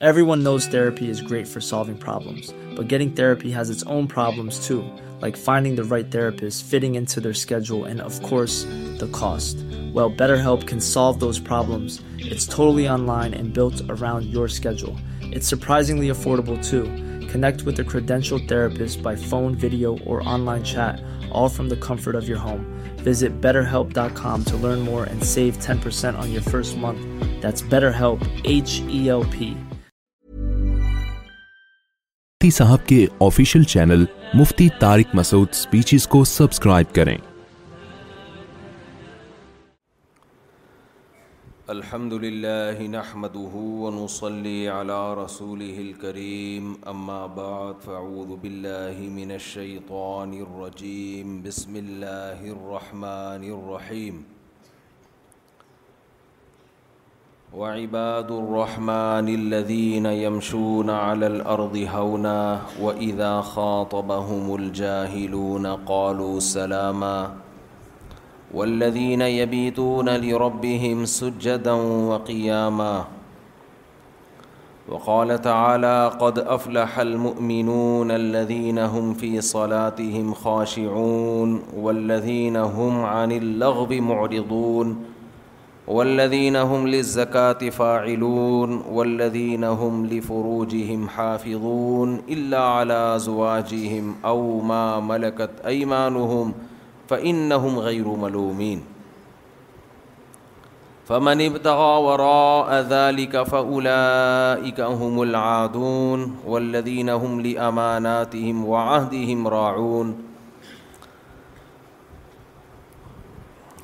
Everyone knows therapy is great for solving problems, but getting therapy has its own problems too, like finding the right therapist, fitting into their schedule, and of course, the cost. Well, BetterHelp can solve those problems. It's totally online and built around your schedule. It's surprisingly affordable too. Connect with a credentialed therapist by phone, video, or online chat, all from the comfort of your home. Visit BetterHelp.com to learn more and save 10% on your first month. That's BetterHelp, H-E-L-P. مفتی صاحب کے official channel Mufti Tariq Masood speeches کو subscribe کریں الحمد للہ نحمده ونصلي على رسوله الكريم اما بعد فاعوذ من رسول بسم اللہ وعباد الرحمن الذين يمشون على الأرض هونا وإذا خاطبهم الجاهلون قالوا سلاما والذين يبيتون لربهم سجدا وقياما وقال تعالى قد أفلح المؤمنون الذين هم في صلاتهم خاشعون والذين هم عن اللغب معرضون وقال تعالى والذین هم للزکاة فاعلون والذین هم لفروجهم حافظون الا على زواجهم او ما ملکت ایمانهم فانهم غیر ملومین فمن ابتغى وراء ذلك فأولئك هم العادون والذين هم لأماناتهم وعهدهم راعون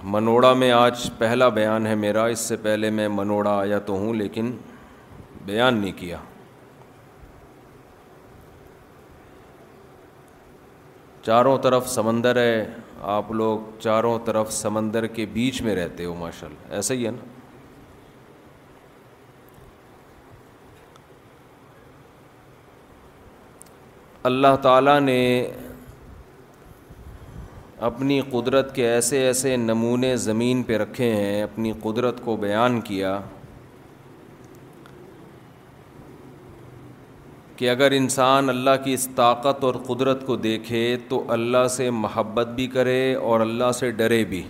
منوڑا میں آج پہلا بیان ہے میرا اس سے پہلے میں منوڑا آیا تو ہوں لیکن بیان نہیں کیا چاروں طرف سمندر ہے آپ لوگ چاروں طرف سمندر کے بیچ میں رہتے ہو ماشاء اللہ ایسا ہی ہے نا اللہ تعالیٰ نے اپنی قدرت کے ایسے ایسے نمونے زمین پہ رکھے ہیں اپنی قدرت کو بیان کیا کہ اگر انسان اللہ کی اس طاقت اور قدرت کو دیکھے تو اللہ سے محبت بھی کرے اور اللہ سے ڈرے بھی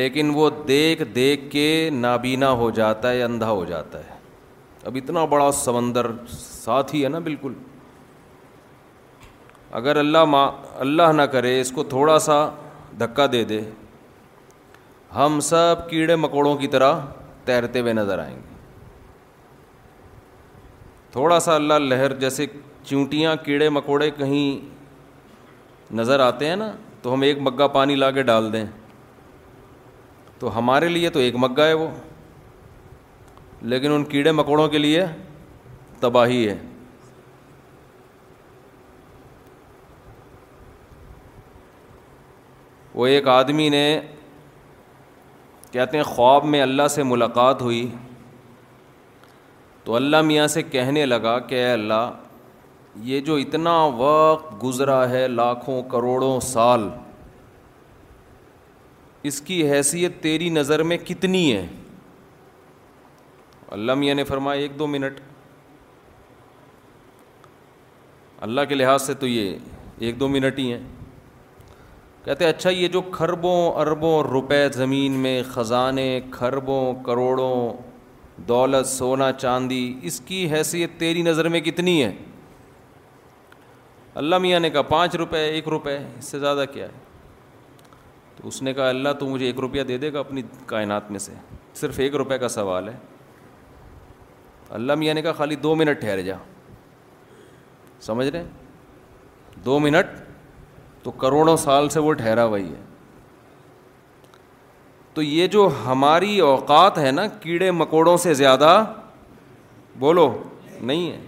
لیکن وہ دیکھ دیکھ کے نابینا ہو جاتا ہے اندھا ہو جاتا ہے اب اتنا بڑا سمندر ساتھ ہی ہے نا بالکل اگر اللہ ماں اللہ نہ کرے اس کو تھوڑا سا دھکا دے دے ہم سب کیڑے مکوڑوں کی طرح تیرتے ہوئے نظر آئیں گے تھوڑا سا اللہ لہر جیسے چونٹیاں کیڑے مکوڑے کہیں نظر آتے ہیں نا تو ہم ایک مگہ پانی لا کے ڈال دیں تو ہمارے لیے تو ایک مگہ ہے وہ لیکن ان کیڑے مکوڑوں کے لیے تباہی ہے وہ ایک آدمی نے کہتے ہیں خواب میں اللہ سے ملاقات ہوئی تو اللہ میاں سے کہنے لگا کہ اے اللہ یہ جو اتنا وقت گزرا ہے لاکھوں کروڑوں سال اس کی حیثیت تیری نظر میں کتنی ہے اللہ میاں نے فرمایا ایک دو منٹ اللہ کے لحاظ سے تو یہ ایک دو منٹ ہی ہیں کہتے اچھا یہ جو کھربوں اربوں روپے زمین میں خزانے کھربوں کروڑوں دولت سونا چاندی اس کی حیثیت تیری نظر میں کتنی ہے اللہ میاں نے کہا پانچ روپے ایک روپے اس سے زیادہ کیا ہے تو اس نے کہا اللہ تو مجھے ایک روپیہ دے دے گا اپنی کائنات میں سے صرف ایک روپے کا سوال ہے اللہ میاں نے کہا خالی دو منٹ ٹھہر جا سمجھ رہے دو منٹ تو کروڑوں سال سے وہ ٹھہرا ہوئی ہے تو یہ جو ہماری اوقات ہے نا کیڑے مکوڑوں سے زیادہ بولو نہیں ہے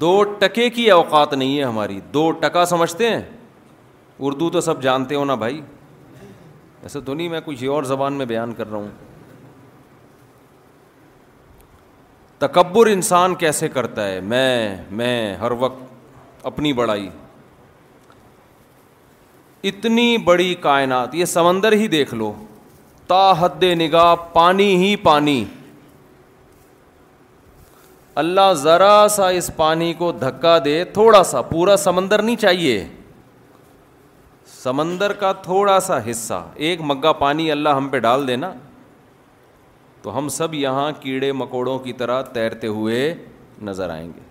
دو ٹکے کی اوقات نہیں ہے ہماری دو ٹکا سمجھتے ہیں اردو تو سب جانتے ہو نا بھائی ایسا تو نہیں میں کچھ اور زبان میں بیان کر رہا ہوں تکبر انسان کیسے کرتا ہے میں میں ہر وقت اپنی بڑائی اتنی بڑی کائنات یہ سمندر ہی دیکھ لو تا حد نگاہ پانی ہی پانی اللہ ذرا سا اس پانی کو دھکا دے تھوڑا سا پورا سمندر نہیں چاہیے سمندر کا تھوڑا سا حصہ ایک مگا پانی اللہ ہم پہ ڈال دے نا تو ہم سب یہاں کیڑے مکوڑوں کی طرح تیرتے ہوئے نظر آئیں گے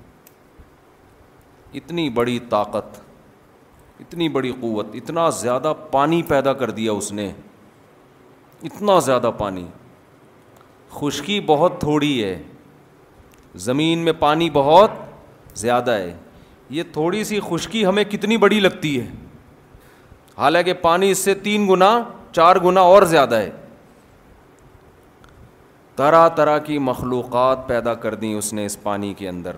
اتنی بڑی طاقت اتنی بڑی قوت اتنا زیادہ پانی پیدا کر دیا اس نے اتنا زیادہ پانی خشکی بہت تھوڑی ہے زمین میں پانی بہت زیادہ ہے یہ تھوڑی سی خشکی ہمیں کتنی بڑی لگتی ہے حالانکہ پانی اس سے تین گنا چار گنا اور زیادہ ہے طرح طرح کی مخلوقات پیدا کر دیں اس نے اس پانی کے اندر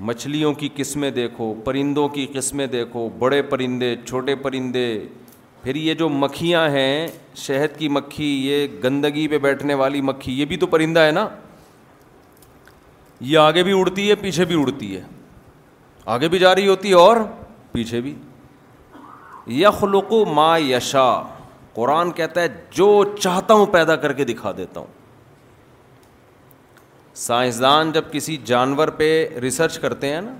مچھلیوں کی قسمیں دیکھو پرندوں کی قسمیں دیکھو بڑے پرندے چھوٹے پرندے پھر یہ جو مکھیاں ہیں شہد کی مکھی یہ گندگی پہ بیٹھنے والی مکھی یہ بھی تو پرندہ ہے نا یہ آگے بھی اڑتی ہے پیچھے بھی اڑتی ہے آگے بھی جا رہی ہوتی ہے اور پیچھے بھی یخلق ما یشا قرآن کہتا ہے جو چاہتا ہوں پیدا کر کے دکھا دیتا ہوں سائنسدان جب کسی جانور پہ ریسرچ کرتے ہیں نا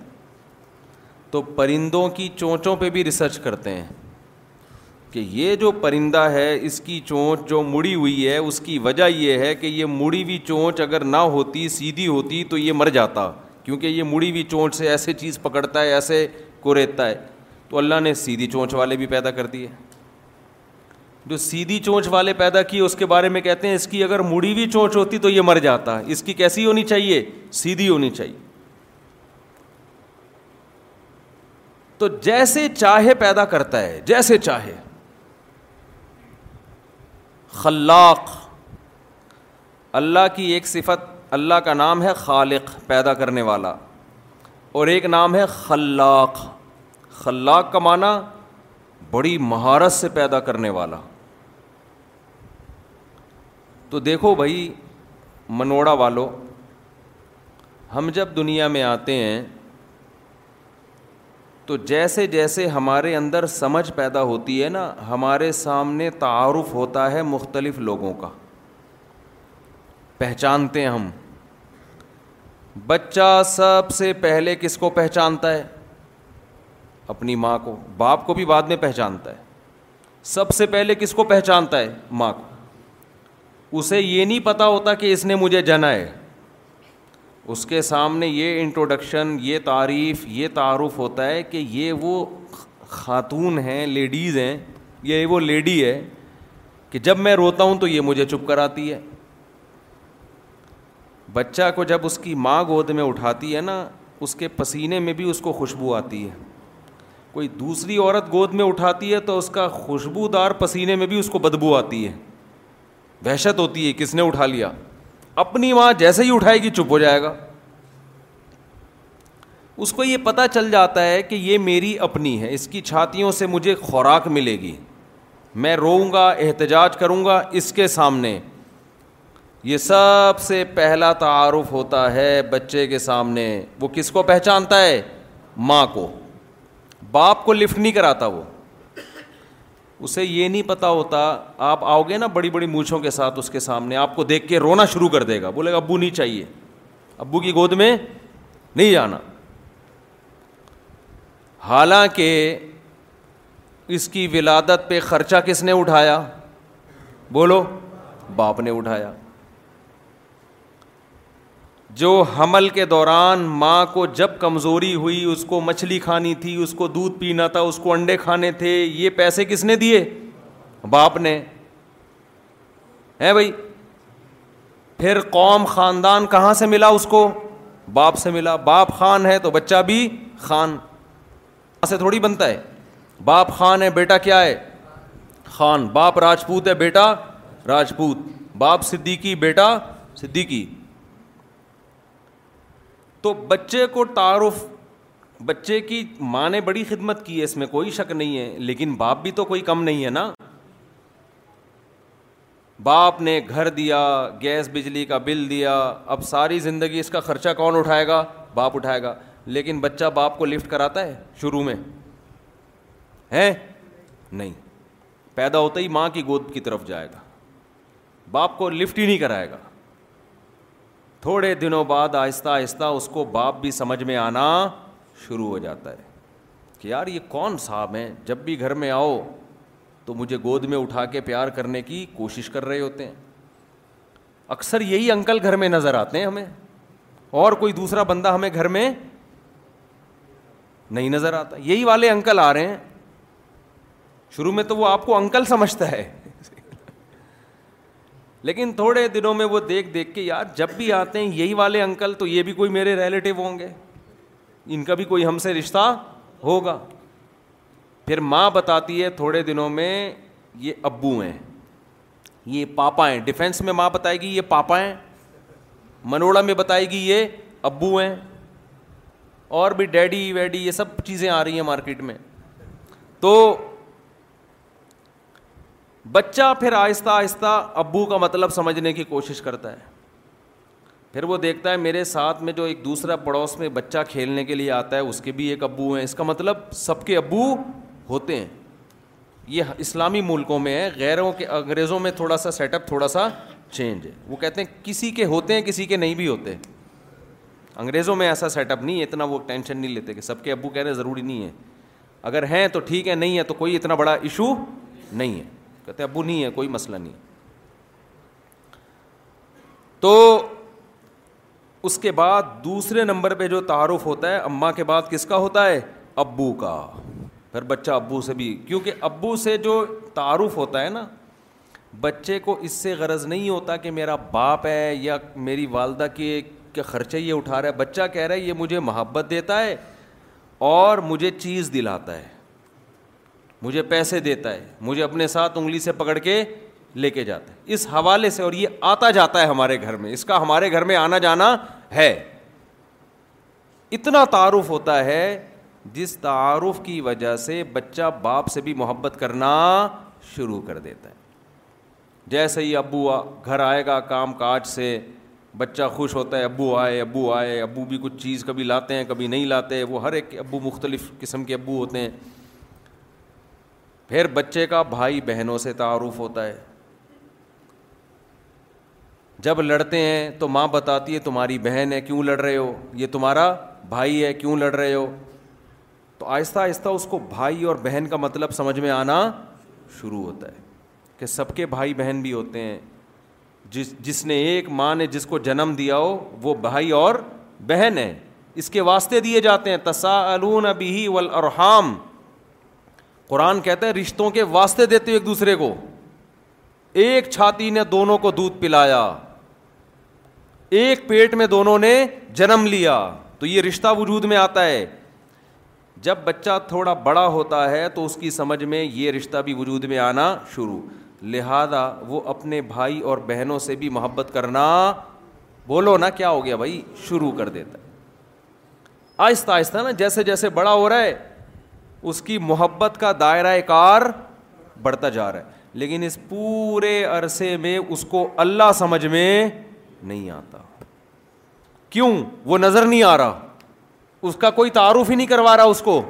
تو پرندوں کی چونچوں پہ بھی ریسرچ کرتے ہیں کہ یہ جو پرندہ ہے اس کی چونچ جو مڑی ہوئی ہے اس کی وجہ یہ ہے کہ یہ مڑی ہوئی چونچ اگر نہ ہوتی سیدھی ہوتی تو یہ مر جاتا کیونکہ یہ مڑی ہوئی چونچ سے ایسے چیز پکڑتا ہے ایسے کو کوریتتا ہے تو اللہ نے سیدھی چونچ والے بھی پیدا کر دیے جو سیدھی چونچ والے پیدا کیے اس کے بارے میں کہتے ہیں اس کی اگر مڑی ہوئی چونچ ہوتی تو یہ مر جاتا اس کی کیسی ہونی چاہیے سیدھی ہونی چاہیے تو جیسے چاہے پیدا کرتا ہے جیسے چاہے خلاق اللہ کی ایک صفت اللہ کا نام ہے خالق پیدا کرنے والا اور ایک نام ہے خلاق خلاق کا معنی بڑی مہارت سے پیدا کرنے والا تو دیکھو بھائی منوڑا والو ہم جب دنیا میں آتے ہیں تو جیسے جیسے ہمارے اندر سمجھ پیدا ہوتی ہے نا ہمارے سامنے تعارف ہوتا ہے مختلف لوگوں کا پہچانتے ہیں ہم بچہ سب سے پہلے کس کو پہچانتا ہے اپنی ماں کو باپ کو بھی بعد میں پہچانتا ہے سب سے پہلے کس کو پہچانتا ہے ماں کو اسے یہ نہیں پتا ہوتا کہ اس نے مجھے جنا ہے اس کے سامنے یہ انٹروڈکشن یہ تعریف یہ تعارف ہوتا ہے کہ یہ وہ خاتون ہیں لیڈیز ہیں یہ وہ لیڈی ہے کہ جب میں روتا ہوں تو یہ مجھے چپ کر آتی ہے بچہ کو جب اس کی ماں گود میں اٹھاتی ہے نا اس کے پسینے میں بھی اس کو خوشبو آتی ہے کوئی دوسری عورت گود میں اٹھاتی ہے تو اس کا خوشبودار پسینے میں بھی اس کو بدبو آتی ہے وحشت ہوتی ہے کس نے اٹھا لیا اپنی ماں جیسے ہی اٹھائے گی چپ ہو جائے گا اس کو یہ پتہ چل جاتا ہے کہ یہ میری اپنی ہے اس کی چھاتیوں سے مجھے خوراک ملے گی میں روؤں گا احتجاج کروں گا اس کے سامنے یہ سب سے پہلا تعارف ہوتا ہے بچے کے سامنے وہ کس کو پہچانتا ہے ماں کو باپ کو لفٹ نہیں کراتا وہ اسے یہ نہیں پتا ہوتا آپ آؤ گے نا بڑی بڑی مونچھوں کے ساتھ اس کے سامنے آپ کو دیکھ کے رونا شروع کر دے گا بولے گا ابو نہیں چاہیے ابو کی گود میں نہیں جانا حالانکہ اس کی ولادت پہ خرچہ کس نے اٹھایا بولو باپ نے اٹھایا جو حمل کے دوران ماں کو جب کمزوری ہوئی اس کو مچھلی کھانی تھی اس کو دودھ پینا تھا اس کو انڈے کھانے تھے یہ پیسے کس نے دیے باپ نے ہے بھائی پھر قوم خاندان کہاں سے ملا اس کو باپ سے ملا باپ خان ہے تو بچہ بھی خان سے تھوڑی بنتا ہے باپ خان ہے بیٹا کیا ہے خان باپ راجپوت ہے بیٹا راجپوت باپ صدیقی بیٹا صدیقی تو بچے کو تعارف بچے کی ماں نے بڑی خدمت کی ہے اس میں کوئی شک نہیں ہے لیکن باپ بھی تو کوئی کم نہیں ہے نا باپ نے گھر دیا گیس بجلی کا بل دیا اب ساری زندگی اس کا خرچہ کون اٹھائے گا باپ اٹھائے گا لیکن بچہ باپ کو لفٹ کراتا ہے شروع میں ہے نہیں پیدا ہوتے ہی ماں کی گود کی طرف جائے گا باپ کو لفٹ ہی نہیں کرائے گا تھوڑے دنوں بعد آہستہ آہستہ اس کو باپ بھی سمجھ میں آنا شروع ہو جاتا ہے کہ یار یہ کون صاحب ہیں جب بھی گھر میں آؤ تو مجھے گود میں اٹھا کے پیار کرنے کی کوشش کر رہے ہوتے ہیں اکثر یہی انکل گھر میں نظر آتے ہیں ہمیں اور کوئی دوسرا بندہ ہمیں گھر میں نہیں نظر آتا یہی والے انکل آ رہے ہیں شروع میں تو وہ آپ کو انکل سمجھتا ہے لیکن تھوڑے دنوں میں وہ دیکھ دیکھ کے یار جب بھی آتے ہیں یہی والے انکل تو یہ بھی کوئی میرے ریلیٹیو ہوں گے ان کا بھی کوئی ہم سے رشتہ ہوگا پھر ماں بتاتی ہے تھوڑے دنوں میں یہ ابو ہیں یہ پاپا ہیں ڈیفینس میں ماں بتائے گی یہ پاپا ہیں منوڑا میں بتائے گی یہ ابو ہیں اور بھی ڈیڈی ویڈی یہ سب چیزیں آ رہی ہیں مارکیٹ میں تو بچہ پھر آہستہ آہستہ ابو کا مطلب سمجھنے کی کوشش کرتا ہے پھر وہ دیکھتا ہے میرے ساتھ میں جو ایک دوسرا پڑوس میں بچہ کھیلنے کے لیے آتا ہے اس کے بھی ایک ابو ہیں اس کا مطلب سب کے ابو ہوتے ہیں یہ اسلامی ملکوں میں ہے غیروں کے انگریزوں میں تھوڑا سا سیٹ اپ تھوڑا سا چینج ہے وہ کہتے ہیں کسی کے ہوتے ہیں کسی کے نہیں بھی ہوتے انگریزوں میں ایسا سیٹ اپ نہیں ہے اتنا وہ ٹینشن نہیں لیتے کہ سب کے ابو کہتے ہیں ضروری نہیں ہے اگر ہیں تو ٹھیک ہے نہیں ہے تو کوئی اتنا بڑا ایشو نہیں ہے کہتے ابو نہیں ہے کوئی مسئلہ نہیں تو اس کے بعد دوسرے نمبر پہ جو تعارف ہوتا ہے اماں کے بعد کس کا ہوتا ہے ابو کا پھر بچہ ابو سے بھی کیونکہ ابو سے جو تعارف ہوتا ہے نا بچے کو اس سے غرض نہیں ہوتا کہ میرا باپ ہے یا میری والدہ کے کے خرچے یہ اٹھا رہا ہے بچہ کہہ رہا ہے یہ مجھے محبت دیتا ہے اور مجھے چیز دلاتا ہے مجھے پیسے دیتا ہے مجھے اپنے ساتھ انگلی سے پکڑ کے لے کے جاتا ہے اس حوالے سے اور یہ آتا جاتا ہے ہمارے گھر میں اس کا ہمارے گھر میں آنا جانا ہے اتنا تعارف ہوتا ہے جس تعارف کی وجہ سے بچہ باپ سے بھی محبت کرنا شروع کر دیتا ہے جیسے ہی ابو گھر آئے گا کام کاج سے بچہ خوش ہوتا ہے ابو آئے ابو آئے ابو بھی کچھ چیز کبھی لاتے ہیں کبھی نہیں لاتے وہ ہر ایک ابو مختلف قسم کے ابو ہوتے ہیں پھر بچے کا بھائی بہنوں سے تعارف ہوتا ہے جب لڑتے ہیں تو ماں بتاتی ہے تمہاری بہن ہے کیوں لڑ رہے ہو یہ تمہارا بھائی ہے کیوں لڑ رہے ہو تو آہستہ آہستہ اس کو بھائی اور بہن کا مطلب سمجھ میں آنا شروع ہوتا ہے کہ سب کے بھائی بہن بھی ہوتے ہیں جس جس نے ایک ماں نے جس کو جنم دیا ہو وہ بھائی اور بہن ہے اس کے واسطے دیے جاتے ہیں تسا الون اور قرآن کہتا ہے رشتوں کے واسطے دیتے ایک دوسرے کو ایک چھاتی نے دونوں کو دودھ پلایا ایک پیٹ میں دونوں نے جنم لیا تو یہ رشتہ وجود میں آتا ہے جب بچہ تھوڑا بڑا ہوتا ہے تو اس کی سمجھ میں یہ رشتہ بھی وجود میں آنا شروع لہذا وہ اپنے بھائی اور بہنوں سے بھی محبت کرنا بولو نا کیا ہو گیا بھائی شروع کر دیتا ہے آہستہ آہستہ نا جیسے جیسے بڑا ہو رہا ہے اس کی محبت کا دائرۂ کار بڑھتا جا رہا ہے لیکن اس پورے عرصے میں اس کو اللہ سمجھ میں نہیں آتا کیوں وہ نظر نہیں آ رہا اس کا کوئی تعارف ہی نہیں کروا رہا اس کو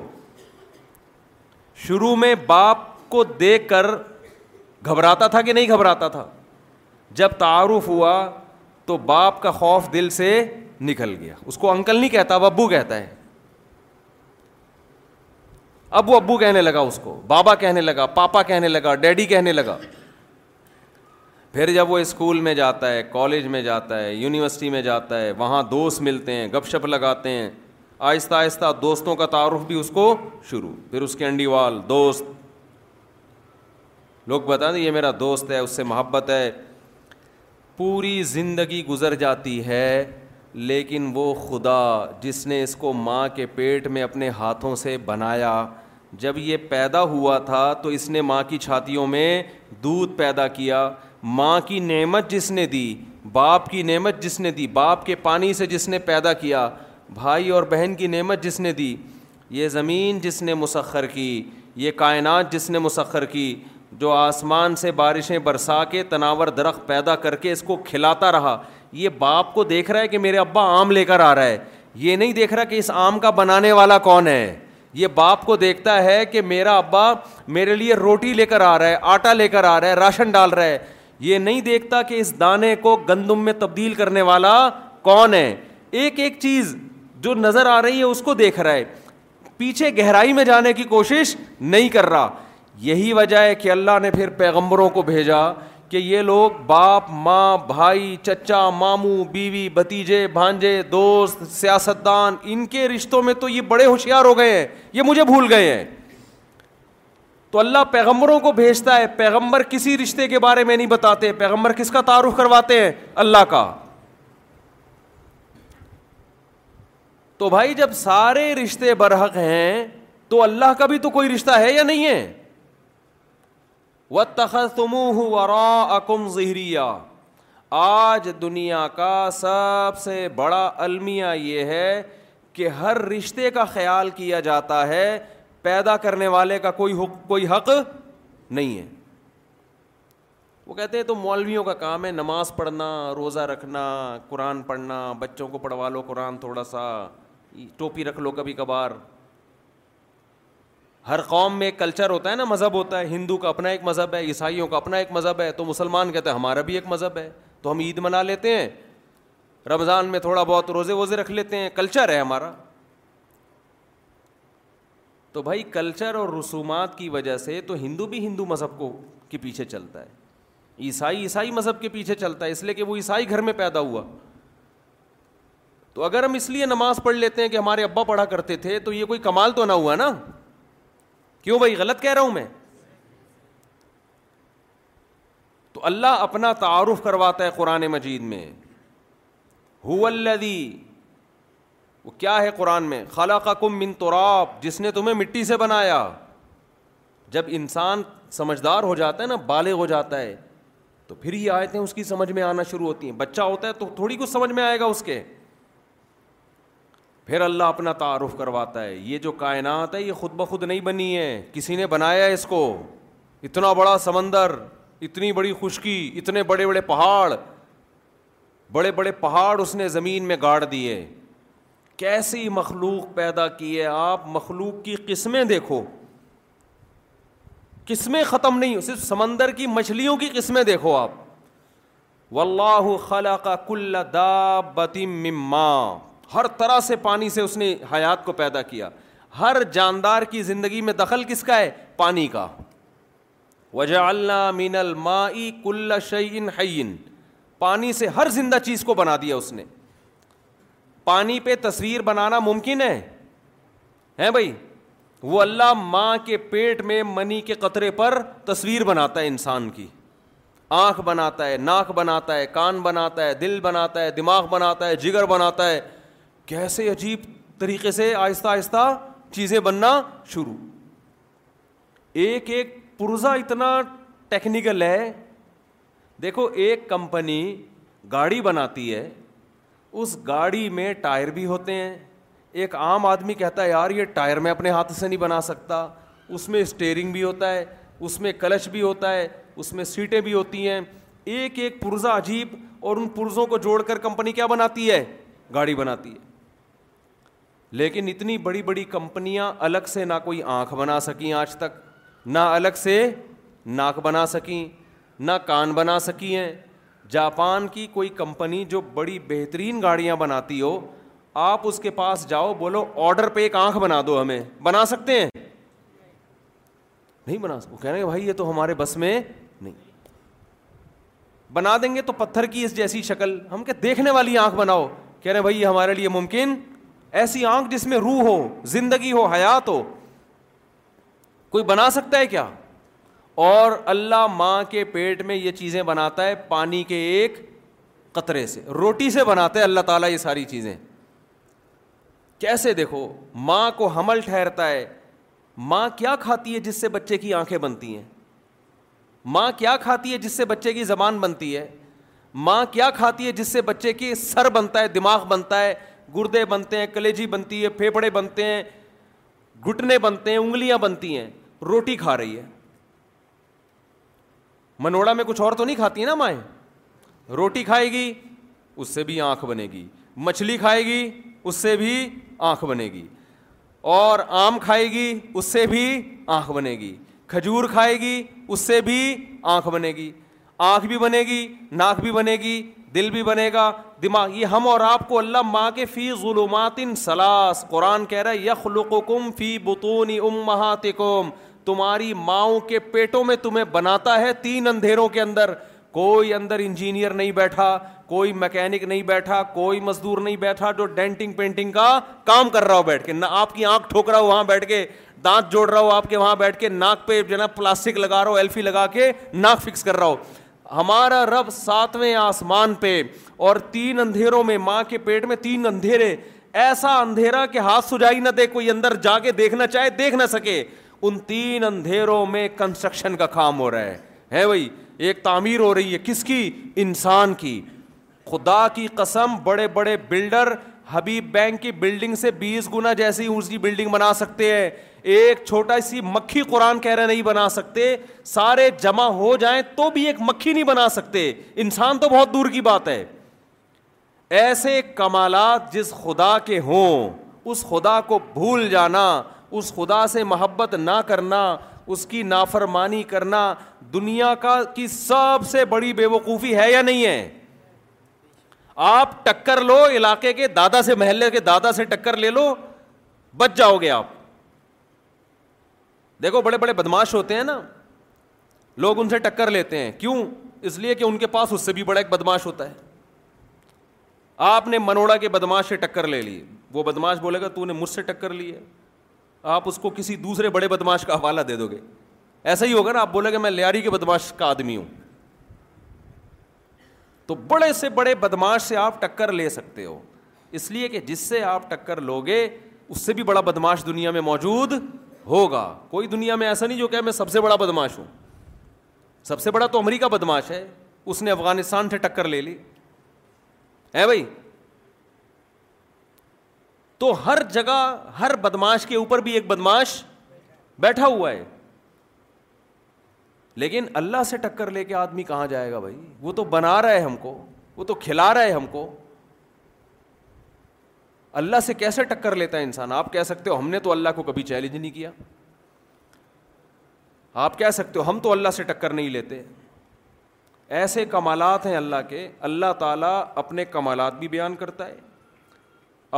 شروع میں باپ کو دیکھ کر گھبراتا تھا کہ نہیں گھبراتا تھا جب تعارف ہوا تو باپ کا خوف دل سے نکل گیا اس کو انکل نہیں کہتا ببو کہتا ہے ابو ابو کہنے لگا اس کو بابا کہنے لگا پاپا کہنے لگا ڈیڈی کہنے لگا پھر جب وہ اسکول میں جاتا ہے کالج میں جاتا ہے یونیورسٹی میں جاتا ہے وہاں دوست ملتے ہیں گپ شپ لگاتے ہیں آہستہ آہستہ دوستوں کا تعارف بھی اس کو شروع پھر اس کے انڈی وال دوست لوگ بتا دیں یہ میرا دوست ہے اس سے محبت ہے پوری زندگی گزر جاتی ہے لیکن وہ خدا جس نے اس کو ماں کے پیٹ میں اپنے ہاتھوں سے بنایا جب یہ پیدا ہوا تھا تو اس نے ماں کی چھاتیوں میں دودھ پیدا کیا ماں کی نعمت جس نے دی باپ کی نعمت جس نے دی باپ کے پانی سے جس نے پیدا کیا بھائی اور بہن کی نعمت جس نے دی یہ زمین جس نے مسخر کی یہ کائنات جس نے مسخر کی جو آسمان سے بارشیں برسا کے تناور درخت پیدا کر کے اس کو کھلاتا رہا یہ باپ کو دیکھ رہا ہے کہ میرے ابا آم لے کر آ رہا ہے یہ نہیں دیکھ رہا کہ اس آم کا بنانے والا کون ہے یہ باپ کو دیکھتا ہے کہ میرا ابا میرے لیے روٹی لے کر آ رہا ہے آٹا لے کر آ رہا ہے راشن ڈال رہا ہے یہ نہیں دیکھتا کہ اس دانے کو گندم میں تبدیل کرنے والا کون ہے ایک ایک چیز جو نظر آ رہی ہے اس کو دیکھ رہا ہے پیچھے گہرائی میں جانے کی کوشش نہیں کر رہا یہی وجہ ہے کہ اللہ نے پھر پیغمبروں کو بھیجا کہ یہ لوگ باپ ماں بھائی چچا ماموں بیوی بھتیجے بھانجے دوست سیاستدان ان کے رشتوں میں تو یہ بڑے ہوشیار ہو گئے ہیں یہ مجھے بھول گئے ہیں تو اللہ پیغمبروں کو بھیجتا ہے پیغمبر کسی رشتے کے بارے میں نہیں بتاتے پیغمبر کس کا تعارف کرواتے ہیں اللہ کا تو بھائی جب سارے رشتے برحق ہیں تو اللہ کا بھی تو کوئی رشتہ ہے یا نہیں ہے و اکم ہو آج دنیا کا سب سے بڑا المیہ یہ ہے کہ ہر رشتے کا خیال کیا جاتا ہے پیدا کرنے والے کا کوئی حق کوئی حق نہیں ہے وہ کہتے ہیں تو مولویوں کا کام ہے نماز پڑھنا روزہ رکھنا قرآن پڑھنا بچوں کو پڑھوا لو قرآن تھوڑا سا ٹوپی رکھ لو کبھی کبھار ہر قوم میں ایک کلچر ہوتا ہے نا مذہب ہوتا ہے ہندو کا اپنا ایک مذہب ہے عیسائیوں کا اپنا ایک مذہب ہے تو مسلمان کہتے ہیں ہمارا بھی ایک مذہب ہے تو ہم عید منا لیتے ہیں رمضان میں تھوڑا بہت روزے ووزے رکھ لیتے ہیں کلچر ہے ہمارا تو بھائی کلچر اور رسومات کی وجہ سے تو ہندو بھی ہندو مذہب کو کے پیچھے چلتا ہے عیسائی عیسائی مذہب کے پیچھے چلتا ہے اس لیے کہ وہ عیسائی گھر میں پیدا ہوا تو اگر ہم اس لیے نماز پڑھ لیتے ہیں کہ ہمارے ابا پڑھا کرتے تھے تو یہ کوئی کمال تو نہ ہوا نا کیوں بھائی غلط کہہ رہا ہوں میں تو اللہ اپنا تعارف کرواتا ہے قرآن مجید میں ہو اللہ دی ہے قرآن میں خالہ کا کم من تو راپ جس نے تمہیں مٹی سے بنایا جب انسان سمجھدار ہو جاتا ہے نا بالغ ہو جاتا ہے تو پھر یہ آئے تھے اس کی سمجھ میں آنا شروع ہوتی ہیں بچہ ہوتا ہے تو تھوڑی کچھ سمجھ میں آئے گا اس کے پھر اللہ اپنا تعارف کرواتا ہے یہ جو کائنات ہے یہ خود بخود نہیں بنی ہے کسی نے بنایا ہے اس کو اتنا بڑا سمندر اتنی بڑی خشکی اتنے بڑے بڑے پہاڑ بڑے بڑے پہاڑ اس نے زمین میں گاڑ دیے کیسی مخلوق پیدا کی ہے آپ مخلوق کی قسمیں دیکھو قسمیں ختم نہیں صرف سمندر کی مچھلیوں کی قسمیں دیکھو آپ و اللہ خلا کا دا بتی ہر طرح سے پانی سے اس نے حیات کو پیدا کیا ہر جاندار کی زندگی میں دخل کس کا ہے پانی کا وجا اللہ مین الما کل شعین حین پانی سے ہر زندہ چیز کو بنا دیا اس نے پانی پہ تصویر بنانا ممکن ہے ہیں بھائی وہ اللہ ماں کے پیٹ میں منی کے قطرے پر تصویر بناتا ہے انسان کی آنکھ بناتا ہے ناک بناتا ہے کان بناتا ہے دل بناتا ہے دماغ بناتا ہے جگر بناتا ہے کیسے عجیب طریقے سے آہستہ آہستہ چیزیں بننا شروع ایک ایک پرزہ اتنا ٹیکنیکل ہے دیکھو ایک کمپنی گاڑی بناتی ہے اس گاڑی میں ٹائر بھی ہوتے ہیں ایک عام آدمی کہتا ہے یار یہ ٹائر میں اپنے ہاتھ سے نہیں بنا سکتا اس میں اسٹیئرنگ بھی ہوتا ہے اس میں کلچ بھی ہوتا ہے اس میں سیٹیں بھی ہوتی ہیں ایک ایک پرزہ عجیب اور ان پرزوں کو جوڑ کر کمپنی کیا بناتی ہے گاڑی بناتی ہے لیکن اتنی بڑی بڑی کمپنیاں الگ سے نہ کوئی آنکھ بنا سکیں آج تک نہ الگ سے ناک بنا سکیں نہ کان بنا سکی ہیں جاپان کی کوئی کمپنی جو بڑی بہترین گاڑیاں بناتی ہو آپ اس کے پاس جاؤ بولو آڈر پہ ایک آنکھ بنا دو ہمیں بنا سکتے ہیں نہیں بنا سکتے کہہ رہے ہیں بھائی یہ تو ہمارے بس میں نہیں بنا دیں گے تو پتھر کی اس جیسی شکل ہم کہ دیکھنے والی آنکھ بناؤ کہہ رہے ہیں بھائی یہ ہمارے لیے ممکن ایسی آنکھ جس میں روح ہو زندگی ہو حیات ہو کوئی بنا سکتا ہے کیا اور اللہ ماں کے پیٹ میں یہ چیزیں بناتا ہے پانی کے ایک قطرے سے روٹی سے بناتا ہے اللہ تعالیٰ یہ ساری چیزیں کیسے دیکھو ماں کو حمل ٹھہرتا ہے ماں کیا کھاتی ہے جس سے بچے کی آنکھیں بنتی ہیں ماں کیا کھاتی ہے جس سے بچے کی زبان بنتی ہے ماں کیا کھاتی ہے جس سے بچے کی سر بنتا ہے دماغ بنتا ہے گردے بنتے ہیں کلیجی بنتی ہے پھیپڑے بنتے ہیں گٹنے بنتے ہیں انگلیاں بنتی ہیں روٹی کھا رہی ہے منوڑا میں کچھ اور تو نہیں کھاتی ہیں نا مائیں روٹی کھائے گی اس سے بھی آنکھ بنے گی مچھلی کھائے گی اس سے بھی آنکھ بنے گی اور آم کھائے گی اس سے بھی آنکھ بنے گی کھجور کھائے گی اس سے بھی آنکھ بنے گی آنکھ بھی بنے گی ناک بھی بنے گی دل بھی بنے گا دماغ یہ ہم اور آپ کو اللہ ماں کے فی فی ظلمات سلاس قرآن کہہ رہا ہے یخلقکم بطون امہاتکم تمہاری کے پیٹوں میں تمہیں بناتا ہے تین اندھیروں کے اندر اندر کوئی انجینئر نہیں بیٹھا کوئی مکینک نہیں بیٹھا کوئی مزدور نہیں بیٹھا جو ڈینٹنگ پینٹنگ کا کام کر رہا ہو بیٹھ کے نہ آپ کی آنکھ ٹھوک رہا ہو وہاں بیٹھ کے دانت جوڑ رہا ہو آپ کے وہاں بیٹھ کے ناک پہ نا پلاسٹک لگا رہا ہو ایلفی لگا کے ناک فکس کر رہا ہو ہمارا رب ساتویں آسمان پہ اور تین اندھیروں میں ماں کے پیٹ میں تین اندھیرے ایسا اندھیرا کہ ہاتھ سجائی نہ دے کوئی اندر جا کے دیکھنا چاہے دیکھ نہ سکے ان تین اندھیروں میں کنسٹرکشن کا کام ہو رہا ہے ہے بھائی ایک تعمیر ہو رہی ہے کس کی انسان کی خدا کی قسم بڑے بڑے بلڈر حبیب بینک کی بلڈنگ سے بیس گنا جیسی اس کی بلڈنگ بنا سکتے ہیں ایک چھوٹا سی مکھی قرآن کہہ رہے نہیں بنا سکتے سارے جمع ہو جائیں تو بھی ایک مکھی نہیں بنا سکتے انسان تو بہت دور کی بات ہے ایسے کمالات جس خدا کے ہوں اس خدا کو بھول جانا اس خدا سے محبت نہ کرنا اس کی نافرمانی کرنا دنیا کا کی سب سے بڑی بے وقوفی ہے یا نہیں ہے آپ ٹکر لو علاقے کے دادا سے محلے کے دادا سے ٹکر لے لو بچ جاؤ گے آپ دیکھو بڑے بڑے بدماش ہوتے ہیں نا لوگ ان سے ٹکر لیتے ہیں کیوں اس لیے کہ ان کے پاس اس سے بھی بڑا ایک بدماش ہوتا ہے آپ نے منوڑا کے بدماش سے ٹکر لے لی وہ بدماش بولے گا تو نے مجھ سے ٹکر لی ہے آپ اس کو کسی دوسرے بڑے بدماش کا حوالہ دے دو گے ایسا ہی ہوگا نا آپ بولے گا میں لاری کے بدماش کا آدمی ہوں تو بڑے سے بڑے بدماش سے آپ ٹکر لے سکتے ہو اس لیے کہ جس سے آپ ٹکر لو گے اس سے بھی بڑا بدماش دنیا میں موجود ہوگا کوئی دنیا میں ایسا نہیں جو کہ میں سب سے بڑا بدماش ہوں سب سے بڑا تو امریکہ بدماش ہے اس نے افغانستان سے ٹکر لے لی ہے بھائی تو ہر جگہ ہر بدماش کے اوپر بھی ایک بدماش بیٹھا ہوا ہے لیکن اللہ سے ٹکر لے کے آدمی کہاں جائے گا بھائی وہ تو بنا رہا ہے ہم کو وہ تو کھلا رہا ہے ہم کو اللہ سے کیسے ٹکر لیتا ہے انسان آپ کہہ سکتے ہو ہم نے تو اللہ کو کبھی چیلنج نہیں کیا آپ کہہ سکتے ہو ہم تو اللہ سے ٹکر نہیں لیتے ایسے کمالات ہیں اللہ کے اللہ تعالیٰ اپنے کمالات بھی بیان کرتا ہے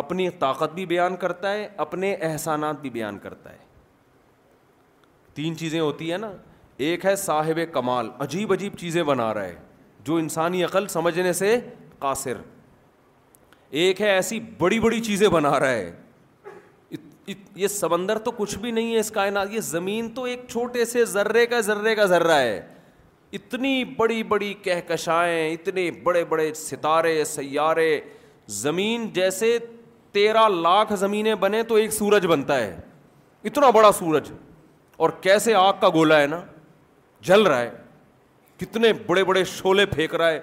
اپنی طاقت بھی بیان کرتا ہے اپنے احسانات بھی بیان کرتا ہے تین چیزیں ہوتی ہیں نا ایک ہے صاحب کمال عجیب عجیب چیزیں بنا رہا ہے جو انسانی عقل سمجھنے سے قاصر ایک ہے ایسی بڑی بڑی چیزیں بنا رہا ہے یہ سمندر تو کچھ بھی نہیں ہے اس کائنات یہ زمین تو ایک چھوٹے سے ذرے کا ذرے کا ذرہ ہے اتنی بڑی بڑی کہکشائیں اتنے بڑے بڑے ستارے سیارے زمین جیسے تیرہ لاکھ زمینیں بنے تو ایک سورج بنتا ہے اتنا بڑا سورج اور کیسے آگ کا گولا ہے نا جل رہا ہے کتنے بڑے بڑے شولے پھینک رہا ہے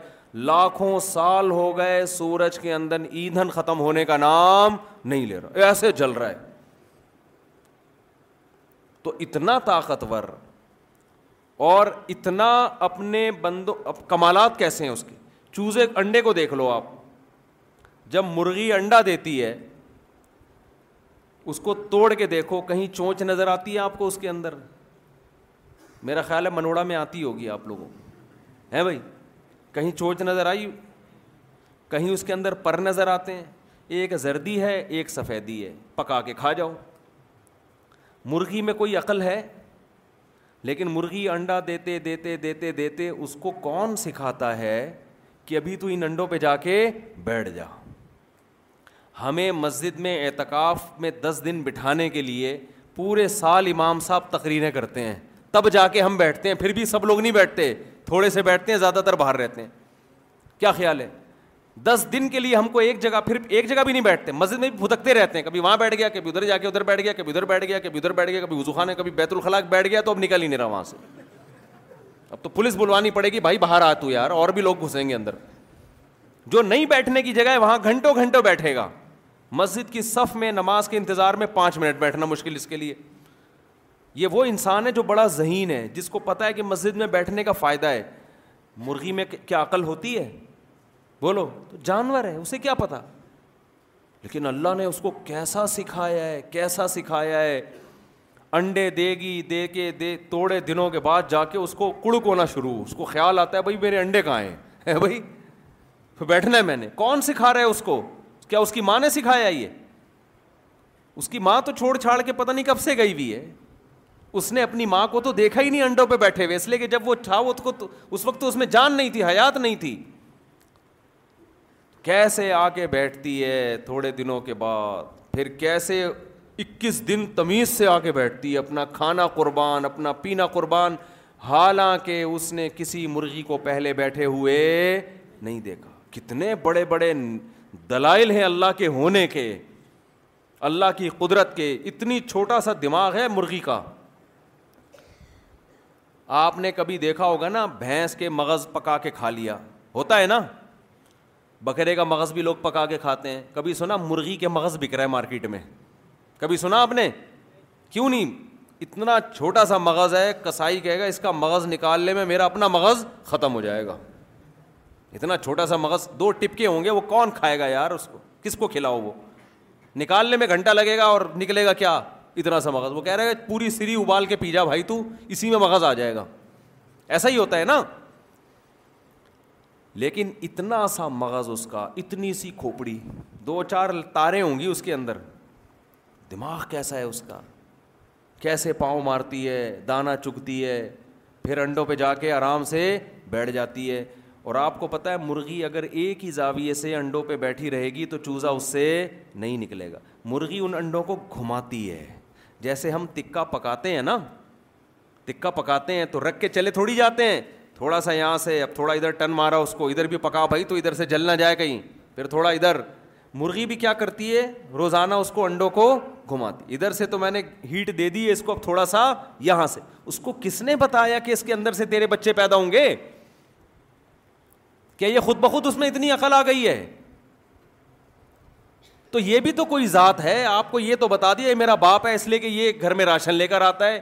لاکھوں سال ہو گئے سورج کے اندر ایندھن ختم ہونے کا نام نہیں لے رہا ایسے جل رہا ہے تو اتنا طاقتور اور اتنا اپنے بندوں کمالات کیسے ہیں اس کے چوزے انڈے کو دیکھ لو آپ جب مرغی انڈا دیتی ہے اس کو توڑ کے دیکھو کہیں چونچ نظر آتی ہے آپ کو اس کے اندر میرا خیال ہے منوڑا میں آتی ہوگی آپ لوگوں ہے بھائی کہیں چوچ نظر آئی کہیں اس کے اندر پر نظر آتے ہیں ایک زردی ہے ایک سفیدی ہے پکا کے کھا جاؤ مرغی میں کوئی عقل ہے لیکن مرغی انڈا دیتے دیتے دیتے دیتے اس کو کون سکھاتا ہے کہ ابھی تو ان انڈوں پہ جا کے بیٹھ جا ہمیں مسجد میں اعتکاف میں دس دن بٹھانے کے لیے پورے سال امام صاحب تقریریں کرتے ہیں تب جا کے ہم بیٹھتے ہیں پھر بھی سب لوگ نہیں بیٹھتے تھوڑے سے بیٹھتے ہیں زیادہ تر باہر رہتے ہیں کیا خیال ہے دس دن کے لیے ہم کو ایک جگہ پھر ایک جگہ بھی نہیں بیٹھتے مسجد میں بھی بھدکتے رہتے ہیں کبھی وہاں بیٹھ گیا کبھی ادھر جا کے ادھر بیٹھ گیا کبھی ادھر بیٹھ گیا کبھی ادھر بیٹھ گیا کبھی خان ہے کبھی بیت الخلاق بیٹھ گیا تو اب نکل ہی نہیں رہا وہاں سے اب تو پولیس بلوانی پڑے گی بھائی باہر آ تو یار اور بھی لوگ گھسیں گے اندر جو نہیں بیٹھنے کی جگہ ہے وہاں گھنٹوں گھنٹوں بیٹھے گا مسجد کی صف میں نماز کے انتظار میں پانچ منٹ بیٹھنا مشکل اس کے لیے یہ وہ انسان ہے جو بڑا ذہین ہے جس کو پتا ہے کہ مسجد میں بیٹھنے کا فائدہ ہے مرغی میں کیا عقل ہوتی ہے بولو تو جانور ہے اسے کیا پتا لیکن اللہ نے اس کو کیسا سکھایا ہے کیسا سکھایا ہے انڈے دے گی دے کے دے توڑے دنوں کے بعد جا کے اس کو کڑک ہونا شروع اس کو خیال آتا ہے بھائی میرے انڈے کہاں ہیں بھائی پھر بیٹھنا ہے میں نے کون سکھا رہا ہے اس کو کیا اس کی ماں نے سکھایا یہ اس کی ماں تو چھوڑ چھاڑ کے پتہ نہیں کب سے گئی ہوئی ہے اس نے اپنی ماں کو تو دیکھا ہی نہیں انڈوں پہ بیٹھے ہوئے اس لیے کہ جب وہ تھا وہ تو اس وقت تو اس میں جان نہیں تھی حیات نہیں تھی کیسے آ کے بیٹھتی ہے تھوڑے دنوں کے بعد پھر کیسے اکیس دن تمیز سے آ کے بیٹھتی ہے اپنا کھانا قربان اپنا پینا قربان حالانکہ اس نے کسی مرغی کو پہلے بیٹھے ہوئے نہیں دیکھا کتنے بڑے بڑے دلائل ہیں اللہ کے ہونے کے اللہ کی قدرت کے اتنی چھوٹا سا دماغ ہے مرغی کا آپ نے کبھی دیکھا ہوگا نا بھینس کے مغز پکا کے کھا لیا ہوتا ہے نا بکرے کا مغز بھی لوگ پکا کے کھاتے ہیں کبھی سنا مرغی کے مغز بک رہا ہے مارکیٹ میں کبھی سنا آپ نے کیوں نہیں اتنا چھوٹا سا مغز ہے کسائی کہے گا اس کا مغز نکالنے میں میرا اپنا مغز ختم ہو جائے گا اتنا چھوٹا سا مغز دو ٹپکے ہوں گے وہ کون کھائے گا یار اس کو کس کو کھلاؤ وہ نکالنے میں گھنٹہ لگے گا اور نکلے گا کیا اتنا سا مغز وہ کہہ رہے پوری سری ابال کے پی جا بھائی تو اسی میں مغز آ جائے گا ایسا ہی ہوتا ہے نا لیکن اتنا سا مغز اس کا اتنی سی کھوپڑی دو چار تاریں ہوں گی اس کے اندر دماغ کیسا ہے اس کا کیسے پاؤں مارتی ہے دانا چگتی ہے پھر انڈوں پہ جا کے آرام سے بیٹھ جاتی ہے اور آپ کو پتا ہے مرغی اگر ایک ہی زاویے سے انڈوں پہ بیٹھی رہے گی تو چوزا اس سے نہیں نکلے گا مرغی ان انڈوں کو گھماتی ہے جیسے ہم تکا پکاتے ہیں نا تکا پکاتے ہیں تو رکھ کے چلے تھوڑی جاتے ہیں تھوڑا سا یہاں سے اب تھوڑا ادھر ٹن مارا اس کو ادھر بھی پکا بھائی تو ادھر سے جل نہ جائے کہیں پھر تھوڑا ادھر مرغی بھی کیا کرتی ہے روزانہ اس کو انڈوں کو گھماتی ادھر سے تو میں نے ہیٹ دے دی ہے اس کو اب تھوڑا سا یہاں سے اس کو کس نے بتایا کہ اس کے اندر سے تیرے بچے پیدا ہوں گے کیا یہ خود بخود اس میں اتنی عقل آ گئی ہے تو یہ بھی تو کوئی ذات ہے آپ کو یہ تو بتا دیا میرا باپ ہے اس لیے کہ یہ گھر میں راشن لے کر آتا ہے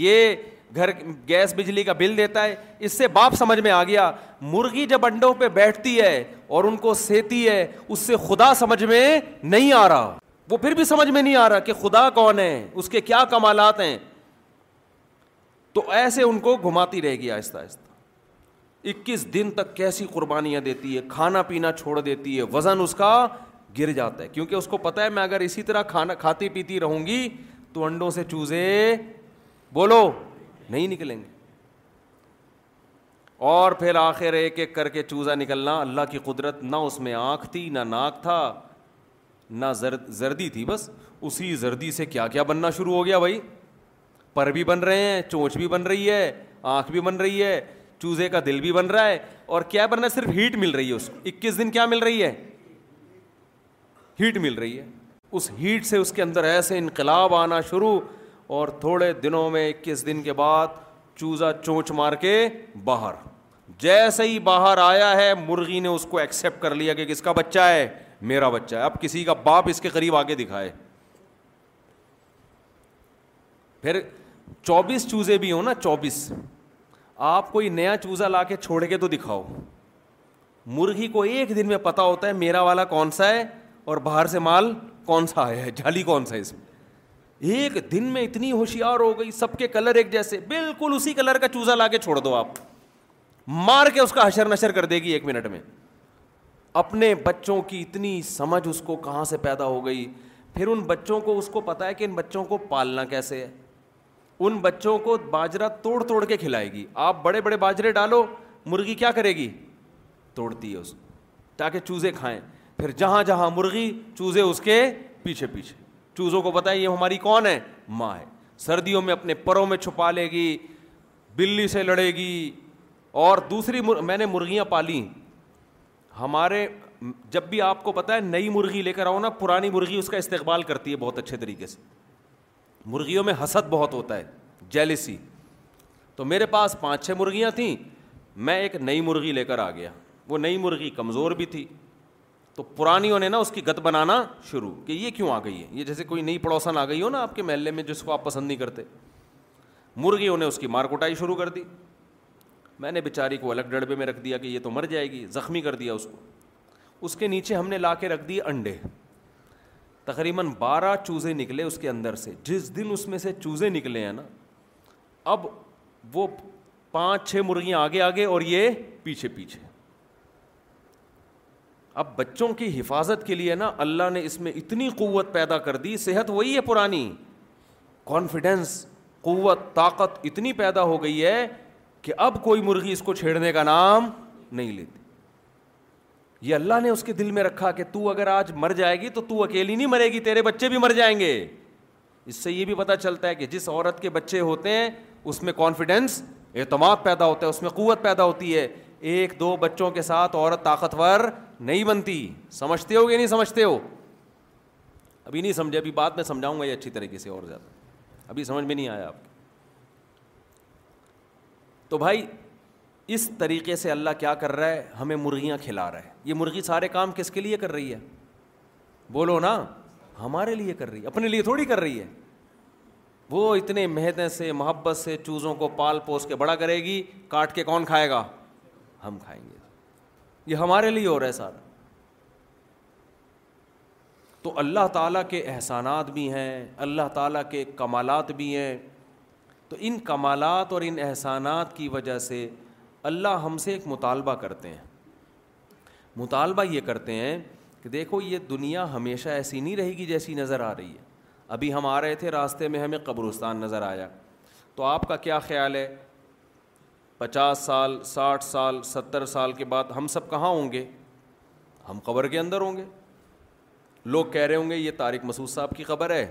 یہ گھر گیس بجلی کا بل دیتا ہے اس سے باپ سمجھ میں آ گیا مرغی جب انڈوں پہ بیٹھتی ہے اور ان کو سیتی ہے اس سے خدا سمجھ میں نہیں آ رہا وہ پھر بھی سمجھ میں نہیں آ رہا کہ خدا کون ہے اس کے کیا کمالات ہیں تو ایسے ان کو گھماتی رہے گی آہستہ آہستہ اکیس دن تک کیسی قربانیاں دیتی ہے کھانا پینا چھوڑ دیتی ہے وزن اس کا گر جاتا ہے کیونکہ اس کو پتا ہے میں اگر اسی طرح کھانا کھاتی پیتی رہوں گی تو انڈوں سے چوزے بولو نہیں نکلیں گے اور پھر آخر ایک ایک کر کے چوزا نکلنا اللہ کی قدرت نہ اس میں آنکھ تھی نہ ناک تھا نہ زرد زردی تھی بس اسی زردی سے کیا کیا بننا شروع ہو گیا بھائی پر بھی بن رہے ہیں چونچ بھی بن رہی ہے آنکھ بھی بن رہی ہے چوزے کا دل بھی بن رہا ہے اور کیا بن رہا ہے صرف ہیٹ مل رہی ہے اس کو اکیس دن کیا مل رہی ہے ہیٹ مل رہی ہے اس ہیٹ سے اس کے اندر ایسے انقلاب آنا شروع اور تھوڑے دنوں میں اکیس دن کے بعد چوزا چونچ مار کے باہر جیسے ہی باہر آیا ہے مرغی نے اس کو ایکسیپٹ کر لیا کہ کس کا بچہ ہے میرا بچہ ہے اب کسی کا باپ اس کے قریب آگے دکھائے پھر چوبیس چوزے بھی ہوں نا چوبیس آپ کوئی نیا چوزا لا کے چھوڑ کے تو دکھاؤ مرغی کو ایک دن میں پتا ہوتا ہے میرا والا کون سا ہے اور باہر سے مال کون سا آیا ہے جھالی کون سا ہے اس میں ایک دن میں اتنی ہوشیار ہو گئی سب کے کلر ایک جیسے بالکل اسی کلر کا چوزا لا کے چھوڑ دو آپ مار کے اس کا حشر نشر کر دے گی ایک منٹ میں اپنے بچوں کی اتنی سمجھ اس کو کہاں سے پیدا ہو گئی پھر ان بچوں کو اس کو پتا ہے کہ ان بچوں کو پالنا کیسے ہے ان بچوں کو باجرا توڑ توڑ کے کھلائے گی آپ بڑے بڑے باجرے ڈالو مرغی کیا کرے گی توڑتی ہے اس تاکہ چوزے کھائیں پھر جہاں جہاں مرغی چوزے اس کے پیچھے پیچھے چوزوں کو بتائیں یہ ہماری کون ہے ماں ہے سردیوں میں اپنے پروں میں چھپا لے گی بلی سے لڑے گی اور دوسری مر... میں نے مرغیاں پالی ہمارے جب بھی آپ کو پتا ہے نئی مرغی لے کر آؤ نا پرانی مرغی اس کا استقبال کرتی ہے بہت اچھے طریقے سے مرغیوں میں حسد بہت ہوتا ہے جیلسی تو میرے پاس پانچ چھ مرغیاں تھیں میں ایک نئی مرغی لے کر آ گیا وہ نئی مرغی کمزور بھی تھی تو پرانیوں نے نا اس کی گت بنانا شروع کہ یہ کیوں آ گئی ہے یہ جیسے کوئی نئی پڑوسن آ گئی ہو نا آپ کے محلے میں جس کو آپ پسند نہیں کرتے مرغیوں نے اس کی مار کوٹائی شروع کر دی میں نے بیچاری کو الگ ڈڑبے میں رکھ دیا کہ یہ تو مر جائے گی زخمی کر دیا اس کو اس کے نیچے ہم نے لا کے رکھ دیے انڈے تقریباً بارہ چوزے نکلے اس کے اندر سے جس دن اس میں سے چوزے نکلے ہیں نا اب وہ پانچ چھ مرغیاں آگے آگے اور یہ پیچھے پیچھے اب بچوں کی حفاظت کے لیے نا اللہ نے اس میں اتنی قوت پیدا کر دی صحت وہی ہے پرانی کانفیڈینس قوت طاقت اتنی پیدا ہو گئی ہے کہ اب کوئی مرغی اس کو چھیڑنے کا نام نہیں لیتی یہ اللہ نے اس کے دل میں رکھا کہ تو اگر آج مر جائے گی تو تو اکیلی نہیں مرے گی تیرے بچے بھی مر جائیں گے اس سے یہ بھی پتا چلتا ہے کہ جس عورت کے بچے ہوتے ہیں اس میں کانفیڈینس اعتماد پیدا ہوتا ہے اس میں قوت پیدا ہوتی ہے ایک دو بچوں کے ساتھ عورت طاقتور نہیں بنتی سمجھتے ہو یا نہیں سمجھتے ہو ابھی نہیں سمجھے ابھی بات میں سمجھاؤں گا یہ اچھی طریقے سے اور زیادہ ابھی سمجھ میں نہیں آیا آپ کو تو بھائی اس طریقے سے اللہ کیا کر رہا ہے ہمیں مرغیاں کھلا رہا ہے یہ مرغی سارے کام کس کے لیے کر رہی ہے بولو نا ہمارے لیے کر رہی ہے اپنے لیے تھوڑی کر رہی ہے وہ اتنے محنت سے محبت سے چوزوں کو پال پوس کے بڑا کرے گی کاٹ کے کون کھائے گا ہم کھائیں گے یہ ہمارے لیے ہو رہا ہے سارا تو اللہ تعالیٰ کے احسانات بھی ہیں اللہ تعالیٰ کے کمالات بھی ہیں تو ان کمالات اور ان احسانات کی وجہ سے اللہ ہم سے ایک مطالبہ کرتے ہیں مطالبہ یہ کرتے ہیں کہ دیکھو یہ دنیا ہمیشہ ایسی نہیں رہے گی جیسی نظر آ رہی ہے ابھی ہم آ رہے تھے راستے میں ہمیں قبرستان نظر آیا تو آپ کا کیا خیال ہے پچاس سال ساٹھ سال ستر سال کے بعد ہم سب کہاں ہوں گے ہم قبر کے اندر ہوں گے لوگ کہہ رہے ہوں گے یہ طارق مسعود صاحب کی خبر ہے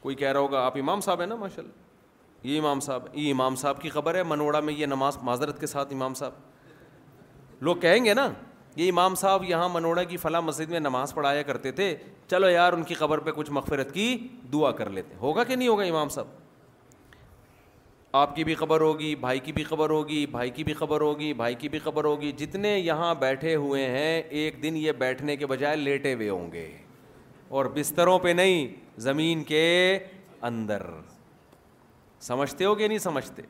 کوئی کہہ رہا ہوگا آپ امام صاحب ہیں نا ماشاء اللہ یہ امام صاحب یہ امام صاحب کی خبر ہے منوڑا میں یہ نماز معذرت کے ساتھ امام صاحب لوگ کہیں گے نا یہ امام صاحب یہاں منوڑا کی فلاں مسجد میں نماز پڑھایا کرتے تھے چلو یار ان کی خبر پہ کچھ مغفرت کی دعا کر لیتے ہوگا کہ نہیں ہوگا امام صاحب آپ کی بھی خبر ہوگی بھائی کی بھی خبر ہوگی بھائی کی بھی خبر ہوگی بھائی کی بھی خبر ہوگی جتنے یہاں بیٹھے ہوئے ہیں ایک دن یہ بیٹھنے کے بجائے لیٹے ہوئے ہوں گے اور بستروں پہ نہیں زمین کے اندر سمجھتے ہو کہ نہیں سمجھتے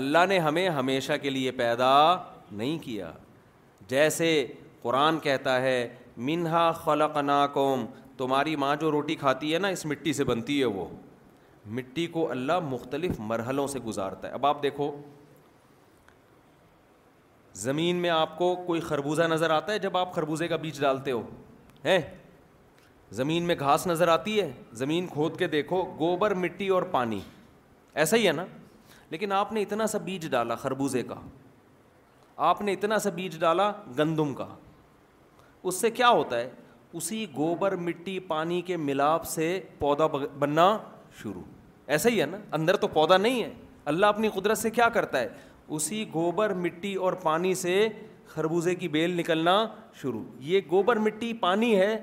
اللہ نے ہمیں ہمیشہ کے لیے پیدا نہیں کیا جیسے قرآن کہتا ہے منہا خلق تمہاری ماں جو روٹی کھاتی ہے نا اس مٹی سے بنتی ہے وہ مٹی کو اللہ مختلف مرحلوں سے گزارتا ہے اب آپ دیکھو زمین میں آپ کو کوئی خربوزہ نظر آتا ہے جب آپ خربوزے کا بیج ڈالتے ہو ہیں زمین میں گھاس نظر آتی ہے زمین کھود کے دیکھو گوبر مٹی اور پانی ایسا ہی ہے نا لیکن آپ نے اتنا سا بیج ڈالا خربوزے کا آپ نے اتنا سا بیج ڈالا گندم کا اس سے کیا ہوتا ہے اسی گوبر مٹی پانی کے ملاپ سے پودا بننا شروع ایسا ہی ہے نا اندر تو پودا نہیں ہے اللہ اپنی قدرت سے کیا کرتا ہے اسی گوبر مٹی اور پانی سے خربوزے کی بیل نکلنا شروع یہ گوبر مٹی پانی ہے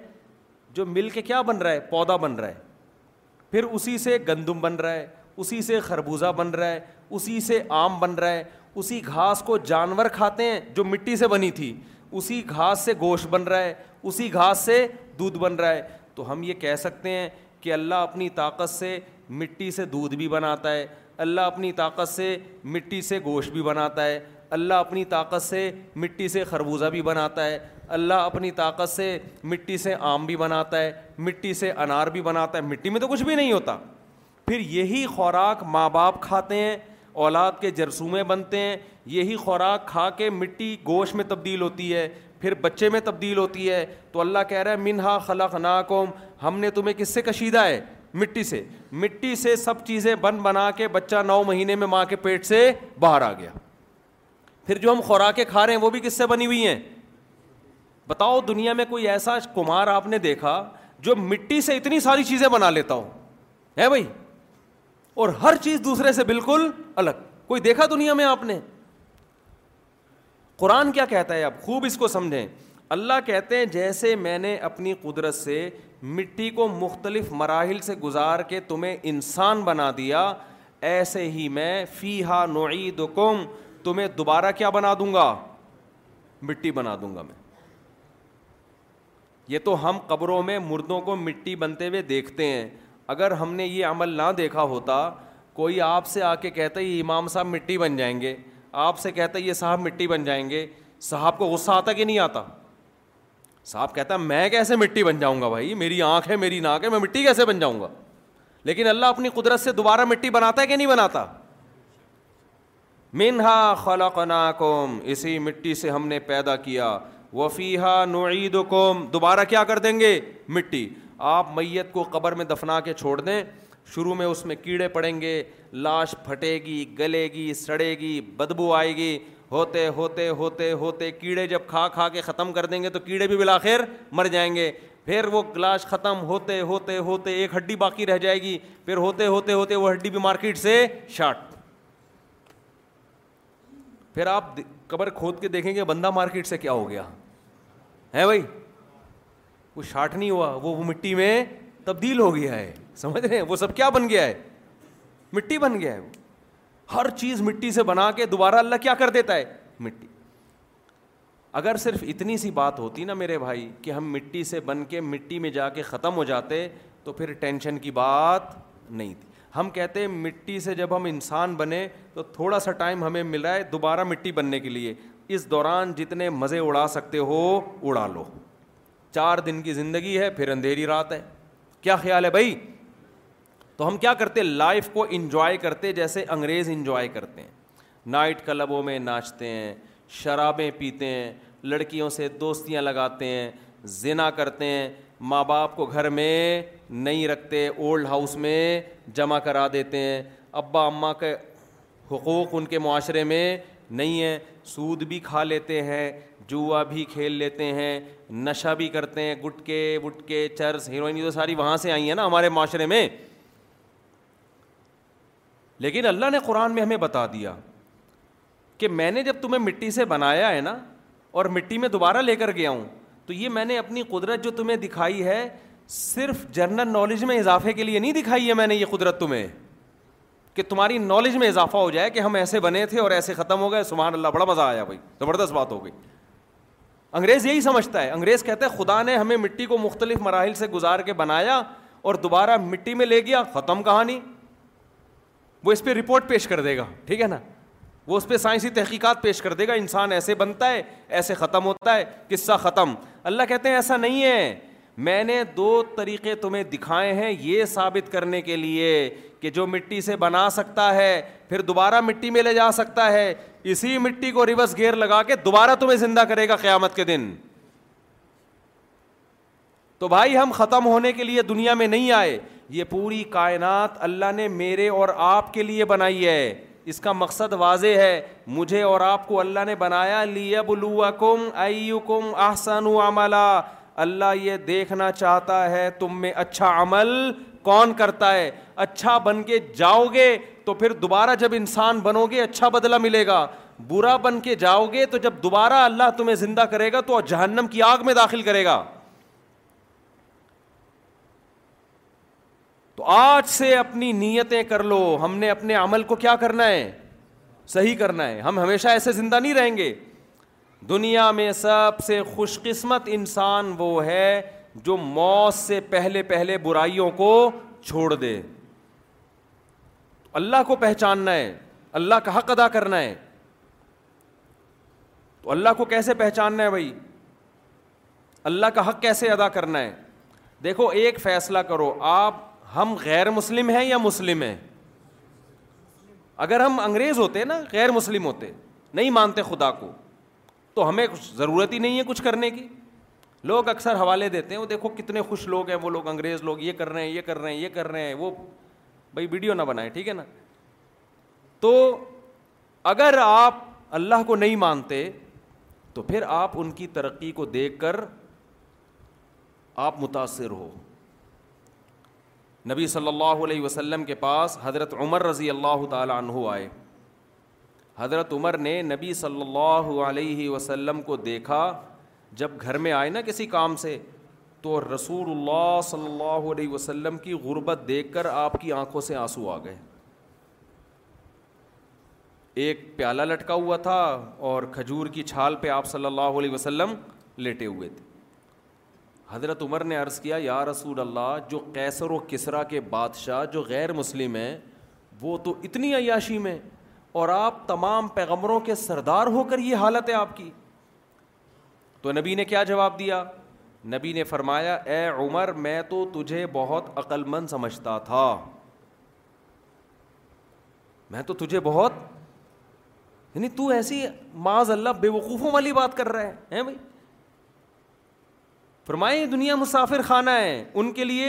جو مل کے کیا بن رہا ہے پودا بن رہا ہے پھر اسی سے گندم بن رہا ہے اسی سے خربوزہ بن رہا ہے اسی سے آم بن رہا ہے اسی گھاس کو جانور کھاتے ہیں جو مٹی سے بنی تھی اسی گھاس سے گوشت بن رہا ہے اسی گھاس سے دودھ بن رہا ہے تو ہم یہ کہہ سکتے ہیں کہ اللہ اپنی طاقت سے مٹی سے دودھ بھی بناتا ہے اللہ اپنی طاقت سے مٹی سے گوشت بھی بناتا ہے اللہ اپنی طاقت سے مٹی سے خربوزہ بھی بناتا ہے اللہ اپنی طاقت سے مٹی سے آم بھی بناتا ہے مٹی سے انار بھی بناتا ہے مٹی میں تو کچھ بھی نہیں ہوتا پھر یہی خوراک ماں باپ کھاتے ہیں اولاد کے جرسومے بنتے ہیں یہی خوراک کھا کے مٹی گوشت میں تبدیل ہوتی ہے پھر بچے میں تبدیل ہوتی ہے تو اللہ کہہ رہا ہے منہا خلق ناکوم ہم نے تمہیں کس سے کشیدہ ہے مٹی سے مٹی سے سب چیزیں بن بنا کے بچہ نو مہینے میں ماں کے پیٹ سے باہر آ گیا پھر جو ہم خوراکیں کھا رہے ہیں وہ بھی کس سے بنی ہوئی ہیں بتاؤ دنیا میں کوئی ایسا کمار آپ نے دیکھا جو مٹی سے اتنی ساری چیزیں بنا لیتا ہوں ہے بھائی اور ہر چیز دوسرے سے بالکل الگ کوئی دیکھا دنیا میں آپ نے قرآن کیا کہتا ہے آپ خوب اس کو سمجھیں اللہ کہتے ہیں جیسے میں نے اپنی قدرت سے مٹی کو مختلف مراحل سے گزار کے تمہیں انسان بنا دیا ایسے ہی میں فی ہا نوعی دو تمہیں دوبارہ کیا بنا دوں گا مٹی بنا دوں گا میں یہ تو ہم قبروں میں مردوں کو مٹی بنتے ہوئے دیکھتے ہیں اگر ہم نے یہ عمل نہ دیکھا ہوتا کوئی آپ سے آ کے کہتا ہے یہ امام صاحب مٹی بن جائیں گے آپ سے ہے یہ صاحب مٹی بن جائیں گے صاحب کو غصہ آتا کہ نہیں آتا صاحب کہتا ہے میں کیسے مٹی بن جاؤں گا بھائی میری آنکھ ہے میری ناک ہے میں مٹی کیسے بن جاؤں گا لیکن اللہ اپنی قدرت سے دوبارہ مٹی بناتا ہے کہ نہیں بناتا منہا خلا کوم اسی مٹی سے ہم نے پیدا کیا وفیحا نعید کوم دوبارہ کیا کر دیں گے مٹی آپ میت کو قبر میں دفنا کے چھوڑ دیں شروع میں اس میں کیڑے پڑیں گے لاش پھٹے گی گلے گی سڑے گی بدبو آئے گی ہوتے ہوتے ہوتے ہوتے کیڑے جب کھا کھا کے ختم کر دیں گے تو کیڑے بھی بلاخیر مر جائیں گے پھر وہ گلاس ختم ہوتے ہوتے ہوتے ایک ہڈی باقی رہ جائے گی پھر ہوتے ہوتے ہوتے وہ ہڈی بھی مارکیٹ سے شاٹ پھر آپ قبر کھود کے دیکھیں گے بندہ مارکیٹ سے کیا ہو گیا ہے بھائی وہ شاٹ نہیں ہوا وہ مٹی میں تبدیل ہو گیا ہے سمجھ رہے ہیں وہ سب کیا بن گیا ہے مٹی بن گیا ہے ہر چیز مٹی سے بنا کے دوبارہ اللہ کیا کر دیتا ہے مٹی اگر صرف اتنی سی بات ہوتی نا میرے بھائی کہ ہم مٹی سے بن کے مٹی میں جا کے ختم ہو جاتے تو پھر ٹینشن کی بات نہیں تھی ہم کہتے ہیں مٹی سے جب ہم انسان بنے تو تھوڑا سا ٹائم ہمیں ملا ہے دوبارہ مٹی بننے کے لیے اس دوران جتنے مزے اڑا سکتے ہو اڑا لو چار دن کی زندگی ہے پھر اندھیری رات ہے کیا خیال ہے بھائی تو ہم کیا کرتے لائف کو انجوائے کرتے جیسے انگریز انجوائے کرتے ہیں نائٹ کلبوں میں ناچتے ہیں شرابیں پیتے ہیں لڑکیوں سے دوستیاں لگاتے ہیں زنا کرتے ہیں ماں باپ کو گھر میں نہیں رکھتے اولڈ ہاؤس میں جمع کرا دیتے ہیں ابا اماں کے حقوق ان کے معاشرے میں نہیں ہیں سود بھی کھا لیتے ہیں جوا بھی کھیل لیتے ہیں نشہ بھی کرتے ہیں گٹکے وٹکے چرس ہیروئن یہ تو ساری وہاں سے آئی ہیں نا ہمارے معاشرے میں لیکن اللہ نے قرآن میں ہمیں بتا دیا کہ میں نے جب تمہیں مٹی سے بنایا ہے نا اور مٹی میں دوبارہ لے کر گیا ہوں تو یہ میں نے اپنی قدرت جو تمہیں دکھائی ہے صرف جنرل نالج میں اضافے کے لیے نہیں دکھائی ہے میں نے یہ قدرت تمہیں کہ تمہاری نالج میں اضافہ ہو جائے کہ ہم ایسے بنے تھے اور ایسے ختم ہو گئے سبحان اللہ بڑا مزہ آیا بھائی زبردست بات ہو گئی انگریز یہی سمجھتا ہے انگریز کہتا ہے خدا نے ہمیں مٹی کو مختلف مراحل سے گزار کے بنایا اور دوبارہ مٹی میں لے گیا ختم کہانی وہ اس پہ رپورٹ پیش کر دے گا ٹھیک ہے نا وہ اس پہ سائنسی تحقیقات پیش کر دے گا انسان ایسے بنتا ہے ایسے ختم ہوتا ہے قصہ ختم اللہ کہتے ہیں ایسا نہیں ہے میں نے دو طریقے تمہیں دکھائے ہیں یہ ثابت کرنے کے لیے کہ جو مٹی سے بنا سکتا ہے پھر دوبارہ مٹی میں لے جا سکتا ہے اسی مٹی کو ریورس گیئر لگا کے دوبارہ تمہیں زندہ کرے گا قیامت کے دن تو بھائی ہم ختم ہونے کے لیے دنیا میں نہیں آئے یہ پوری کائنات اللہ نے میرے اور آپ کے لیے بنائی ہے اس کا مقصد واضح ہے مجھے اور آپ کو اللہ نے بنایا لیا آئیو کم آسان احسن عملہ اللہ یہ دیکھنا چاہتا ہے تم میں اچھا عمل کون کرتا ہے اچھا بن کے جاؤ گے تو پھر دوبارہ جب انسان بنو گے اچھا بدلہ ملے گا برا بن کے جاؤ گے تو جب دوبارہ اللہ تمہیں زندہ کرے گا تو جہنم کی آگ میں داخل کرے گا تو آج سے اپنی نیتیں کر لو ہم نے اپنے عمل کو کیا کرنا ہے صحیح کرنا ہے ہم ہمیشہ ایسے زندہ نہیں رہیں گے دنیا میں سب سے خوش قسمت انسان وہ ہے جو موت سے پہلے پہلے برائیوں کو چھوڑ دے اللہ کو پہچاننا ہے اللہ کا حق ادا کرنا ہے تو اللہ کو کیسے پہچاننا ہے بھائی اللہ کا حق کیسے ادا کرنا ہے دیکھو ایک فیصلہ کرو آپ ہم غیر مسلم ہیں یا مسلم ہیں اگر ہم انگریز ہوتے نا غیر مسلم ہوتے نہیں مانتے خدا کو تو ہمیں ضرورت ہی نہیں ہے کچھ کرنے کی لوگ اکثر حوالے دیتے ہیں وہ دیکھو کتنے خوش لوگ ہیں وہ لوگ انگریز لوگ یہ کر رہے ہیں یہ کر رہے ہیں یہ کر رہے ہیں وہ بھائی ویڈیو نہ بنائیں ٹھیک ہے نا تو اگر آپ اللہ کو نہیں مانتے تو پھر آپ ان کی ترقی کو دیکھ کر آپ متاثر ہو نبی صلی اللہ علیہ وسلم کے پاس حضرت عمر رضی اللہ تعالیٰ عنہ آئے حضرت عمر نے نبی صلی اللہ علیہ وسلم کو دیکھا جب گھر میں آئے نا کسی کام سے تو رسول اللہ صلی اللہ علیہ وسلم کی غربت دیکھ کر آپ کی آنکھوں سے آنسو آ گئے ایک پیالہ لٹکا ہوا تھا اور کھجور کی چھال پہ آپ صلی اللہ علیہ وسلم لیٹے ہوئے تھے حضرت عمر نے عرض کیا یا رسول اللہ جو قیصر و کسرا کے بادشاہ جو غیر مسلم ہیں وہ تو اتنی عیاشی میں اور آپ تمام پیغمبروں کے سردار ہو کر یہ حالت ہے آپ کی تو نبی نے کیا جواب دیا نبی نے فرمایا اے عمر میں تو تجھے بہت عقل مند سمجھتا تھا میں تو تجھے بہت یعنی تو ایسی معاذ اللہ بے وقوفوں والی بات کر رہے ہیں بھائی فرمائے یہ دنیا مسافر خانہ ہے ان کے لیے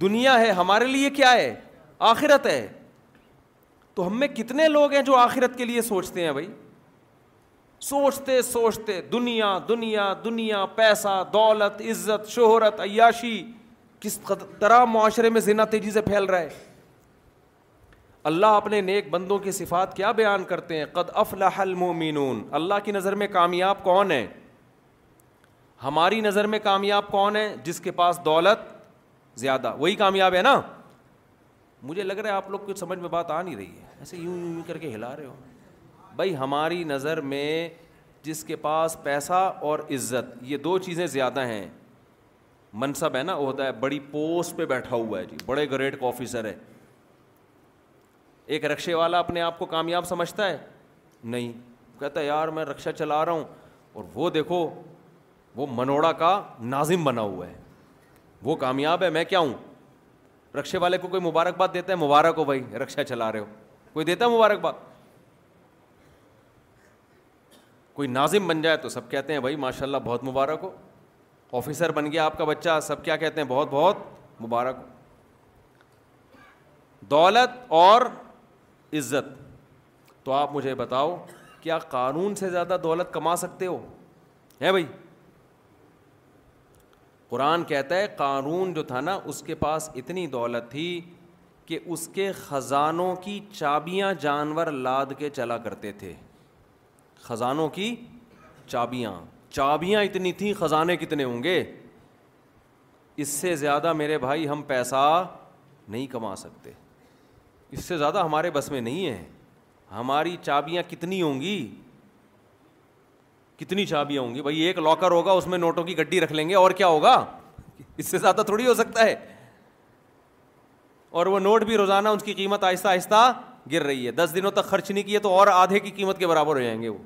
دنیا ہے ہمارے لیے کیا ہے آخرت ہے تو ہم میں کتنے لوگ ہیں جو آخرت کے لیے سوچتے ہیں بھائی سوچتے سوچتے دنیا دنیا دنیا پیسہ دولت عزت شہرت عیاشی کس طرح معاشرے میں زنا تیزی سے پھیل رہا ہے اللہ اپنے نیک بندوں کی صفات کیا بیان کرتے ہیں قد افلح المومنون اللہ کی نظر میں کامیاب کون ہے ہماری نظر میں کامیاب کون ہے جس کے پاس دولت زیادہ وہی کامیاب ہے نا مجھے لگ رہا ہے آپ لوگ کچھ سمجھ میں بات آ نہیں رہی ہے ایسے یوں یوں یوں کر کے ہلا رہے ہو بھائی ہماری نظر میں جس کے پاس پیسہ اور عزت یہ دو چیزیں زیادہ ہیں منصب ہے نا عہدہ ہے بڑی پوسٹ پہ بیٹھا ہوا ہے جی بڑے گریٹ آفیسر ہے ایک رکشے والا اپنے آپ کو کامیاب سمجھتا ہے نہیں کہتا یار میں رکشا چلا رہا ہوں اور وہ دیکھو وہ منوڑا کا ناظم بنا ہوا ہے وہ کامیاب ہے میں کیا ہوں رکشے والے کو کوئی مبارکباد دیتا ہے مبارک ہو بھائی رکشا چلا رہے ہو کوئی دیتا ہے مبارکباد کوئی ناظم بن جائے تو سب کہتے ہیں بھائی ماشاء اللہ بہت مبارک ہو آفیسر بن گیا آپ کا بچہ سب کیا کہتے ہیں بہت بہت مبارک ہو دولت اور عزت تو آپ مجھے بتاؤ کیا قانون سے زیادہ دولت کما سکتے ہو ہے بھائی قرآن کہتا ہے قانون جو تھا نا اس کے پاس اتنی دولت تھی کہ اس کے خزانوں کی چابیاں جانور لاد کے چلا کرتے تھے خزانوں کی چابیاں چابیاں اتنی تھیں خزانے کتنے ہوں گے اس سے زیادہ میرے بھائی ہم پیسہ نہیں کما سکتے اس سے زیادہ ہمارے بس میں نہیں ہیں ہماری چابیاں کتنی ہوں گی کتنی چابیاں ہوں گی بھائی ایک لاکر ہوگا اس میں نوٹوں کی گڈی رکھ لیں گے اور کیا ہوگا اس سے زیادہ تھوڑی ہو سکتا ہے اور وہ نوٹ بھی روزانہ اس کی قیمت آہستہ آہستہ گر رہی ہے دس دنوں تک خرچ نہیں کیے تو اور آدھے کی قیمت کے برابر ہو جائیں گے وہ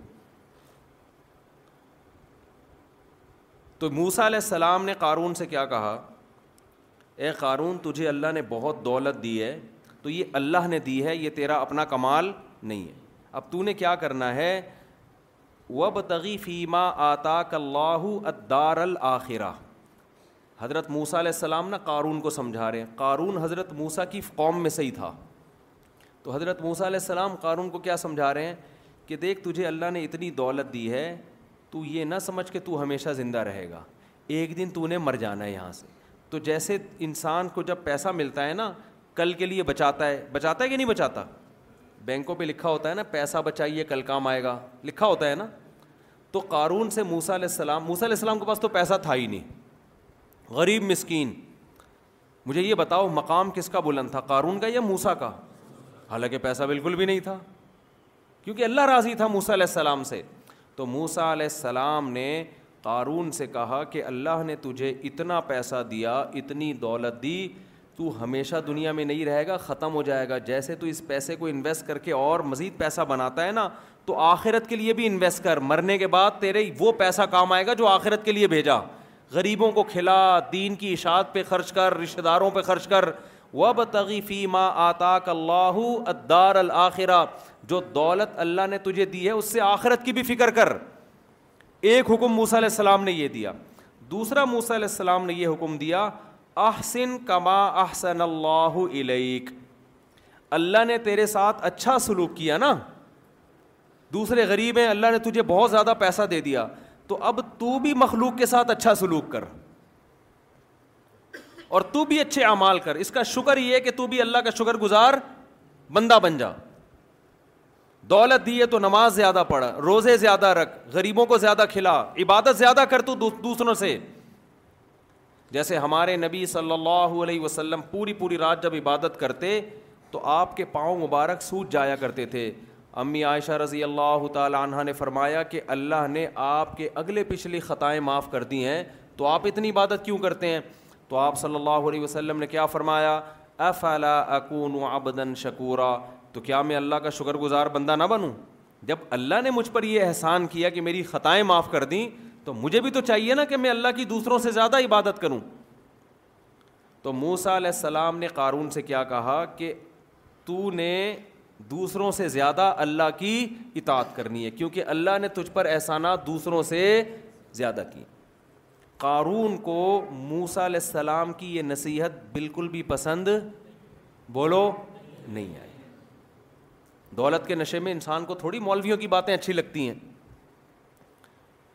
تو موسا علیہ السلام نے قارون سے کیا کہا اے قارون تجھے اللہ نے بہت دولت دی ہے تو یہ اللہ نے دی ہے یہ تیرا اپنا کمال نہیں ہے اب تو نے کیا کرنا ہے وب تغی فیما آتا کلّاہ ادار الآخرہ حضرت موسیٰ علیہ السلام نا قارون کو سمجھا رہے ہیں قارون حضرت موسیٰ کی قوم میں سے ہی تھا تو حضرت موسیٰ علیہ السلام قارون کو کیا سمجھا رہے ہیں کہ دیکھ تجھے اللہ نے اتنی دولت دی ہے تو یہ نہ سمجھ کے تو ہمیشہ زندہ رہے گا ایک دن تو نے مر جانا ہے یہاں سے تو جیسے انسان کو جب پیسہ ملتا ہے نا کل کے لیے بچاتا ہے بچاتا ہے کہ نہیں بچاتا بینکوں پہ لکھا ہوتا ہے نا پیسہ بچائیے کل کام آئے گا لکھا ہوتا ہے نا تو قارون سے موسا علیہ السلام موسا علیہ السلام کے پاس تو پیسہ تھا ہی نہیں غریب مسکین مجھے یہ بتاؤ مقام کس کا بلند تھا قارون کا یا موسا کا حالانکہ پیسہ بالکل بھی نہیں تھا کیونکہ اللہ راضی تھا موسا علیہ السلام سے تو موسا علیہ السلام نے قارون سے کہا کہ اللہ نے تجھے اتنا پیسہ دیا اتنی دولت دی تو ہمیشہ دنیا میں نہیں رہے گا ختم ہو جائے گا جیسے تو اس پیسے کو انویسٹ کر کے اور مزید پیسہ بناتا ہے نا تو آخرت کے لیے بھی انویسٹ کر مرنے کے بعد تیرے وہ پیسہ کام آئے گا جو آخرت کے لیے بھیجا غریبوں کو کھلا دین کی اشاعت پہ خرچ کر رشتہ داروں پہ خرچ کر و بتغیفی ماں آتا اللہ ادار الآخرہ جو دولت اللہ نے تجھے دی ہے اس سے آخرت کی بھی فکر کر ایک حکم موسیٰ علیہ السلام نے یہ دیا دوسرا موسیٰ علیہ السلام نے یہ حکم دیا احسن کما احسن اللہ علیک اللہ نے تیرے ساتھ اچھا سلوک کیا نا دوسرے غریب ہیں اللہ نے تجھے بہت زیادہ پیسہ دے دیا تو اب تو بھی مخلوق کے ساتھ اچھا سلوک کر اور تو بھی اچھے اعمال کر اس کا شکر یہ کہ تو بھی اللہ کا شکر گزار بندہ بن جا دولت دیے تو نماز زیادہ پڑھ روزے زیادہ رکھ غریبوں کو زیادہ کھلا عبادت زیادہ کر تو دوسروں سے جیسے ہمارے نبی صلی اللہ علیہ وسلم پوری پوری رات جب عبادت کرتے تو آپ کے پاؤں مبارک سوج جایا کرتے تھے امی عائشہ رضی اللہ تعالیٰ عنہ نے فرمایا کہ اللہ نے آپ کے اگلے پچھلی خطائیں معاف کر دی ہیں تو آپ اتنی عبادت کیوں کرتے ہیں تو آپ صلی اللہ علیہ وسلم نے کیا فرمایا افلا اکون عبدن شکورا تو کیا میں اللہ کا شکر گزار بندہ نہ بنوں جب اللہ نے مجھ پر یہ احسان کیا کہ میری خطائیں معاف کر دیں تو مجھے بھی تو چاہیے نا کہ میں اللہ کی دوسروں سے زیادہ عبادت کروں تو موسا علیہ السلام نے قارون سے کیا کہا کہ تو نے دوسروں سے زیادہ اللہ کی اطاعت کرنی ہے کیونکہ اللہ نے تجھ پر احسانات دوسروں سے زیادہ کی قارون کو موسا علیہ السلام کی یہ نصیحت بالکل بھی پسند بولو نہیں آئی دولت کے نشے میں انسان کو تھوڑی مولویوں کی باتیں اچھی لگتی ہیں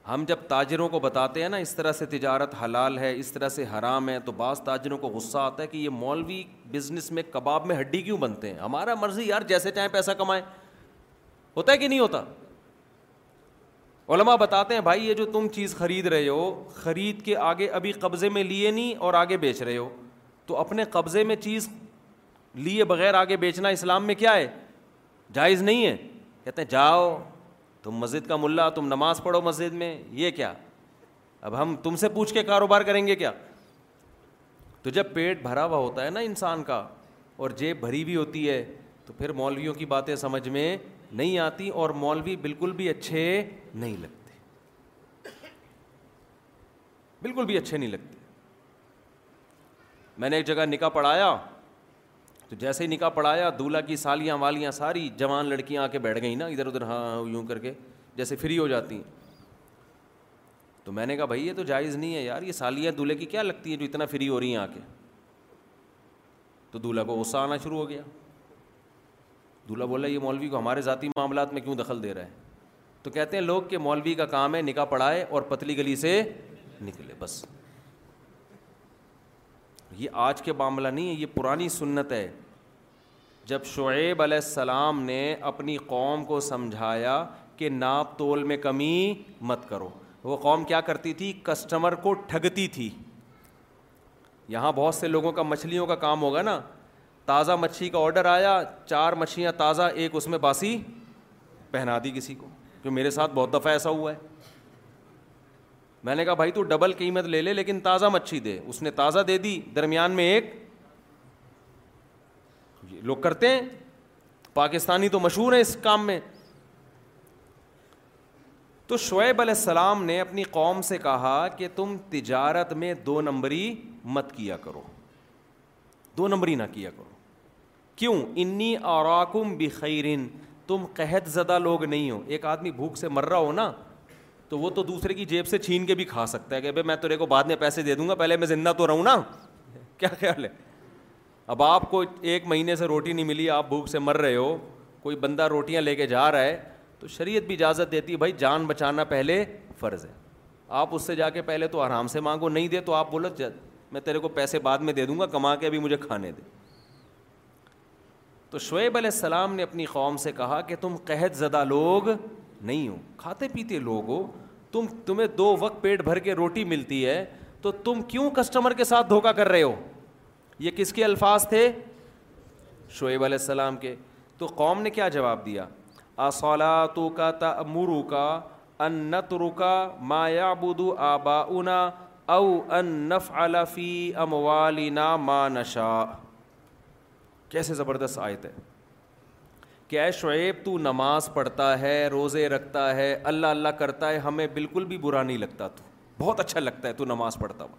ہم جب تاجروں کو بتاتے ہیں نا اس طرح سے تجارت حلال ہے اس طرح سے حرام ہے تو بعض تاجروں کو غصہ آتا ہے کہ یہ مولوی بزنس میں کباب میں ہڈی کیوں بنتے ہیں ہمارا مرضی یار جیسے چاہیں پیسہ کمائے ہوتا ہے کہ نہیں ہوتا علما بتاتے ہیں بھائی یہ جو تم چیز خرید رہے ہو خرید کے آگے ابھی قبضے میں لیے نہیں اور آگے بیچ رہے ہو تو اپنے قبضے میں چیز لیے بغیر آگے بیچنا اسلام میں کیا ہے جائز نہیں ہے کہتے ہیں جاؤ تم مسجد کا ملا تم نماز پڑھو مسجد میں یہ کیا اب ہم تم سے پوچھ کے کاروبار کریں گے کیا تو جب پیٹ بھرا ہوا ہوتا ہے نا انسان کا اور جیب بھری بھی ہوتی ہے تو پھر مولویوں کی باتیں سمجھ میں نہیں آتی اور مولوی بالکل بھی اچھے نہیں لگتے بالکل بھی اچھے نہیں لگتے میں نے ایک جگہ نکاح پڑھایا تو جیسے ہی نکاح پڑھایا دولہا کی سالیاں والیاں ساری جوان لڑکیاں آ کے بیٹھ گئیں نا ادھر ادھر ہاں،, ہاں،, ہاں یوں کر کے جیسے فری ہو جاتی ہیں تو میں نے کہا بھائی یہ تو جائز نہیں ہے یار یہ سالیاں دولہے کی کیا لگتی ہیں جو اتنا فری ہو رہی ہیں آ کے تو دولہا کو غصہ آنا شروع ہو گیا دولہا بولا یہ مولوی کو ہمارے ذاتی معاملات میں کیوں دخل دے رہا ہے تو کہتے ہیں لوگ کہ مولوی کا کام ہے نکاح پڑھائے اور پتلی گلی سے نکلے بس یہ آج کے معاملہ نہیں ہے یہ پرانی سنت ہے جب شعیب علیہ السلام نے اپنی قوم کو سمجھایا کہ ناپ تول میں کمی مت کرو وہ قوم کیا کرتی تھی کسٹمر کو ٹھگتی تھی یہاں بہت سے لوگوں کا مچھلیوں کا کام ہوگا نا تازہ مچھلی کا آڈر آیا چار مچھلیاں تازہ ایک اس میں باسی پہنا دی کسی کو جو میرے ساتھ بہت دفعہ ایسا ہوا ہے میں نے کہا بھائی تو ڈبل قیمت لے لے لیکن تازہ مچھی دے اس نے تازہ دے دی درمیان میں ایک لوگ کرتے ہیں پاکستانی تو مشہور ہیں اس کام میں تو شعیب علیہ السلام نے اپنی قوم سے کہا کہ تم تجارت میں دو نمبری مت کیا کرو دو نمبری نہ کیا کرو کیوں انی اوراکم بخیرن تم قحط زدہ لوگ نہیں ہو ایک آدمی بھوک سے مر رہا ہو نا تو وہ تو دوسرے کی جیب سے چھین کے بھی کھا سکتا ہے کہ بھائی میں تیرے کو بعد میں پیسے دے دوں گا پہلے میں زندہ تو رہوں نا کیا خیال ہے اب آپ کو ایک مہینے سے روٹی نہیں ملی آپ بھوک سے مر رہے ہو کوئی بندہ روٹیاں لے کے جا رہا ہے تو شریعت بھی اجازت دیتی ہے بھائی جان بچانا پہلے فرض ہے آپ اس سے جا کے پہلے تو آرام سے مانگو نہیں دے تو آپ بولو جد میں تیرے کو پیسے بعد میں دے دوں گا کما کے ابھی مجھے کھانے دے تو شعیب علیہ السلام نے اپنی قوم سے کہا کہ تم قحط زدہ لوگ نہیں ہو کھاتے پیتے لوگ ہو تم تمہیں دو وقت پیٹ بھر کے روٹی ملتی ہے تو تم کیوں کسٹمر کے ساتھ دھوکہ کر رہے ہو یہ کس کے الفاظ تھے شعیب علیہ السلام کے تو قوم نے کیا جواب دیا کا تم روکا رکا مایا بدو آبا او ان نف انفی ما نشا کیسے زبردست آیت ہے کہ اے شعیب تو نماز پڑھتا ہے روزے رکھتا ہے اللہ اللہ کرتا ہے ہمیں بالکل بھی برا نہیں لگتا تو بہت اچھا لگتا ہے تو نماز پڑھتا ہوا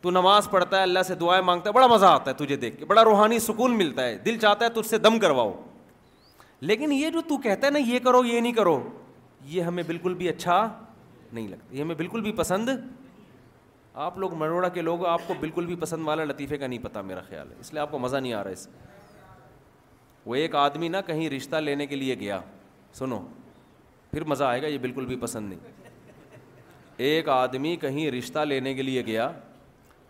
تو نماز پڑھتا ہے اللہ سے دعائیں مانگتا ہے بڑا مزہ آتا ہے تجھے دیکھ کے بڑا روحانی سکون ملتا ہے دل چاہتا ہے تجھ سے دم کرواؤ لیکن یہ جو تو کہتا ہے نا یہ کرو یہ نہیں کرو یہ ہمیں بالکل بھی اچھا نہیں لگتا یہ ہمیں بالکل بھی پسند آپ لوگ مروڑا کے لوگ آپ کو بالکل بھی پسند والا لطیفے کا نہیں پتہ میرا خیال ہے اس لیے آپ کو مزہ نہیں آ رہا ہے اس سے وہ ایک آدمی نہ کہیں رشتہ لینے کے لیے گیا سنو پھر مزہ آئے گا یہ بالکل بھی پسند نہیں ایک آدمی کہیں رشتہ لینے کے لیے گیا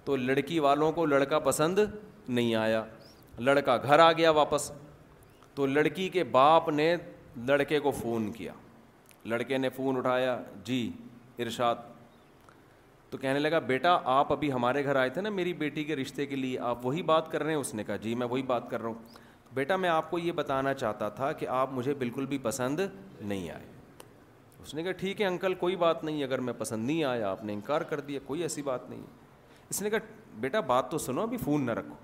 تو لڑکی والوں کو لڑکا پسند نہیں آیا لڑکا گھر آ گیا واپس تو لڑکی کے باپ نے لڑکے کو فون کیا لڑکے نے فون اٹھایا جی ارشاد تو کہنے لگا بیٹا آپ ابھی ہمارے گھر آئے تھے نا میری بیٹی کے رشتے کے لیے آپ وہی بات کر رہے ہیں اس نے کہا جی میں وہی بات کر رہا ہوں بیٹا میں آپ کو یہ بتانا چاہتا تھا کہ آپ مجھے بالکل بھی پسند نہیں آئے اس نے کہا ٹھیک ہے انکل کوئی بات نہیں اگر میں پسند نہیں آیا آپ نے انکار کر دیا کوئی ایسی بات نہیں اس نے کہا بیٹا بات تو سنو ابھی فون نہ رکھو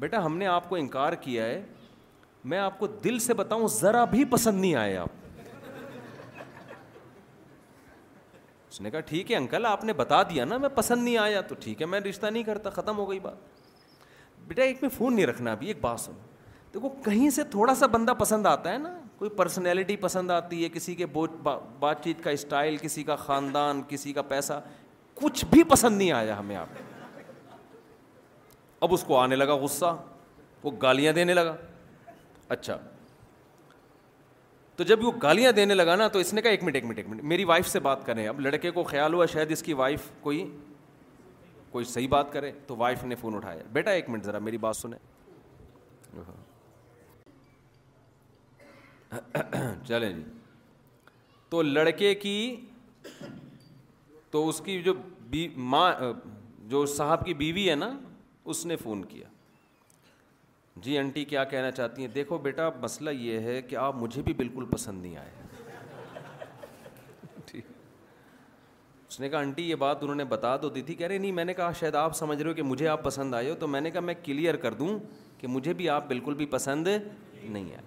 بیٹا ہم نے آپ کو انکار کیا ہے میں آپ کو دل سے بتاؤں ذرا بھی پسند نہیں آئے آپ اس نے کہا ٹھیک ہے انکل آپ نے بتا دیا نا میں پسند نہیں آیا تو ٹھیک ہے میں رشتہ نہیں کرتا ختم ہو گئی بات بیٹا ایک میں فون نہیں رکھنا ابھی ایک بات دیکھو کہیں سے تھوڑا سا بندہ پسند آتا ہے نا کوئی پرسنالٹی پسند آتی ہے کسی کسی کسی کے بات چیت کا کا کا اسٹائل خاندان پیسہ کچھ بھی پسند نہیں آیا ہمیں آپ اب اس کو آنے لگا غصہ وہ گالیاں دینے لگا اچھا تو جب وہ گالیاں دینے لگا نا تو اس نے کہا ایک منٹ ایک منٹ ایک منٹ میری وائف سے بات کریں اب لڑکے کو خیال ہوا شاید اس کی وائف کوئی کوئی صحیح بات کرے تو وائف نے فون اٹھایا بیٹا ایک منٹ ذرا میری بات سنیں چلیں جی تو لڑکے کی تو اس کی جو ماں جو صاحب کی بیوی ہے نا اس نے فون کیا جی آنٹی کیا کہنا چاہتی ہیں دیکھو بیٹا مسئلہ یہ ہے کہ آپ مجھے بھی بالکل پسند نہیں آئے اس نے کہا آنٹی یہ بات انہوں نے بتا تو دی تھی کہہ رہے نہیں میں نے کہا شاید آپ سمجھ رہے ہو کہ مجھے آپ پسند آئے ہو تو میں نے کہا میں کلیئر کر دوں کہ مجھے بھی آپ بالکل بھی پسند نہیں آئے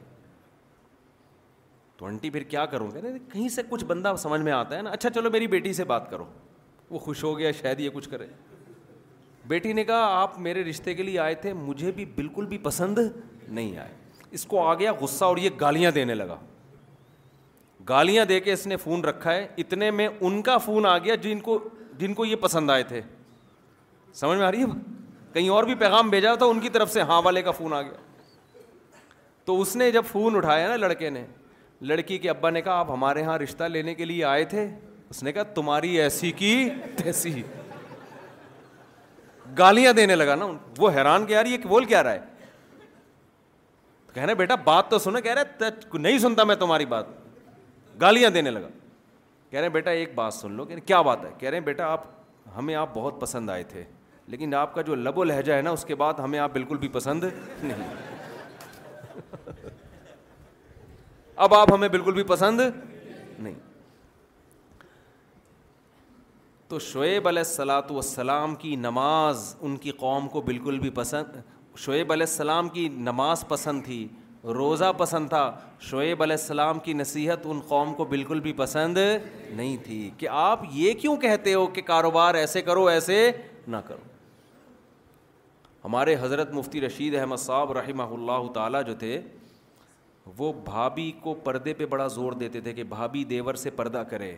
تو آنٹی پھر کیا کروں کہہ رہے کہیں سے کچھ بندہ سمجھ میں آتا ہے نا اچھا چلو میری بیٹی سے بات کرو وہ خوش ہو گیا شاید یہ کچھ کرے بیٹی نے کہا آپ میرے رشتے کے لیے آئے تھے مجھے بھی بالکل بھی پسند نہیں آئے اس کو آ گیا غصہ اور یہ گالیاں دینے لگا گالیاں دے کے اس نے فون رکھا ہے اتنے میں ان کا فون آ گیا جن کو جن کو یہ پسند آئے تھے سمجھ میں آ رہی ہے کہیں اور بھی پیغام بھیجا تھا ان کی طرف سے ہاں والے کا فون آ گیا تو اس نے جب فون اٹھایا نا لڑکے نے لڑکی کے ابا نے کہا آپ ہمارے یہاں رشتہ لینے کے لیے آئے تھے اس نے کہا تمہاری ایسی کی تیسی گالیاں دینے لگا نا وہ حیران کہ یار یہ بول کیا رہا ہے کہنا بیٹا بات تو سنو کہہ رہے نہیں سنتا میں تمہاری بات گالیاں دینے لگا کہہ رہے ہیں بیٹا ایک بات سن لو کہ کیا بات ہے کہہ رہے ہیں بیٹا آپ ہمیں آپ بہت پسند آئے تھے لیکن آپ کا جو لب و لہجہ ہے نا اس کے بعد ہمیں آپ بالکل بھی پسند نہیں اب آپ ہمیں بالکل بھی پسند نہیں تو شعیب علیہ السلاۃ والسلام کی نماز ان کی قوم کو بالکل بھی پسند شعیب علیہ السلام کی نماز پسند تھی روزہ پسند تھا شعیب علیہ السلام کی نصیحت ان قوم کو بالکل بھی پسند نہیں تھی کہ آپ یہ کیوں کہتے ہو کہ کاروبار ایسے کرو ایسے نہ کرو ہمارے حضرت مفتی رشید احمد صاحب رحمہ اللہ تعالیٰ جو تھے وہ بھابھی کو پردے پہ بڑا زور دیتے تھے کہ بھابھی دیور سے پردہ کرے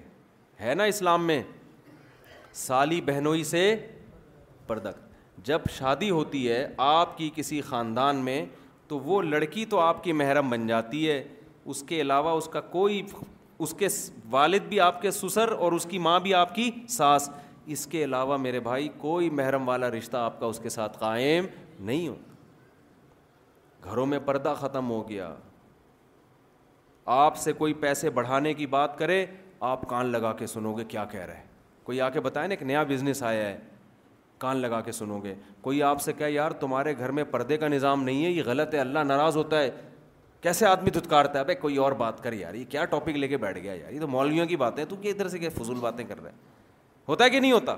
ہے نا اسلام میں سالی بہنوئی سے پردہ جب شادی ہوتی ہے آپ کی کسی خاندان میں تو وہ لڑکی تو آپ کی محرم بن جاتی ہے اس کے علاوہ اس کا کوئی اس کے والد بھی آپ کے سسر اور اس کی ماں بھی آپ کی ساس اس کے علاوہ میرے بھائی کوئی محرم والا رشتہ آپ کا اس کے ساتھ قائم نہیں ہوتا گھروں میں پردہ ختم ہو گیا آپ سے کوئی پیسے بڑھانے کی بات کرے آپ کان لگا کے سنو گے کیا کہہ رہے ہیں کوئی آ کے بتائے نا ایک نیا بزنس آیا ہے کان لگا کے سنو گے کوئی آپ سے کہے یار تمہارے گھر میں پردے کا نظام نہیں ہے یہ غلط ہے اللہ ناراض ہوتا ہے کیسے آدمی دھتکارتا ہے بھائی کوئی اور بات کر یار یہ کیا ٹاپک لے کے بیٹھ گیا یار یہ تو مولویوں کی باتیں تو کیا ادھر سے کیا فضول باتیں کر رہے ہیں ہوتا ہے کہ نہیں ہوتا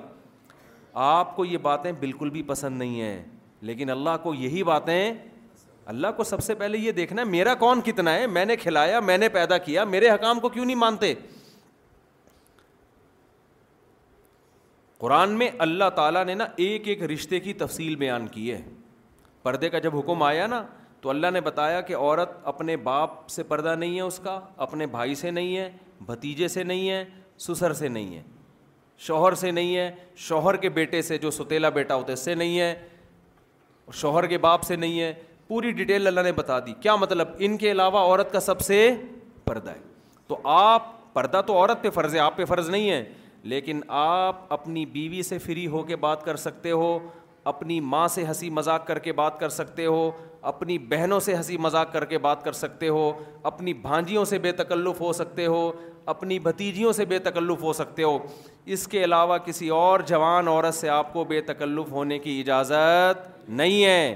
آپ کو یہ باتیں بالکل بھی پسند نہیں ہیں لیکن اللہ کو یہی باتیں اللہ کو سب سے پہلے یہ دیکھنا ہے میرا کون کتنا ہے میں نے کھلایا میں نے پیدا کیا میرے حکام کو کیوں نہیں مانتے قرآن میں اللہ تعالیٰ نے نا ایک ایک رشتے کی تفصیل بیان کی ہے پردے کا جب حکم آیا نا تو اللہ نے بتایا کہ عورت اپنے باپ سے پردہ نہیں ہے اس کا اپنے بھائی سے نہیں ہے بھتیجے سے نہیں ہے سسر سے نہیں ہے شوہر سے نہیں ہے شوہر کے بیٹے سے جو ستیلا بیٹا ہوتا ہے اس سے نہیں ہے شوہر کے باپ سے نہیں ہے پوری ڈیٹیل اللہ نے بتا دی کیا مطلب ان کے علاوہ عورت کا سب سے پردہ ہے تو آپ پردہ تو عورت پہ فرض ہے آپ پہ فرض نہیں ہے لیکن آپ اپنی بیوی سے فری ہو کے بات کر سکتے ہو اپنی ماں سے ہنسی مذاق کر کے بات کر سکتے ہو اپنی بہنوں سے ہنسی مذاق کر کے بات کر سکتے ہو اپنی بھانجیوں سے بے تکلف ہو سکتے ہو اپنی بھتیجیوں سے بے تکلف ہو سکتے ہو اس کے علاوہ کسی اور جوان عورت سے آپ کو بے تکلف ہونے کی اجازت نہیں ہے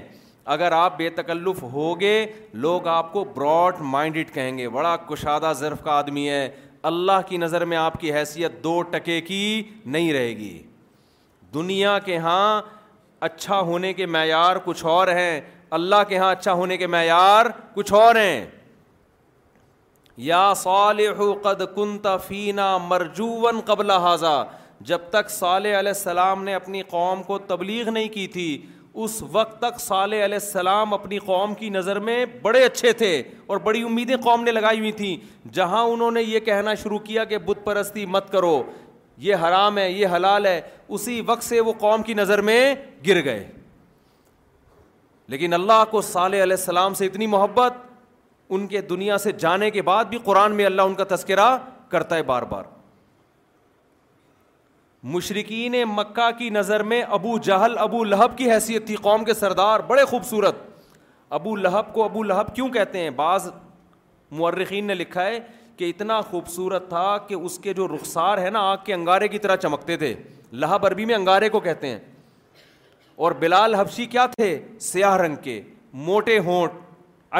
اگر آپ بے تکلف ہوگے لوگ آپ کو براڈ مائنڈڈ کہیں گے بڑا کشادہ ظرف کا آدمی ہے اللہ کی نظر میں آپ کی حیثیت دو ٹکے کی نہیں رہے گی دنیا کے ہاں اچھا ہونے کے معیار کچھ اور ہیں اللہ کے ہاں اچھا ہونے کے معیار کچھ اور ہیں یا صالح قد کن فینا مرجون قبل حاضہ جب تک صالح علیہ السلام نے اپنی قوم کو تبلیغ نہیں کی تھی اس وقت تک صالح علیہ السلام اپنی قوم کی نظر میں بڑے اچھے تھے اور بڑی امیدیں قوم نے لگائی ہوئی تھیں جہاں انہوں نے یہ کہنا شروع کیا کہ بت پرستی مت کرو یہ حرام ہے یہ حلال ہے اسی وقت سے وہ قوم کی نظر میں گر گئے لیکن اللہ کو صالح علیہ السلام سے اتنی محبت ان کے دنیا سے جانے کے بعد بھی قرآن میں اللہ ان کا تذکرہ کرتا ہے بار بار مشرقین مکہ کی نظر میں ابو جہل ابو لہب کی حیثیت تھی قوم کے سردار بڑے خوبصورت ابو لہب کو ابو لہب کیوں کہتے ہیں بعض مورخین نے لکھا ہے کہ اتنا خوبصورت تھا کہ اس کے جو رخسار ہے نا آگ کے انگارے کی طرح چمکتے تھے لہب عربی میں انگارے کو کہتے ہیں اور بلال حبشی کیا تھے سیاہ رنگ کے موٹے ہونٹ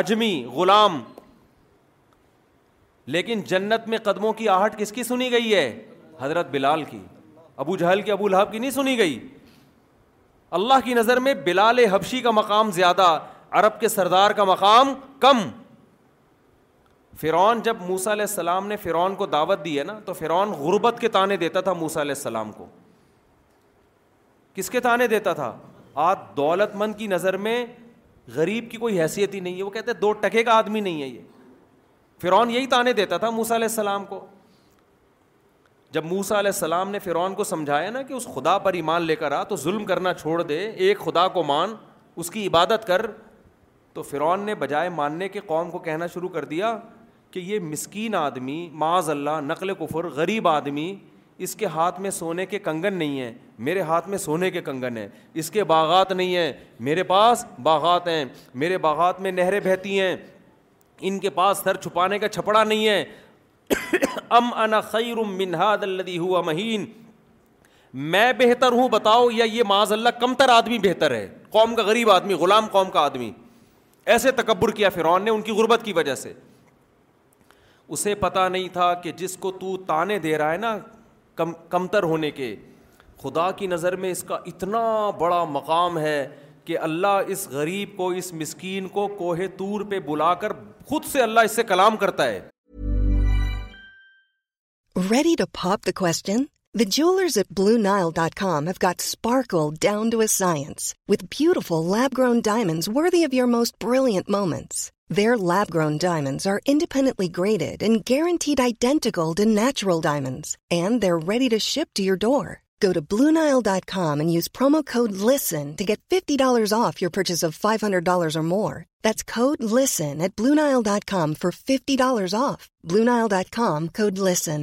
اجمی غلام لیکن جنت میں قدموں کی آہٹ کس کی سنی گئی ہے حضرت بلال کی ابو جہل کے ابو لہب کی نہیں سنی گئی اللہ کی نظر میں بلال حبشی کا مقام زیادہ عرب کے سردار کا مقام کم فرعون جب موسا علیہ السلام نے فرعون کو دعوت دی ہے نا تو فرعون غربت کے تانے دیتا تھا موسا علیہ السلام کو کس کے تانے دیتا تھا آج دولت مند کی نظر میں غریب کی کوئی حیثیت ہی نہیں ہے وہ کہتے دو ٹکے کا آدمی نہیں ہے یہ فرعون یہی تانے دیتا تھا موسا علیہ السلام کو جب موسا علیہ السلام نے فرعون کو سمجھایا نا کہ اس خدا پر ایمان لے کر آ تو ظلم کرنا چھوڑ دے ایک خدا کو مان اس کی عبادت کر تو فرعون نے بجائے ماننے کے قوم کو کہنا شروع کر دیا کہ یہ مسکین آدمی معاذ اللہ نقل کفر غریب آدمی اس کے ہاتھ میں سونے کے کنگن نہیں ہیں میرے ہاتھ میں سونے کے کنگن ہیں اس کے باغات نہیں ہیں میرے پاس باغات ہیں میرے باغات میں نہریں بہتی ہیں ان کے پاس سر چھپانے کا چھپڑا نہیں ہے ام انا خیر منہاد اللہ ہوا مہین میں بہتر ہوں بتاؤ یا یہ معاذ اللہ کمتر آدمی بہتر ہے قوم کا غریب آدمی غلام قوم کا آدمی ایسے تکبر کیا فرعون نے ان کی غربت کی وجہ سے اسے پتا نہیں تھا کہ جس کو تو تانے دے رہا ہے نا کم کمتر ہونے کے خدا کی نظر میں اس کا اتنا بڑا مقام ہے کہ اللہ اس غریب کو اس مسکین کو کوہ تور پہ بلا کر خود سے اللہ اس سے کلام کرتا ہے ready to pop at Blue Nile dot worthy of your most brilliant moments diamonds independently graded and guaranteed identical ڈینڈ natural diamonds ready to off dot com use $500 or more. Off code purchase at Blue Nile dot com for code LISTEN.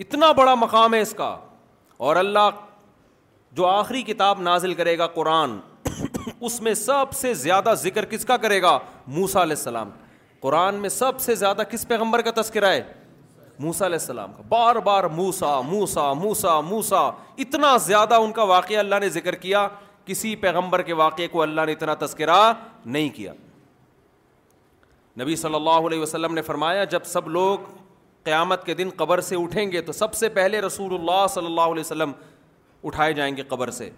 اتنا بڑا مقام ہے اس کا اور اللہ جو آخری کتاب نازل کرے گا قرآن اس میں سب سے زیادہ ذکر کس کا کرے گا موسا علیہ السلام قرآن میں سب سے زیادہ کس پیغمبر کا تذکرہ ہے موسا علیہ السلام کا بار بار موسا موسا موسا موسا اتنا زیادہ ان کا واقعہ اللہ نے ذکر کیا کسی پیغمبر کے واقعے کو اللہ نے اتنا تذکرہ نہیں کیا نبی صلی اللہ علیہ وسلم نے فرمایا جب سب لوگ قیامت کے دن قبر سے اٹھیں گے تو سب سے پہلے رسول اللہ صلی اللہ علیہ وسلم اٹھائے جائیں گے قبر سے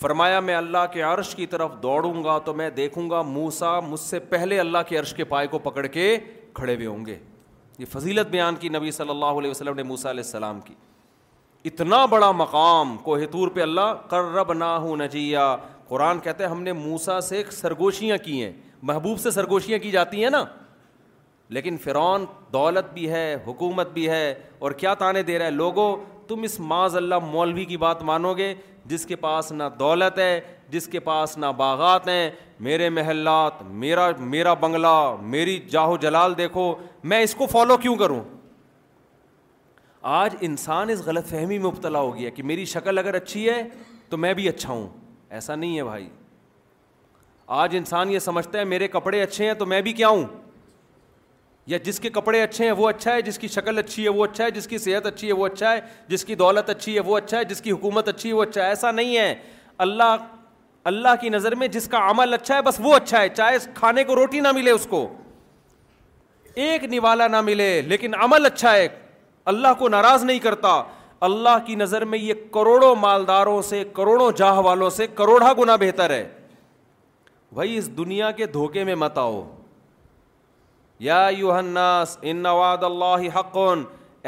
فرمایا میں اللہ کے عرش کی طرف دوڑوں گا تو میں دیکھوں گا موسا مجھ سے پہلے اللہ کے عرش کے پائے کو پکڑ کے کھڑے ہوئے ہوں گے یہ فضیلت بیان کی نبی صلی اللہ علیہ وسلم نے موسیٰ علیہ السلام کی اتنا بڑا مقام کوہ تور پہ اللہ کرب نہ ہوں نجیہ قرآن کہتے ہیں ہم نے موسا سے سرگوشیاں کی ہیں محبوب سے سرگوشیاں کی جاتی ہیں نا لیکن فرعون دولت بھی ہے حکومت بھی ہے اور کیا تانے دے رہا ہے لوگوں تم اس معاذ اللہ مولوی کی بات مانو گے جس کے پاس نہ دولت ہے جس کے پاس نہ باغات ہیں میرے محلات میرا میرا بنگلہ میری جاہو جلال دیکھو میں اس کو فالو کیوں کروں آج انسان اس غلط فہمی میں مبتلا ہو گیا کہ میری شکل اگر اچھی ہے تو میں بھی اچھا ہوں ایسا نہیں ہے بھائی آج انسان یہ سمجھتا ہے میرے کپڑے اچھے ہیں تو میں بھی کیا ہوں یا جس کے کپڑے اچھے ہیں وہ اچھا ہے جس کی شکل اچھی ہے وہ اچھا ہے جس کی صحت اچھی ہے وہ اچھا ہے جس کی دولت اچھی ہے وہ اچھا ہے جس کی حکومت اچھی ہے وہ اچھا ہے ایسا نہیں ہے اللہ اللہ کی نظر میں جس کا عمل اچھا ہے بس وہ اچھا ہے چاہے کھانے کو روٹی نہ ملے اس کو ایک نوالا نہ ملے لیکن عمل اچھا ہے اللہ کو ناراض نہیں کرتا اللہ کی نظر میں یہ کروڑوں مالداروں سے کروڑوں جاہ والوں سے کروڑا گنا بہتر ہے بھائی اس دنیا کے دھوکے میں مت آؤ یا الناس ان وعد اللہ حق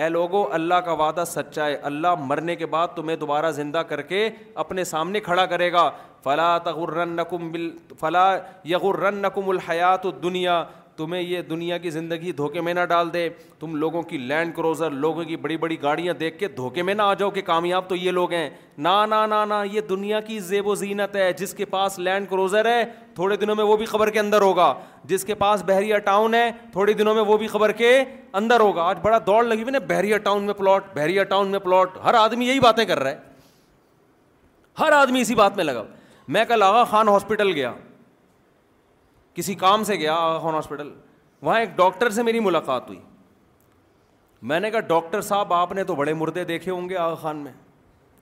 اے لوگو اللہ کا وعدہ سچا ہے اللہ مرنے کے بعد تمہیں دوبارہ زندہ کر کے اپنے سامنے کھڑا کرے گا فلاں تغرن فلاں یغرن نقم الحیات دنیا تمہیں یہ دنیا کی زندگی دھوکے میں نہ ڈال دے تم لوگوں کی لینڈ کروزر لوگوں کی بڑی بڑی گاڑیاں دیکھ کے دھوکے میں نہ آ جاؤ کہ کامیاب تو یہ لوگ ہیں نہ نہ یہ دنیا کی زیب و زینت ہے جس کے پاس لینڈ کروزر ہے تھوڑے دنوں میں وہ بھی خبر کے اندر ہوگا جس کے پاس بحریہ ٹاؤن ہے تھوڑے دنوں میں وہ بھی خبر کے اندر ہوگا آج بڑا دوڑ لگی ہوئی نا بحریہ ٹاؤن میں پلاٹ بحریہ ٹاؤن میں پلاٹ ہر آدمی یہی باتیں کر رہا ہے ہر آدمی اسی بات میں لگا میں کل آغا خان ہاسپٹل گیا کسی کام سے گیا آخ خان ہاسپٹل وہاں ایک ڈاکٹر سے میری ملاقات ہوئی میں نے کہا ڈاکٹر صاحب آپ نے تو بڑے مردے دیکھے ہوں گے آغا خان میں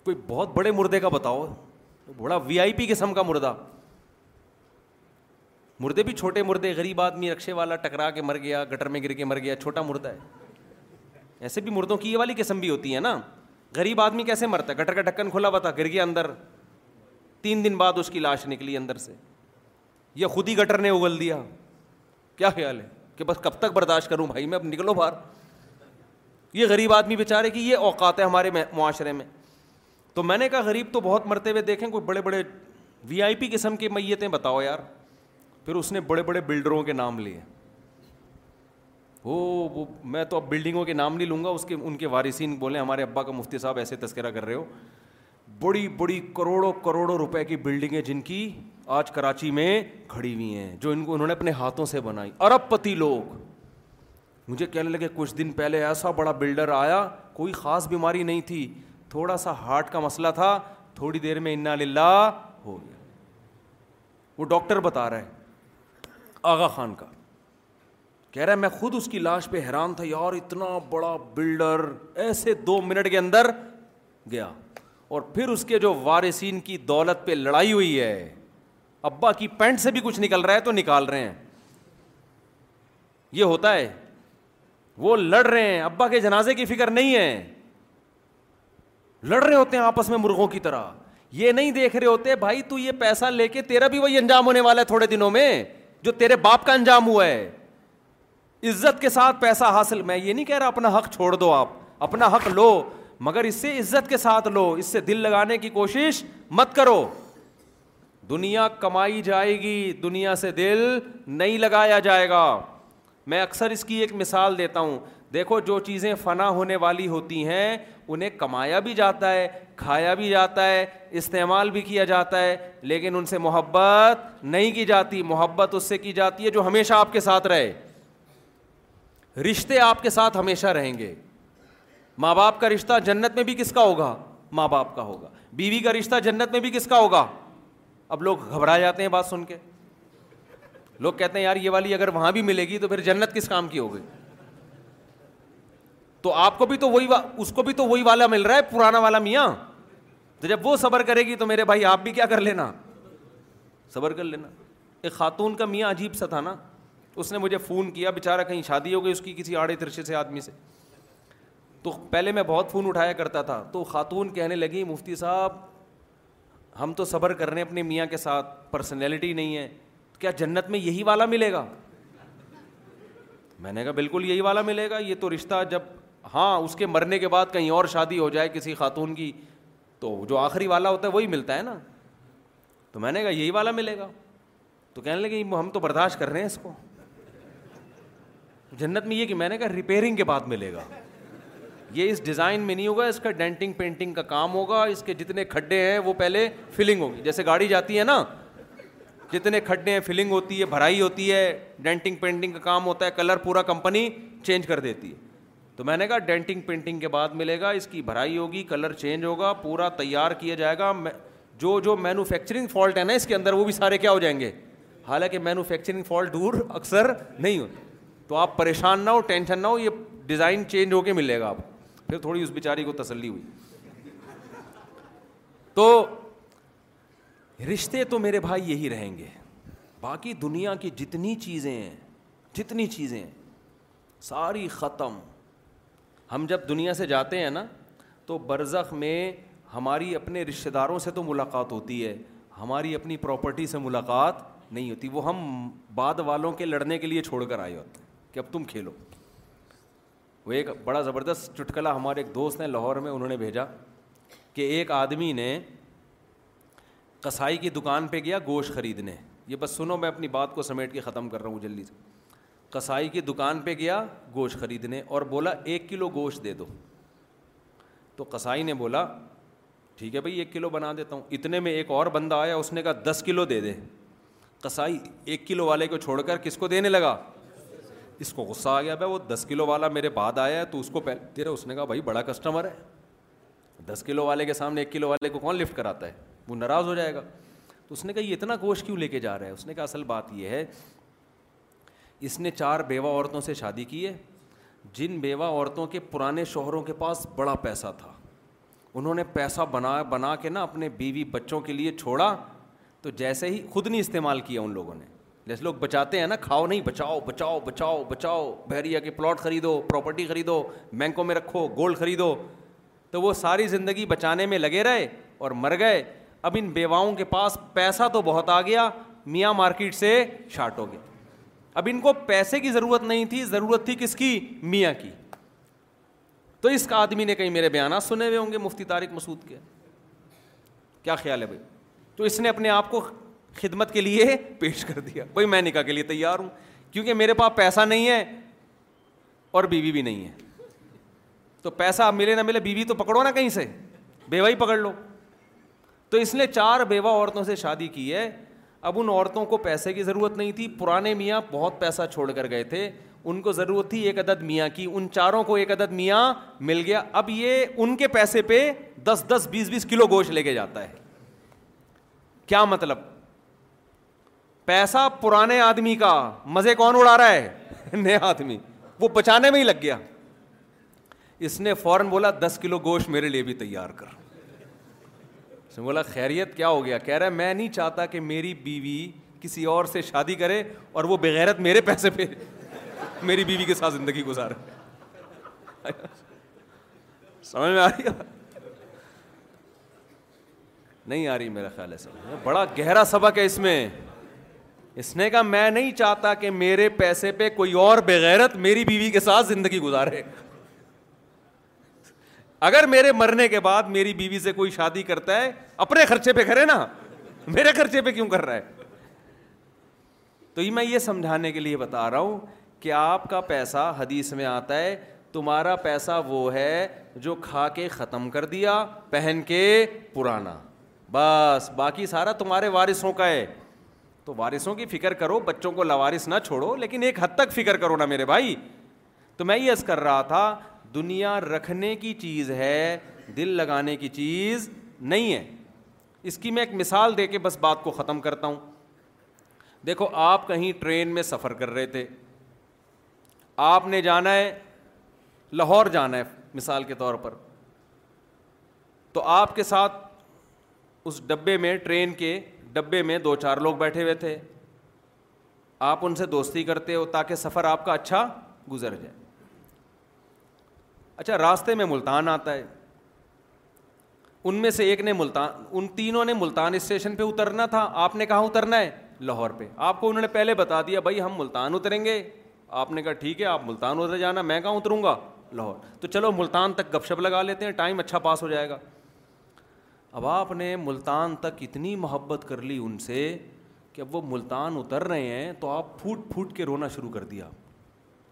کوئی بہت بڑے مردے کا بتاؤ بڑا وی آئی پی قسم کا مردہ مردے بھی چھوٹے مردے غریب آدمی رقشے والا ٹکرا کے مر گیا گٹر میں گر کے مر گیا چھوٹا مردہ ہے ایسے بھی مردوں کی یہ والی قسم بھی ہوتی ہے نا غریب آدمی کیسے مرتا ہے گٹر کا ڈھکن کھلا ہوا تھا گر گیا اندر تین دن بعد اس کی لاش نکلی اندر سے یا خود ہی گٹر نے اگل دیا کیا خیال ہے کہ بس کب تک برداشت کروں بھائی میں اب نکلو باہر یہ غریب آدمی بیچارے کہ یہ اوقات ہے ہمارے معاشرے میں تو میں نے کہا غریب تو بہت مرتے ہوئے دیکھیں کوئی بڑے بڑے وی آئی پی قسم کی میتیں بتاؤ یار پھر اس نے بڑے بڑے بلڈروں کے نام لیے وہ میں تو اب بلڈنگوں کے نام نہیں لوں گا اس کے ان کے وارثین بولیں ہمارے ابا کا مفتی صاحب ایسے تذکرہ کر رہے ہو بڑی بڑی کروڑوں کروڑوں روپے کی بلڈنگیں جن کی آج کراچی میں کھڑی ہوئی ہیں جو ان کو انہوں نے اپنے ہاتھوں سے بنائی ارب پتی لوگ مجھے کہنے لگے کچھ دن پہلے ایسا بڑا بلڈر آیا کوئی خاص بیماری نہیں تھی تھوڑا سا ہارٹ کا مسئلہ تھا تھوڑی دیر میں انا للہ ہو گیا وہ ڈاکٹر بتا رہا ہے آغا خان کا کہہ رہا ہے میں خود اس کی لاش پہ حیران تھا یار اتنا بڑا بلڈر ایسے دو منٹ کے اندر گیا اور پھر اس کے جو وارثین کی دولت پہ لڑائی ہوئی ہے ابا کی پینٹ سے بھی کچھ نکل رہا ہے تو نکال رہے ہیں یہ ہوتا ہے وہ لڑ رہے ہیں ابا کے جنازے کی فکر نہیں ہے لڑ رہے ہوتے ہیں آپس میں مرغوں کی طرح یہ نہیں دیکھ رہے ہوتے بھائی تو یہ پیسہ لے کے تیرا بھی وہی انجام ہونے والا ہے تھوڑے دنوں میں جو تیرے باپ کا انجام ہوا ہے عزت کے ساتھ پیسہ حاصل میں یہ نہیں کہہ رہا اپنا حق چھوڑ دو آپ اپنا حق لو مگر اس سے عزت کے ساتھ لو اس سے دل لگانے کی کوشش مت کرو دنیا کمائی جائے گی دنیا سے دل نہیں لگایا جائے گا میں اکثر اس کی ایک مثال دیتا ہوں دیکھو جو چیزیں فنا ہونے والی ہوتی ہیں انہیں کمایا بھی جاتا ہے کھایا بھی جاتا ہے استعمال بھی کیا جاتا ہے لیکن ان سے محبت نہیں کی جاتی محبت اس سے کی جاتی ہے جو ہمیشہ آپ کے ساتھ رہے رشتے آپ کے ساتھ ہمیشہ رہیں گے ماں باپ کا رشتہ جنت میں بھی کس کا ہوگا ماں باپ کا ہوگا بیوی کا رشتہ جنت میں بھی کس کا ہوگا اب لوگ گھبرا جاتے ہیں بات سن کے لوگ کہتے ہیں یار یہ والی اگر وہاں بھی ملے گی تو پھر جنت کس کام کی گئی تو آپ کو بھی تو وہی اس کو بھی تو وہی والا مل رہا ہے پرانا والا میاں تو تو جب وہ صبر کرے گی میرے بھائی آپ بھی کیا کر لینا صبر کر لینا ایک خاتون کا میاں عجیب سا تھا نا اس نے مجھے فون کیا بےچارا کہیں شادی ہو گئی اس کی کسی آڑے ترشے سے آدمی سے تو پہلے میں بہت فون اٹھایا کرتا تھا تو خاتون کہنے لگی مفتی صاحب ہم تو صبر کر رہے ہیں اپنے میاں کے ساتھ پرسنالٹی نہیں ہے کیا جنت میں یہی والا ملے گا میں نے کہا بالکل یہی والا ملے گا یہ تو رشتہ جب ہاں اس کے مرنے کے بعد کہیں اور شادی ہو جائے کسی خاتون کی تو جو آخری والا ہوتا ہے وہی ملتا ہے نا تو میں نے کہا یہی والا ملے گا تو کہنے لگے ہم تو برداشت کر رہے ہیں اس کو جنت میں یہ کہ میں نے کہا ریپیرنگ کے بعد ملے گا یہ اس ڈیزائن میں نہیں ہوگا اس کا ڈینٹنگ پینٹنگ کا کام ہوگا اس کے جتنے کھڈے ہیں وہ پہلے فلنگ ہوگی جیسے گاڑی جاتی ہے نا جتنے کھڈے ہیں فلنگ ہوتی ہے بھرائی ہوتی ہے ڈینٹنگ پینٹنگ کا کام ہوتا ہے کلر پورا کمپنی چینج کر دیتی ہے تو میں نے کہا ڈینٹنگ پینٹنگ کے بعد ملے گا اس کی بھرائی ہوگی کلر چینج ہوگا پورا تیار کیا جائے گا جو جو مینوفیکچرنگ فالٹ ہے نا اس کے اندر وہ بھی سارے کیا ہو جائیں گے حالانکہ مینوفیکچرنگ فالٹ دور اکثر نہیں ہوتی تو آپ پریشان نہ ہو ٹینشن نہ ہو یہ ڈیزائن چینج ہو کے ملے گا آپ کو پھر تھوڑی اس بیچاری کو تسلی ہوئی تو رشتے تو میرے بھائی یہی رہیں گے باقی دنیا کی جتنی چیزیں ہیں جتنی چیزیں ہیں ساری ختم ہم جب دنیا سے جاتے ہیں نا تو برزخ میں ہماری اپنے رشتہ داروں سے تو ملاقات ہوتی ہے ہماری اپنی پراپرٹی سے ملاقات نہیں ہوتی وہ ہم بعد والوں کے لڑنے کے لیے چھوڑ کر آئے ہوتے ہیں کہ اب تم کھیلو وہ ایک بڑا زبردست چٹکلا ہمارے ایک دوست ہیں لاہور میں انہوں نے بھیجا کہ ایک آدمی نے کسائی کی دکان پہ گیا گوشت خریدنے یہ بس سنو میں اپنی بات کو سمیٹ کے ختم کر رہا ہوں جلدی سے کسائی کی دکان پہ گیا گوشت خریدنے اور بولا ایک کلو گوشت دے دو تو کسائی نے بولا ٹھیک ہے بھائی ایک کلو بنا دیتا ہوں اتنے میں ایک اور بندہ آیا اس نے کہا دس کلو دے دے کسائی ایک کلو والے کو چھوڑ کر کس کو دینے لگا اس کو غصہ آ گیا بھائی وہ دس کلو والا میرے بعد آیا ہے تو اس کو پہلے تیرا اس نے کہا بھائی بڑا کسٹمر ہے دس کلو والے کے سامنے ایک کلو والے کو کون لفٹ کراتا ہے وہ ناراض ہو جائے گا تو اس نے کہا یہ اتنا گوشت کیوں لے کے جا رہا ہے اس نے کہا اصل بات یہ ہے اس نے چار بیوہ عورتوں سے شادی کی ہے جن بیوہ عورتوں کے پرانے شوہروں کے پاس بڑا پیسہ تھا انہوں نے پیسہ بنا بنا کے نا اپنے بیوی بچوں کے لیے چھوڑا تو جیسے ہی خود نہیں استعمال کیا ان لوگوں نے جیسے لوگ بچاتے ہیں نا کھاؤ نہیں بچاؤ بچاؤ بچاؤ بچاؤ بحریہ کے پلاٹ خریدو پراپرٹی خریدو بینکوں میں رکھو گولڈ خریدو تو وہ ساری زندگی بچانے میں لگے رہے اور مر گئے اب ان بیواؤں کے پاس پیسہ تو بہت آ گیا میاں مارکیٹ سے شارٹ ہو گیا اب ان کو پیسے کی ضرورت نہیں تھی ضرورت تھی کس کی میاں کی تو اس آدمی نے کہیں میرے بیانات سنے ہوئے ہوں گے مفتی طارق مسعود کے کیا خیال ہے بھائی تو اس نے اپنے آپ کو خدمت کے لیے پیش کر دیا بھائی میں نکاح کے لیے تیار ہوں کیونکہ میرے پاس پیسہ نہیں ہے اور بیوی بھی نہیں ہے تو پیسہ ملے نہ ملے بیوی تو پکڑو نا کہیں سے بیوہ ہی پکڑ لو تو اس نے چار بیوہ عورتوں سے شادی کی ہے اب ان عورتوں کو پیسے کی ضرورت نہیں تھی پرانے میاں بہت پیسہ چھوڑ کر گئے تھے ان کو ضرورت تھی ایک عدد میاں کی ان چاروں کو ایک عدد میاں مل گیا اب یہ ان کے پیسے پہ دس دس بیس بیس کلو گوشت لے کے جاتا ہے کیا مطلب پیسہ پرانے آدمی کا مزے کون اڑا رہا ہے نیا آدمی وہ بچانے میں ہی لگ گیا اس نے فوراً بولا دس کلو گوشت میرے لیے بھی تیار کر اس نے بولا خیریت کیا ہو گیا کہہ رہا ہے میں نہیں چاہتا کہ میری بیوی کسی اور سے شادی کرے اور وہ بغیرت میرے پیسے پہ میری بیوی کے ساتھ زندگی گزارے سمجھ میں آ رہی نہیں آ رہی میرا خیال ہے سمجھ بڑا گہرا سبق ہے اس میں اس نے کہا میں نہیں چاہتا کہ میرے پیسے پہ کوئی اور بغیرت میری بیوی کے ساتھ زندگی گزارے اگر میرے مرنے کے بعد میری بیوی سے کوئی شادی کرتا ہے اپنے خرچے پہ کرے نا میرے خرچے پہ کیوں کر رہا ہے تو یہ میں یہ سمجھانے کے لیے بتا رہا ہوں کہ آپ کا پیسہ حدیث میں آتا ہے تمہارا پیسہ وہ ہے جو کھا کے ختم کر دیا پہن کے پرانا بس باقی سارا تمہارے وارثوں کا ہے تو وارثوں کی فکر کرو بچوں کو لوارث نہ چھوڑو لیکن ایک حد تک فکر کرو نا میرے بھائی تو میں یہ عرض کر رہا تھا دنیا رکھنے کی چیز ہے دل لگانے کی چیز نہیں ہے اس کی میں ایک مثال دے کے بس بات کو ختم کرتا ہوں دیکھو آپ کہیں ٹرین میں سفر کر رہے تھے آپ نے جانا ہے لاہور جانا ہے مثال کے طور پر تو آپ کے ساتھ اس ڈبے میں ٹرین کے ڈبے میں دو چار لوگ بیٹھے ہوئے تھے آپ ان سے دوستی کرتے ہو تاکہ سفر آپ کا اچھا گزر جائے اچھا راستے میں ملتان آتا ہے ان میں سے ایک نے ملتان ان تینوں نے ملتان اسٹیشن پہ اترنا تھا آپ نے کہاں اترنا ہے لاہور پہ آپ کو انہوں نے پہلے بتا دیا بھائی ہم ملتان اتریں گے آپ نے کہا ٹھیک ہے آپ ملتان اتر جانا میں کہاں اتروں گا لاہور تو چلو ملتان تک گپ شپ لگا لیتے ہیں ٹائم اچھا پاس ہو جائے گا اب آپ نے ملتان تک اتنی محبت کر لی ان سے کہ اب وہ ملتان اتر رہے ہیں تو آپ پھوٹ پھوٹ کے رونا شروع کر دیا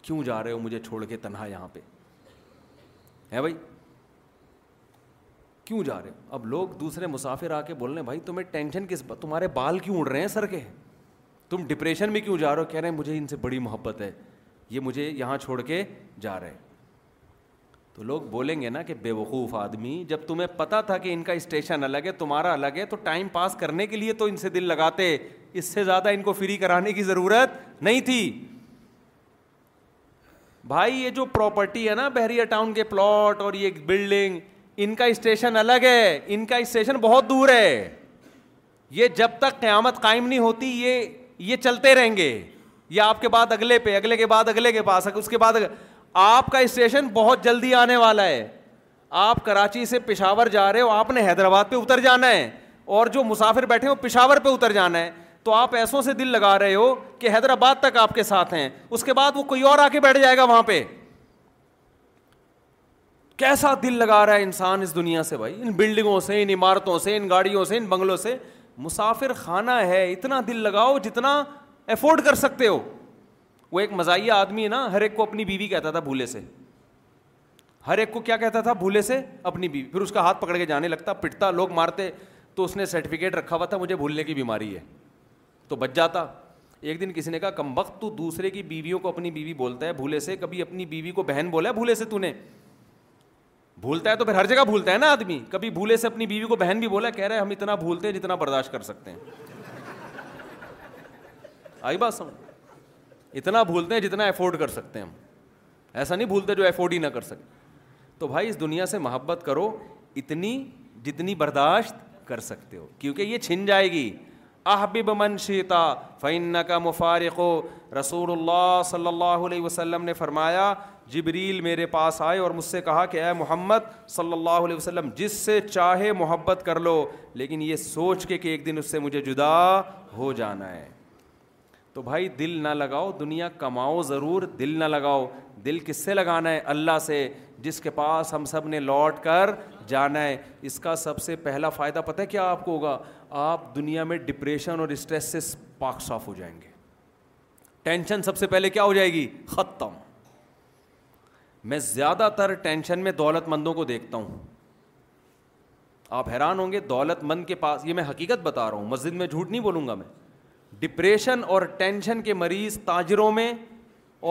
کیوں جا رہے ہو مجھے چھوڑ کے تنہا یہاں پہ ہے بھائی کیوں جا رہے ہو اب لوگ دوسرے مسافر آ کے بول رہے ہیں بھائی تمہیں ٹینشن کس بات تمہارے بال کیوں اڑ رہے ہیں سر کے تم ڈپریشن میں کیوں جا رہے ہو کہہ رہے ہیں مجھے ان سے بڑی محبت ہے یہ مجھے یہاں چھوڑ کے جا رہے ہیں تو لوگ بولیں گے نا کہ بے وقوف آدمی جب تمہیں پتا تھا کہ ان کا اسٹیشن الگ ہے تمہارا الگ ہے تو ٹائم پاس کرنے کے لیے تو ان سے دل لگاتے اس سے زیادہ ان کو فری کرانے کی ضرورت نہیں تھی بھائی یہ جو پراپرٹی ہے نا بحریہ ٹاؤن کے پلاٹ اور یہ بلڈنگ ان کا اسٹیشن الگ ہے ان کا اسٹیشن بہت دور ہے یہ جب تک قیامت قائم نہیں ہوتی یہ یہ چلتے رہیں گے یا آپ کے بعد اگلے پہ اگلے کے بعد اگلے کے پاس اس کے بعد اگلے آپ کا اسٹیشن بہت جلدی آنے والا ہے آپ کراچی سے پشاور جا رہے ہو آپ نے حیدرآباد پہ اتر جانا ہے اور جو مسافر بیٹھے ہو پشاور پہ اتر جانا ہے تو آپ ایسوں سے دل لگا رہے ہو کہ حیدرآباد تک آپ کے ساتھ ہیں اس کے بعد وہ کوئی اور آ کے بیٹھ جائے گا وہاں پہ کیسا دل لگا رہا ہے انسان اس دنیا سے بھائی ان بلڈنگوں سے ان عمارتوں سے ان گاڑیوں سے ان بنگلوں سے مسافر خانہ ہے اتنا دل لگاؤ جتنا افورڈ کر سکتے ہو وہ ایک مزاحیہ آدمی ہے نا ہر ایک کو اپنی بیوی کہتا تھا بھولے سے ہر ایک کو کیا کہتا تھا بھولے سے اپنی بیوی پھر اس کا ہاتھ پکڑ کے جانے لگتا پٹتا لوگ مارتے تو اس نے سرٹیفکیٹ رکھا ہوا تھا مجھے بھولنے کی بیماری ہے تو بچ جاتا ایک دن کسی نے کہا کم وقت تو دوسرے کی بیویوں کو اپنی بیوی بولتا ہے بھولے سے کبھی اپنی بیوی کو بہن بولا ہے بھولے سے تو نے بھولتا ہے تو پھر ہر جگہ بھولتا ہے نا آدمی کبھی بھولے سے اپنی بیوی کو بہن بھی بولا کہہ رہے ہم اتنا بھولتے ہیں جتنا برداشت کر سکتے ہیں آئی بات سمجھ اتنا بھولتے ہیں جتنا افورڈ کر سکتے ہیں ہم ایسا نہیں بھولتے جو افورڈ ہی نہ کر سکتے تو بھائی اس دنیا سے محبت کرو اتنی جتنی برداشت کر سکتے ہو کیونکہ یہ چھن جائے گی من شیتا فن کا مفارق ہو رسول اللہ صلی اللہ علیہ وسلم نے فرمایا جبریل میرے پاس آئے اور مجھ سے کہا کہ اے محمد صلی اللہ علیہ وسلم جس سے چاہے محبت کر لو لیکن یہ سوچ کے کہ ایک دن اس سے مجھے جدا ہو جانا ہے تو بھائی دل نہ لگاؤ دنیا کماؤ ضرور دل نہ لگاؤ دل کس سے لگانا ہے اللہ سے جس کے پاس ہم سب نے لوٹ کر جانا ہے اس کا سب سے پہلا فائدہ پتہ کیا آپ کو ہوگا آپ دنیا میں ڈپریشن اور اسٹریس سے پاک صاف ہو جائیں گے ٹینشن سب سے پہلے کیا ہو جائے گی ختم میں زیادہ تر ٹینشن میں دولت مندوں کو دیکھتا ہوں آپ حیران ہوں گے دولت مند کے پاس یہ میں حقیقت بتا رہا ہوں مسجد میں جھوٹ نہیں بولوں گا میں ڈپریشن اور ٹینشن کے مریض تاجروں میں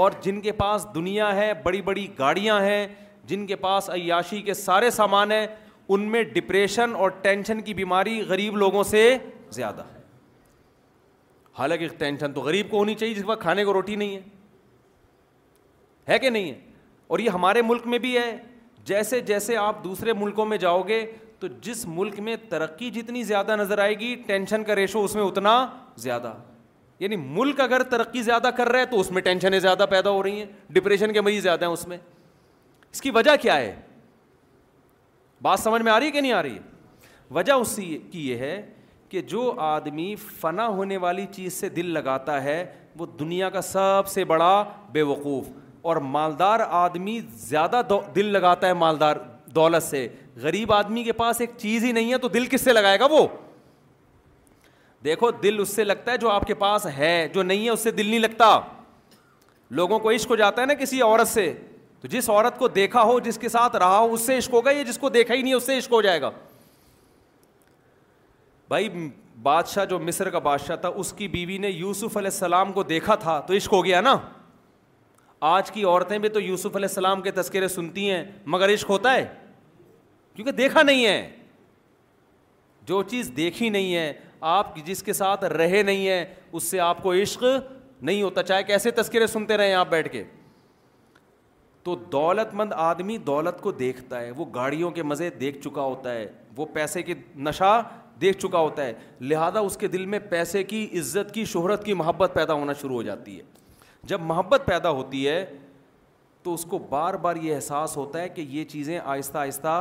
اور جن کے پاس دنیا ہے بڑی بڑی گاڑیاں ہیں جن کے پاس عیاشی کے سارے سامان ہیں ان میں ڈپریشن اور ٹینشن کی بیماری غریب لوگوں سے زیادہ ہے حالانکہ ٹینشن تو غریب کو ہونی چاہیے جس کے پاس کھانے کو روٹی نہیں ہے ہے کہ نہیں ہے اور یہ ہمارے ملک میں بھی ہے جیسے جیسے آپ دوسرے ملکوں میں جاؤ گے تو جس ملک میں ترقی جتنی زیادہ نظر آئے گی ٹینشن کا ریشو اس میں اتنا زیادہ یعنی ملک اگر ترقی زیادہ کر رہا ہے تو اس میں ٹینشنیں زیادہ پیدا ہو رہی ہیں ڈپریشن کے مریض زیادہ ہیں اس میں اس کی وجہ کیا ہے بات سمجھ میں آ رہی ہے کہ نہیں آ رہی ہے وجہ اس کی یہ ہے کہ جو آدمی فنا ہونے والی چیز سے دل لگاتا ہے وہ دنیا کا سب سے بڑا بے وقوف اور مالدار آدمی زیادہ دل لگاتا ہے مالدار دولت سے غریب آدمی کے پاس ایک چیز ہی نہیں ہے تو دل کس سے لگائے گا وہ دیکھو دل اس سے لگتا ہے جو آپ کے پاس ہے جو نہیں ہے اس سے دل نہیں لگتا لوگوں کو عشق ہو جاتا ہے نا کسی عورت سے تو جس عورت کو دیکھا ہو جس کے ساتھ رہا ہو اس سے عشق ہوگا یا جس کو دیکھا ہی نہیں اس سے عشق ہو جائے گا بھائی بادشاہ جو مصر کا بادشاہ تھا اس کی بیوی نے یوسف علیہ السلام کو دیکھا تھا تو عشق ہو گیا نا آج کی عورتیں بھی تو یوسف علیہ السلام کے تذکرے سنتی ہیں مگر عشق ہوتا ہے کیونکہ دیکھا نہیں ہے جو چیز دیکھی نہیں ہے آپ جس کے ساتھ رہے نہیں ہیں اس سے آپ کو عشق نہیں ہوتا چاہے کیسے تذکرے سنتے رہے آپ بیٹھ کے تو دولت مند آدمی دولت کو دیکھتا ہے وہ گاڑیوں کے مزے دیکھ چکا ہوتا ہے وہ پیسے کی نشہ دیکھ چکا ہوتا ہے لہٰذا اس کے دل میں پیسے کی عزت کی شہرت کی محبت پیدا ہونا شروع ہو جاتی ہے جب محبت پیدا ہوتی ہے تو اس کو بار بار یہ احساس ہوتا ہے کہ یہ چیزیں آہستہ آہستہ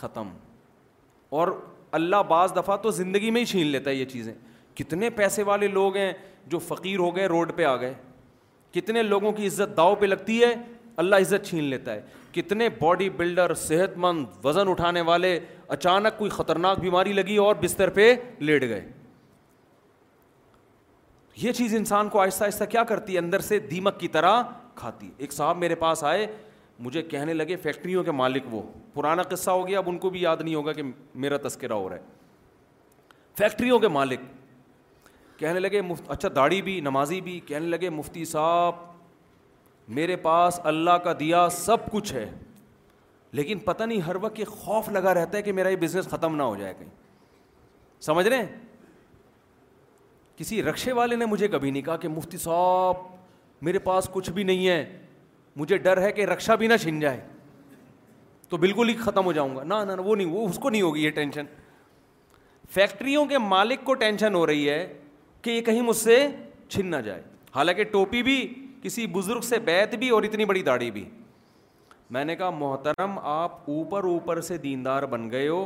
ختم اور اللہ بعض دفعہ تو زندگی میں ہی چھین لیتا ہے یہ چیزیں کتنے پیسے والے لوگ ہیں جو فقیر ہو گئے روڈ پہ آ گئے کتنے لوگوں کی عزت داؤ پہ لگتی ہے اللہ عزت چھین لیتا ہے کتنے باڈی بلڈر صحت مند وزن اٹھانے والے اچانک کوئی خطرناک بیماری لگی اور بستر پہ لیٹ گئے یہ چیز انسان کو آہستہ آہستہ کیا کرتی ہے اندر سے دیمک کی طرح کھاتی ایک صاحب میرے پاس آئے مجھے کہنے لگے فیکٹریوں کے مالک وہ پرانا قصہ ہو گیا اب ان کو بھی یاد نہیں ہوگا کہ میرا تذکرہ ہو رہا ہے فیکٹریوں کے مالک کہنے لگے مفت اچھا داڑھی بھی نمازی بھی کہنے لگے مفتی صاحب میرے پاس اللہ کا دیا سب کچھ ہے لیکن پتہ نہیں ہر وقت یہ خوف لگا رہتا ہے کہ میرا یہ بزنس ختم نہ ہو جائے کہیں سمجھ رہے ہیں کسی رکشے والے نے مجھے کبھی نہیں کہا کہ مفتی صاحب میرے پاس کچھ بھی نہیں ہے مجھے ڈر ہے کہ رکشا بھی نہ چھن جائے تو بالکل ہی ختم ہو جاؤں گا نہ نہ وہ نہیں وہ اس کو نہیں ہوگی یہ ٹینشن فیکٹریوں کے مالک کو ٹینشن ہو رہی ہے کہ یہ کہیں مجھ سے چھن نہ جائے حالانکہ ٹوپی بھی کسی بزرگ سے بیت بھی اور اتنی بڑی داڑھی بھی میں نے کہا محترم آپ اوپر اوپر سے دیندار بن گئے ہو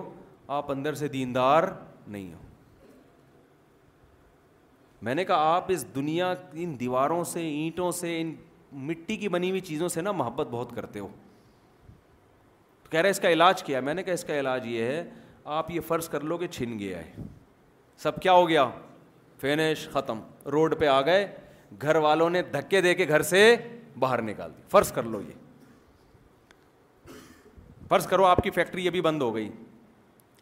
آپ اندر سے دیندار نہیں ہو میں نے کہا آپ اس دنیا ان دیواروں سے اینٹوں سے ان مٹی کی بنی ہوئی چیزوں سے نا محبت بہت کرتے ہو کہہ رہے اس کا علاج کیا میں نے کہا اس کا علاج یہ ہے آپ یہ فرض کر لو کہ چھن گیا ہے سب کیا ہو گیا فینش ختم روڈ پہ آ گئے گھر والوں نے دھکے دے کے گھر سے باہر نکال دی فرض کر لو یہ فرض کرو آپ کی فیکٹری ابھی بند ہو گئی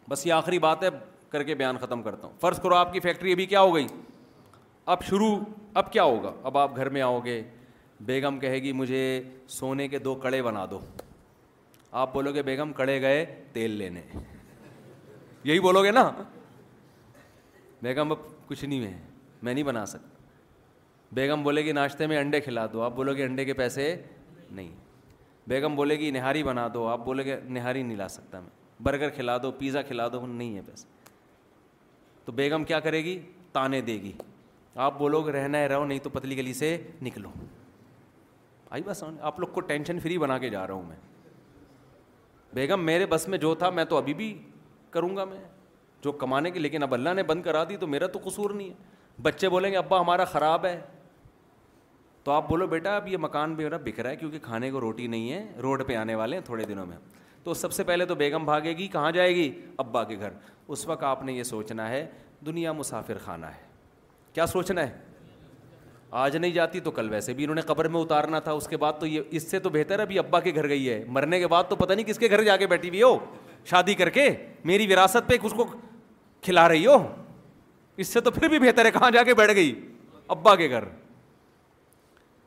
بس یہ آخری بات ہے کر کے بیان ختم کرتا ہوں فرض کرو آپ کی فیکٹری ابھی کیا ہو گئی اب شروع اب کیا ہوگا اب آپ گھر میں آؤ گے بیگم کہے گی مجھے سونے کے دو کڑے بنا دو آپ بولو گے بیگم کڑے گئے تیل لینے یہی بولو گے نا بیگم اب کچھ نہیں ہے میں نہیں بنا سکتا بیگم بولے گی ناشتے میں انڈے کھلا دو آپ بولو گے انڈے کے پیسے نہیں بیگم بولے گی نہاری بنا دو آپ بولو گے نہاری نہیں لا سکتا میں برگر کھلا دو پیزا کھلا دو نہیں ہے پیسے تو بیگم کیا کرے گی تانے دے گی آپ بولو گے رہنا ہے رہو نہیں تو پتلی گلی سے نکلو آئی بس آپ لوگ کو ٹینشن فری بنا کے جا رہا ہوں میں بیگم میرے بس میں جو تھا میں تو ابھی بھی کروں گا میں جو کمانے کی لیکن اب اللہ نے بند کرا دی تو میرا تو قصور نہیں ہے بچے بولیں گے ابا ہمارا خراب ہے تو آپ بولو بیٹا اب یہ مکان بھی بک بکھ رہا ہے کیونکہ کھانے کو روٹی نہیں ہے روڈ پہ آنے والے ہیں تھوڑے دنوں میں تو سب سے پہلے تو بیگم بھاگے گی کہاں جائے گی ابا کے گھر اس وقت آپ نے یہ سوچنا ہے دنیا مسافر خانہ ہے کیا سوچنا ہے آج نہیں جاتی تو کل ویسے بھی انہوں نے قبر میں اتارنا تھا اس کے بعد تو یہ اس سے تو بہتر ہے ابھی ابا کے گھر گئی ہے مرنے کے بعد تو پتا نہیں کس کے گھر جا کے بیٹھی ہوئی ہو شادی کر کے میری وراثت پہ اس کو کھلا رہی ہو اس سے تو پھر بھی بہتر ہے کہاں جا کے بیٹھ گئی ابا کے گھر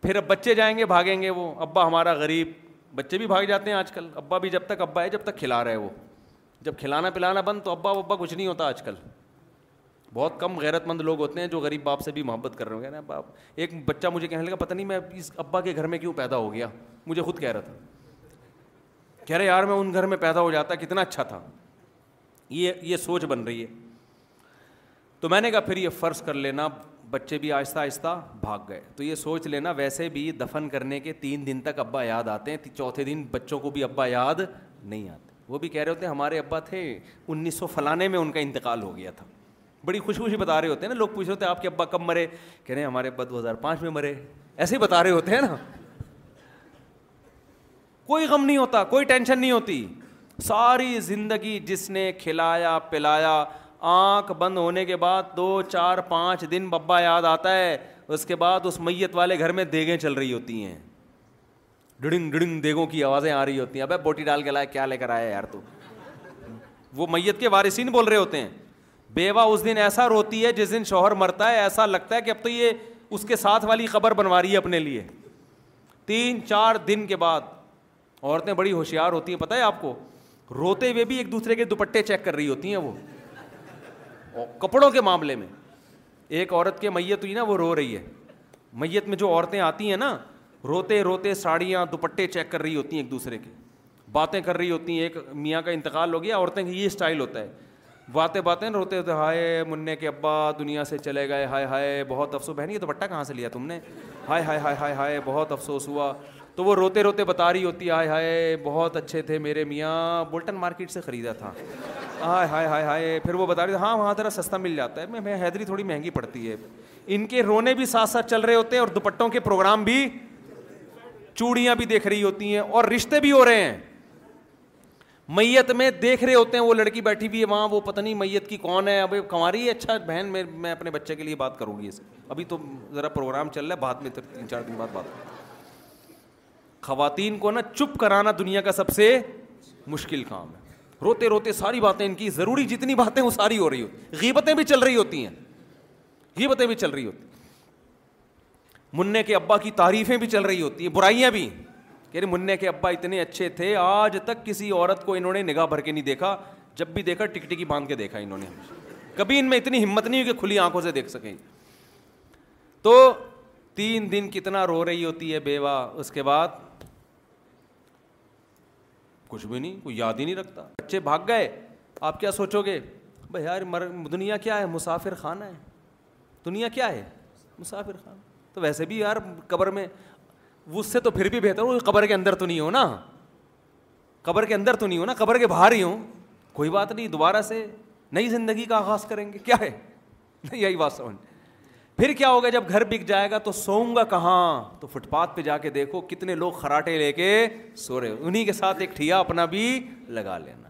پھر اب بچے جائیں گے بھاگیں گے وہ ابا ہمارا غریب بچے بھی بھاگ جاتے ہیں آج کل ابا بھی جب تک ابا ہے جب تک کھلا رہے وہ جب کھلانا پلانا بند تو ابا ابا کچھ نہیں ہوتا آج کل بہت کم غیرت مند لوگ ہوتے ہیں جو غریب باپ سے بھی محبت کر رہے ہو باپ ایک بچہ مجھے کہنے لگا پتہ نہیں میں اس ابا کے گھر میں کیوں پیدا ہو گیا مجھے خود کہہ رہا تھا کہہ رہے یار میں ان گھر میں پیدا ہو جاتا کتنا اچھا تھا یہ یہ سوچ بن رہی ہے تو میں نے کہا پھر یہ فرض کر لینا بچے بھی آہستہ آہستہ بھاگ گئے تو یہ سوچ لینا ویسے بھی دفن کرنے کے تین دن تک ابا یاد آتے ہیں چوتھے دن بچوں کو بھی ابا یاد نہیں آتے وہ بھی کہہ رہے ہوتے ہیں ہمارے ابا تھے انیس سو فلانے میں ان کا انتقال ہو گیا تھا بڑی خوشی خوشی بتا رہے ہوتے ہیں نا لوگ پوچھ رہے ہوتے ہیں آپ کے ابا کب مرے کہہ رہے ہیں ہمارے ابا دو ہزار پانچ میں مرے ایسے ہی بتا رہے ہوتے ہیں نا کوئی غم نہیں ہوتا کوئی ٹینشن نہیں ہوتی ساری زندگی جس نے کھلایا پلایا آنکھ بند ہونے کے بعد دو چار پانچ دن ببا یاد آتا ہے اس کے بعد اس میت والے گھر میں دیگیں چل رہی ہوتی ہیں ڈڑنگ ڈڑنگ دیگوں کی آوازیں آ رہی ہوتی ہیں ابے بوٹی ڈال کے لائے کیا لے کر آیا یار تو وہ میت کے وارثین بول رہے ہوتے ہیں بیوہ اس دن ایسا روتی ہے جس دن شوہر مرتا ہے ایسا لگتا ہے کہ اب تو یہ اس کے ساتھ والی قبر بنوا رہی ہے اپنے لیے تین چار دن کے بعد عورتیں بڑی ہوشیار ہوتی ہیں پتہ ہے آپ کو روتے ہوئے بھی ایک دوسرے کے دوپٹے چیک کر رہی ہوتی ہیں وہ کپڑوں کے معاملے میں ایک عورت کے میت ہوئی نا وہ رو رہی ہے میت میں جو عورتیں آتی ہیں نا روتے روتے ساڑیاں دوپٹے چیک کر رہی ہوتی ہیں ایک دوسرے کے باتیں کر رہی ہوتی ہیں ایک میاں کا انتقال ہو گیا عورتیں کا یہ اسٹائل ہوتا ہے باتیں باتیں روتے ہوتے ہائے منع کے ابا دنیا سے چلے گئے ہائے ہائے بہت افسوس بہن یہ دوپٹہ کہاں سے لیا تم نے ہائے ہائے ہائے ہائے ہائے بہت افسوس ہوا تو وہ روتے روتے بتا رہی ہوتی ہائے ہائے بہت اچھے تھے میرے میاں بولٹن مارکیٹ سے خریدا تھا ہائے ہائے ہائے ہائے پھر وہ بتا رہی ہاں وہاں ذرا سستا مل جاتا ہے میں حیدری تھوڑی مہنگی پڑتی ہے ان کے رونے بھی ساتھ ساتھ چل رہے ہوتے ہیں اور دوپٹوں کے پروگرام بھی چوڑیاں بھی دیکھ رہی ہوتی ہیں اور رشتے بھی ہو رہے ہیں میت میں دیکھ رہے ہوتے ہیں وہ لڑکی بیٹھی بھی وہاں وہ پتہ نہیں میت کی کون ہے ابھی کماری اچھا بہن میں میں اپنے بچے کے لیے بات کروں گی اس ابھی تو ذرا پروگرام چل رہا ہے بعد میں تو تین چار دن بعد بات خواتین کو نا چپ کرانا دنیا کا سب سے مشکل کام ہے روتے روتے ساری باتیں ان کی ضروری جتنی باتیں وہ ساری ہو رہی ہوتی غیبتیں بھی چل رہی ہوتی ہیں غیبتیں بھی چل رہی ہوتی منع کے ابا کی تعریفیں بھی چل رہی ہوتی ہیں برائیاں بھی منع کے ابا اتنے اچھے تھے آج تک کسی عورت کو انہوں نے نگاہ بھر کے نہیں دیکھا جب بھی دیکھا باندھ کے دیکھا انہوں نے کبھی ان میں اتنی ہمت نہیں ہوئی کہ کھلی آنکھوں سے دیکھ سکیں تو تین دن کتنا رو رہی ہوتی ہے بیوہ اس کے بعد کچھ بھی نہیں کوئی یاد ہی نہیں رکھتا بچے بھاگ گئے آپ کیا سوچو گے بھائی یار مر دنیا کیا ہے مسافر خانہ ہے دنیا کیا ہے مسافر خانہ تو ویسے بھی یار قبر میں اس سے تو پھر بھی بہتر ہوں قبر کے اندر تو نہیں ہو نا قبر کے اندر تو نہیں ہو نا قبر کے باہر ہی ہوں کوئی بات نہیں دوبارہ سے نئی زندگی کا آغاز کریں گے کیا ہے یہی بات سمجھ پھر کیا ہوگا جب گھر بک جائے گا تو سوؤں گا کہاں تو فٹ پاتھ پہ جا کے دیکھو کتنے لوگ خراٹے لے کے سو ہو انہیں کے ساتھ ایک ٹھیا اپنا بھی لگا لینا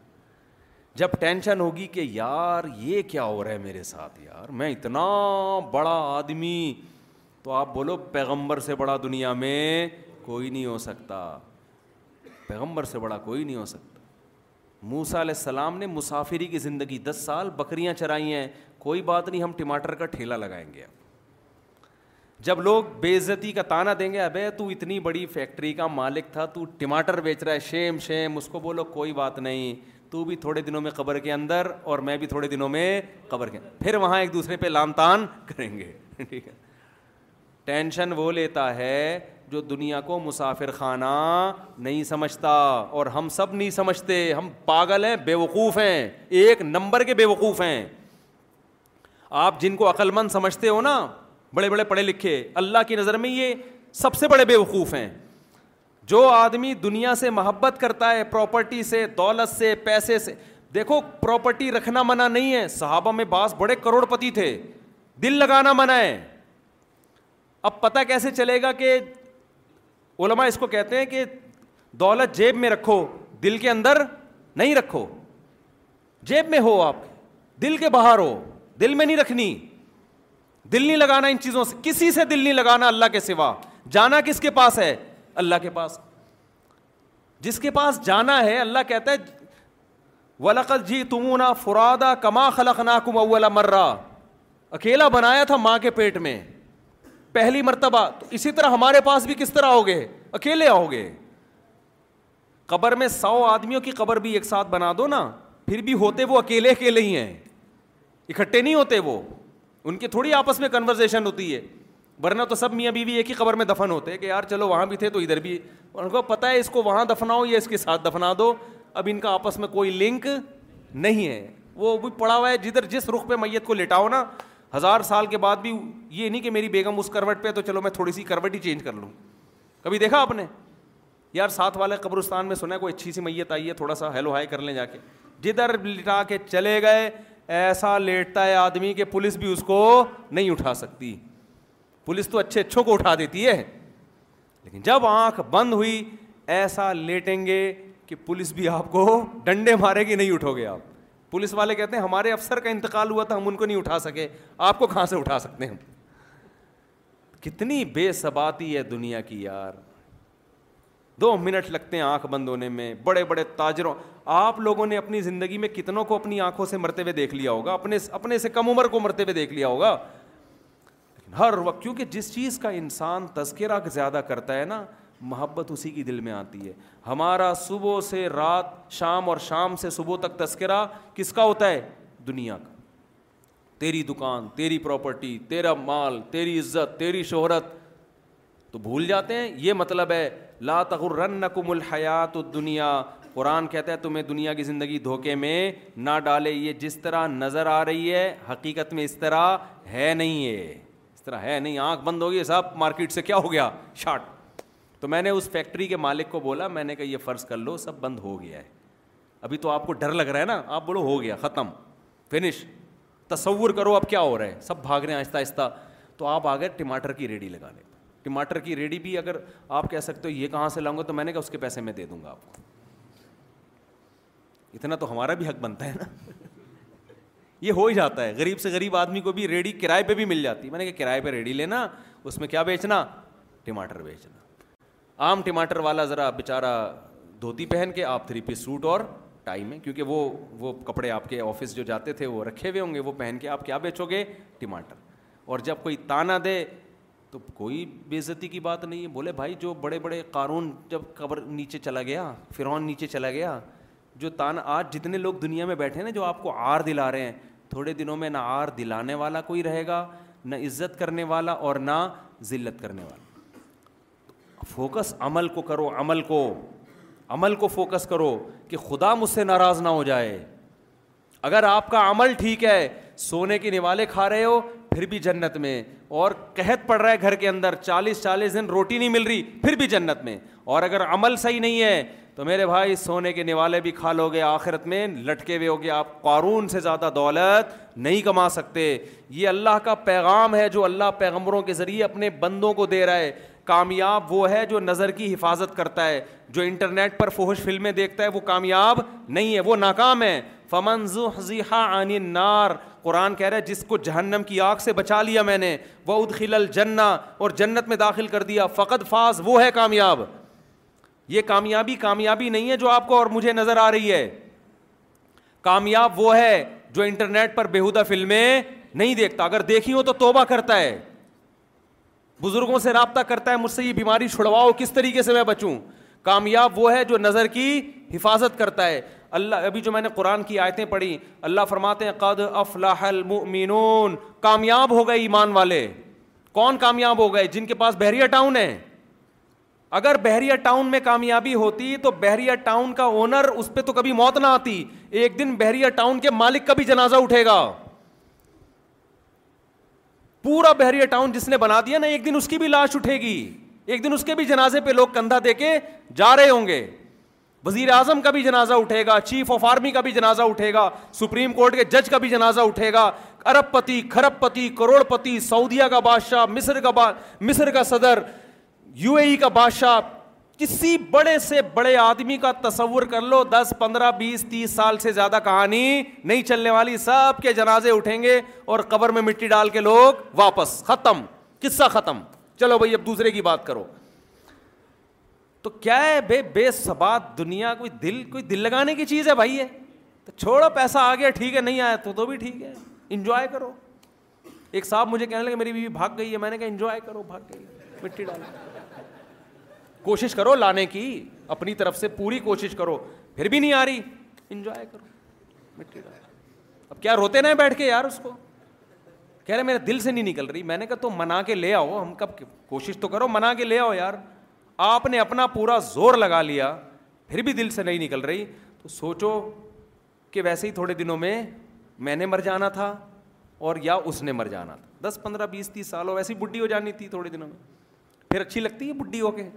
جب ٹینشن ہوگی کہ یار یہ کیا ہو رہا ہے میرے ساتھ یار میں اتنا بڑا آدمی تو آپ بولو پیغمبر سے بڑا دنیا میں کوئی نہیں ہو سکتا پیغمبر سے بڑا کوئی نہیں ہو سکتا موسا علیہ السلام نے مسافری کی زندگی دس سال بکریاں چرائی ہیں کوئی بات نہیں ہم ٹماٹر کا ٹھیلا لگائیں گے آپ جب لوگ بے عزتی کا تانا دیں گے ابے تو اتنی بڑی فیکٹری کا مالک تھا تو ٹماٹر بیچ رہا ہے شیم شیم اس کو بولو کوئی بات نہیں تو بھی تھوڑے دنوں میں قبر کے اندر اور میں بھی تھوڑے دنوں میں قبر کے پھر وہاں ایک دوسرے پہ لام تان کریں گے ٹھیک ہے ٹینشن وہ لیتا ہے جو دنیا کو مسافر خانہ نہیں سمجھتا اور ہم سب نہیں سمجھتے ہم پاگل ہیں بے وقوف ہیں ایک نمبر کے بے وقوف ہیں آپ جن کو عقل مند سمجھتے ہو نا بڑے بڑے پڑھے لکھے اللہ کی نظر میں یہ سب سے بڑے بے وقوف ہیں جو آدمی دنیا سے محبت کرتا ہے پراپرٹی سے دولت سے پیسے سے دیکھو پراپرٹی رکھنا منع نہیں ہے صحابہ میں بعض بڑے کروڑ پتی تھے دل لگانا منع ہے اب پتہ کیسے چلے گا کہ علماء اس کو کہتے ہیں کہ دولت جیب میں رکھو دل کے اندر نہیں رکھو جیب میں ہو آپ دل کے باہر ہو دل میں نہیں رکھنی دل نہیں لگانا ان چیزوں سے کسی سے دل نہیں لگانا اللہ کے سوا جانا کس کے پاس ہے اللہ کے پاس جس کے پاس جانا ہے اللہ کہتا ہے ولقت جی تمونا فرادا کما خلق ناکم اول مرہ اکیلا بنایا تھا ماں کے پیٹ میں پہلی مرتبہ تو اسی طرح ہمارے پاس بھی کس طرح آؤ گے اکیلے آؤ گے قبر میں سو آدمیوں کی قبر بھی ایک ساتھ بنا دو نا پھر بھی ہوتے وہ اکیلے اکیلے ہی ہیں اکٹھے نہیں ہوتے وہ ان کی تھوڑی آپس میں کنورزیشن ہوتی ہے ورنہ تو سب میاں بیوی بی ایک ہی قبر میں دفن ہوتے ہیں کہ یار چلو وہاں بھی تھے تو ادھر بھی ان کو پتہ ہے اس کو وہاں دفناؤ یا اس کے ساتھ دفنا دو اب ان کا آپس میں کوئی لنک نہیں ہے وہ بھی پڑا ہوا ہے جدھر جس رخ پہ میت کو لٹاؤ نا ہزار سال کے بعد بھی یہ نہیں کہ میری بیگم اس کروٹ پہ تو چلو میں تھوڑی سی کروٹ ہی چینج کر لوں کبھی دیکھا آپ نے یار ساتھ والے قبرستان میں سنا ہے کوئی اچھی سی میت آئی ہے تھوڑا سا ہیلو ہائی کر لیں جا کے جدھر لٹا کے چلے گئے ایسا لیٹتا ہے آدمی کہ پولیس بھی اس کو نہیں اٹھا سکتی پولیس تو اچھے اچھوں کو اٹھا دیتی ہے لیکن جب آنکھ بند ہوئی ایسا لیٹیں گے کہ پولیس بھی آپ کو ڈنڈے مارے گی نہیں اٹھو گے آپ پولیس والے کہتے ہیں ہمارے افسر کا انتقال ہوا تھا ہم ان کو نہیں اٹھا سکے آپ کو کہاں سے اٹھا سکتے ہیں کتنی بے ثباتی ہے دنیا کی یار دو منٹ لگتے ہیں آنکھ بند ہونے میں بڑے بڑے تاجروں آپ لوگوں نے اپنی زندگی میں کتنوں کو اپنی آنکھوں سے مرتے ہوئے دیکھ لیا ہوگا اپنے اپنے سے کم عمر کو مرتے ہوئے دیکھ لیا ہوگا ہر وقت کیونکہ جس چیز کا انسان تذکرہ زیادہ کرتا ہے نا محبت اسی کی دل میں آتی ہے ہمارا صبح سے رات شام اور شام سے صبح تک تذکرہ کس کا ہوتا ہے دنیا کا تیری دکان تیری پراپرٹی تیرا مال تیری عزت تیری شہرت تو بھول جاتے ہیں یہ مطلب ہے لا تغرنکم الحیات دنیا قرآن کہتا ہے تمہیں دنیا کی زندگی دھوکے میں نہ ڈالے یہ جس طرح نظر آ رہی ہے حقیقت میں اس طرح ہے نہیں ہے اس طرح ہے نہیں آنکھ بند ہو گئی سب مارکیٹ سے کیا ہو گیا شاٹ تو میں نے اس فیکٹری کے مالک کو بولا میں نے کہا یہ فرض کر لو سب بند ہو گیا ہے ابھی تو آپ کو ڈر لگ رہا ہے نا آپ بولو ہو گیا ختم فنش تصور کرو اب کیا ہو رہا ہے سب بھاگ رہے ہیں آہستہ آہستہ تو آپ آ گئے ٹماٹر کی ریڈی لگانے ٹماٹر کی ریڈی بھی اگر آپ کہہ سکتے ہو یہ کہاں سے لاؤں گا تو میں نے کہا اس کے پیسے میں دے دوں گا آپ کو اتنا تو ہمارا بھی حق بنتا ہے نا یہ ہو ہی جاتا ہے غریب سے غریب آدمی کو بھی ریڈی کرائے پہ بھی مل جاتی ہے میں نے کہا کرائے پہ ریڈی لینا اس میں کیا بیچنا ٹماٹر بیچنا عام ٹماٹر والا ذرا بیچارہ دھوتی پہن کے آپ تھری پیس سوٹ اور ٹائی میں کیونکہ وہ وہ کپڑے آپ کے آفس جو جاتے تھے وہ رکھے ہوئے ہوں گے وہ پہن کے آپ کیا بیچو گے ٹماٹر اور جب کوئی تانا دے تو کوئی بے عزتی کی بات نہیں ہے بولے بھائی جو بڑے بڑے قانون جب قبر نیچے چلا گیا فرعون نیچے چلا گیا جو تانا آج جتنے لوگ دنیا میں بیٹھے ہیں نا جو آپ کو آر دلا رہے ہیں تھوڑے دنوں میں نہ آر دلانے والا کوئی رہے گا نہ عزت کرنے والا اور نہ ذلت کرنے والا فوکس عمل کو کرو عمل کو عمل کو فوکس کرو کہ خدا مجھ سے ناراض نہ ہو جائے اگر آپ کا عمل ٹھیک ہے سونے کے نوالے کھا رہے ہو پھر بھی جنت میں اور قحط پڑ رہا ہے گھر کے اندر چالیس چالیس دن روٹی نہیں مل رہی پھر بھی جنت میں اور اگر عمل صحیح نہیں ہے تو میرے بھائی سونے کے نوالے بھی کھا لو گے آخرت میں لٹکے ہوئے ہو آپ قارون سے زیادہ دولت نہیں کما سکتے یہ اللہ کا پیغام ہے جو اللہ پیغمبروں کے ذریعے اپنے بندوں کو دے رہا ہے کامیاب وہ ہے جو نظر کی حفاظت کرتا ہے جو انٹرنیٹ پر فوہش فلمیں دیکھتا ہے وہ کامیاب نہیں ہے وہ ناکام ہے فمن عن نار قرآن کہہ رہا ہے جس کو جہنم کی آگ سے بچا لیا میں نے وہ ادخل الجنہ اور جنت میں داخل کر دیا فقط فاز وہ ہے کامیاب یہ کامیابی کامیابی نہیں ہے جو آپ کو اور مجھے نظر آ رہی ہے کامیاب وہ ہے جو انٹرنیٹ پر بےحدہ فلمیں نہیں دیکھتا اگر دیکھی ہو تو توبہ کرتا ہے بزرگوں سے رابطہ کرتا ہے مجھ سے یہ بیماری چھڑواؤ کس طریقے سے میں بچوں کامیاب وہ ہے جو نظر کی حفاظت کرتا ہے اللہ ابھی جو میں نے قرآن کی آیتیں پڑھی اللہ فرماتے ہیں قد افلاح المؤمنون کامیاب ہو گئے ایمان والے کون کامیاب ہو گئے جن کے پاس بحریہ ٹاؤن ہے اگر بحریہ ٹاؤن میں کامیابی ہوتی تو بحریہ ٹاؤن کا اونر اس پہ تو کبھی موت نہ آتی ایک دن بحریہ ٹاؤن کے مالک کا بھی جنازہ اٹھے گا پورا بحریہ ٹاؤن جس نے بنا دیا نا ایک دن اس کی بھی لاش اٹھے گی ایک دن اس کے بھی جنازے پہ لوگ کندھا دے کے جا رہے ہوں گے وزیر اعظم کا بھی جنازہ اٹھے گا چیف آف آرمی کا بھی جنازہ اٹھے گا سپریم کورٹ کے جج کا بھی جنازہ اٹھے گا ارب پتی کھرب پتی کروڑ پتی سعودیہ کا بادشاہ مصر کا با... مصر کا صدر یو اے ای کا بادشاہ کسی بڑے سے بڑے آدمی کا تصور کر لو دس پندرہ بیس تیس سال سے زیادہ کہانی نہیں چلنے والی سب کے جنازے اٹھیں گے اور قبر میں مٹی ڈال کے لوگ واپس ختم قصہ ختم چلو بھائی اب دوسرے کی بات کرو تو کیا ہے بے بے سبات دنیا کوئی دل کوئی دل لگانے کی چیز ہے بھائی ہے تو چھوڑو پیسہ آ گیا ٹھیک ہے نہیں آیا تو تو بھی ٹھیک ہے انجوائے کرو ایک صاحب مجھے کہنے لگے میری بیوی بھاگ گئی ہے میں نے کہا انجوائے کرو بھاگ گئی مٹی ڈال کوشش کرو لانے کی اپنی طرف سے پوری کوشش کرو پھر بھی نہیں آ رہی انجوائے کرو مٹی اب کیا روتے نہ بیٹھ کے یار اس کو کہہ رہے میرے دل سے نہیں نکل رہی میں نے کہا تم منا کے لے آؤ ہم کب کوشش تو کرو منا کے لے آؤ یار آپ نے اپنا پورا زور لگا لیا پھر بھی دل سے نہیں نکل رہی تو سوچو کہ ویسے ہی تھوڑے دنوں میں میں نے مر جانا تھا اور یا اس نے مر جانا تھا دس پندرہ بیس تیس سال ہو ویسی بڈی ہو جانی تھی تھوڑے دنوں میں پھر اچھی لگتی ہے بڈی ہو کے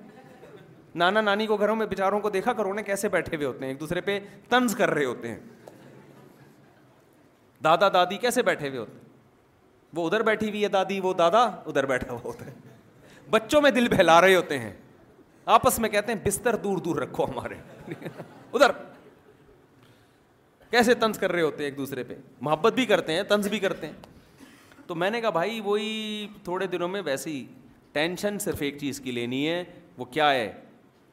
نانا نانی کو گھروں میں بیچاروں کو دیکھا کرو نا کیسے بیٹھے ہوئے ہوتے ہیں ایک دوسرے پہ تنز کر رہے ہوتے ہیں دادا دادی کیسے بیٹھے ہوئے ہوتے وہ ادھر بیٹھی ہوئی ہے دادی وہ دادا ادھر بیٹھا ہوا ہوتا ہے بچوں میں دل بہلا رہے ہوتے ہیں آپس میں کہتے ہیں بستر دور دور رکھو ہمارے ادھر کیسے طنز کر رہے ہوتے ہیں ایک دوسرے پہ محبت بھی کرتے ہیں تنز بھی کرتے ہیں تو میں نے کہا بھائی وہی تھوڑے دنوں میں ویسی ٹینشن صرف ایک چیز کی لینی ہے وہ کیا ہے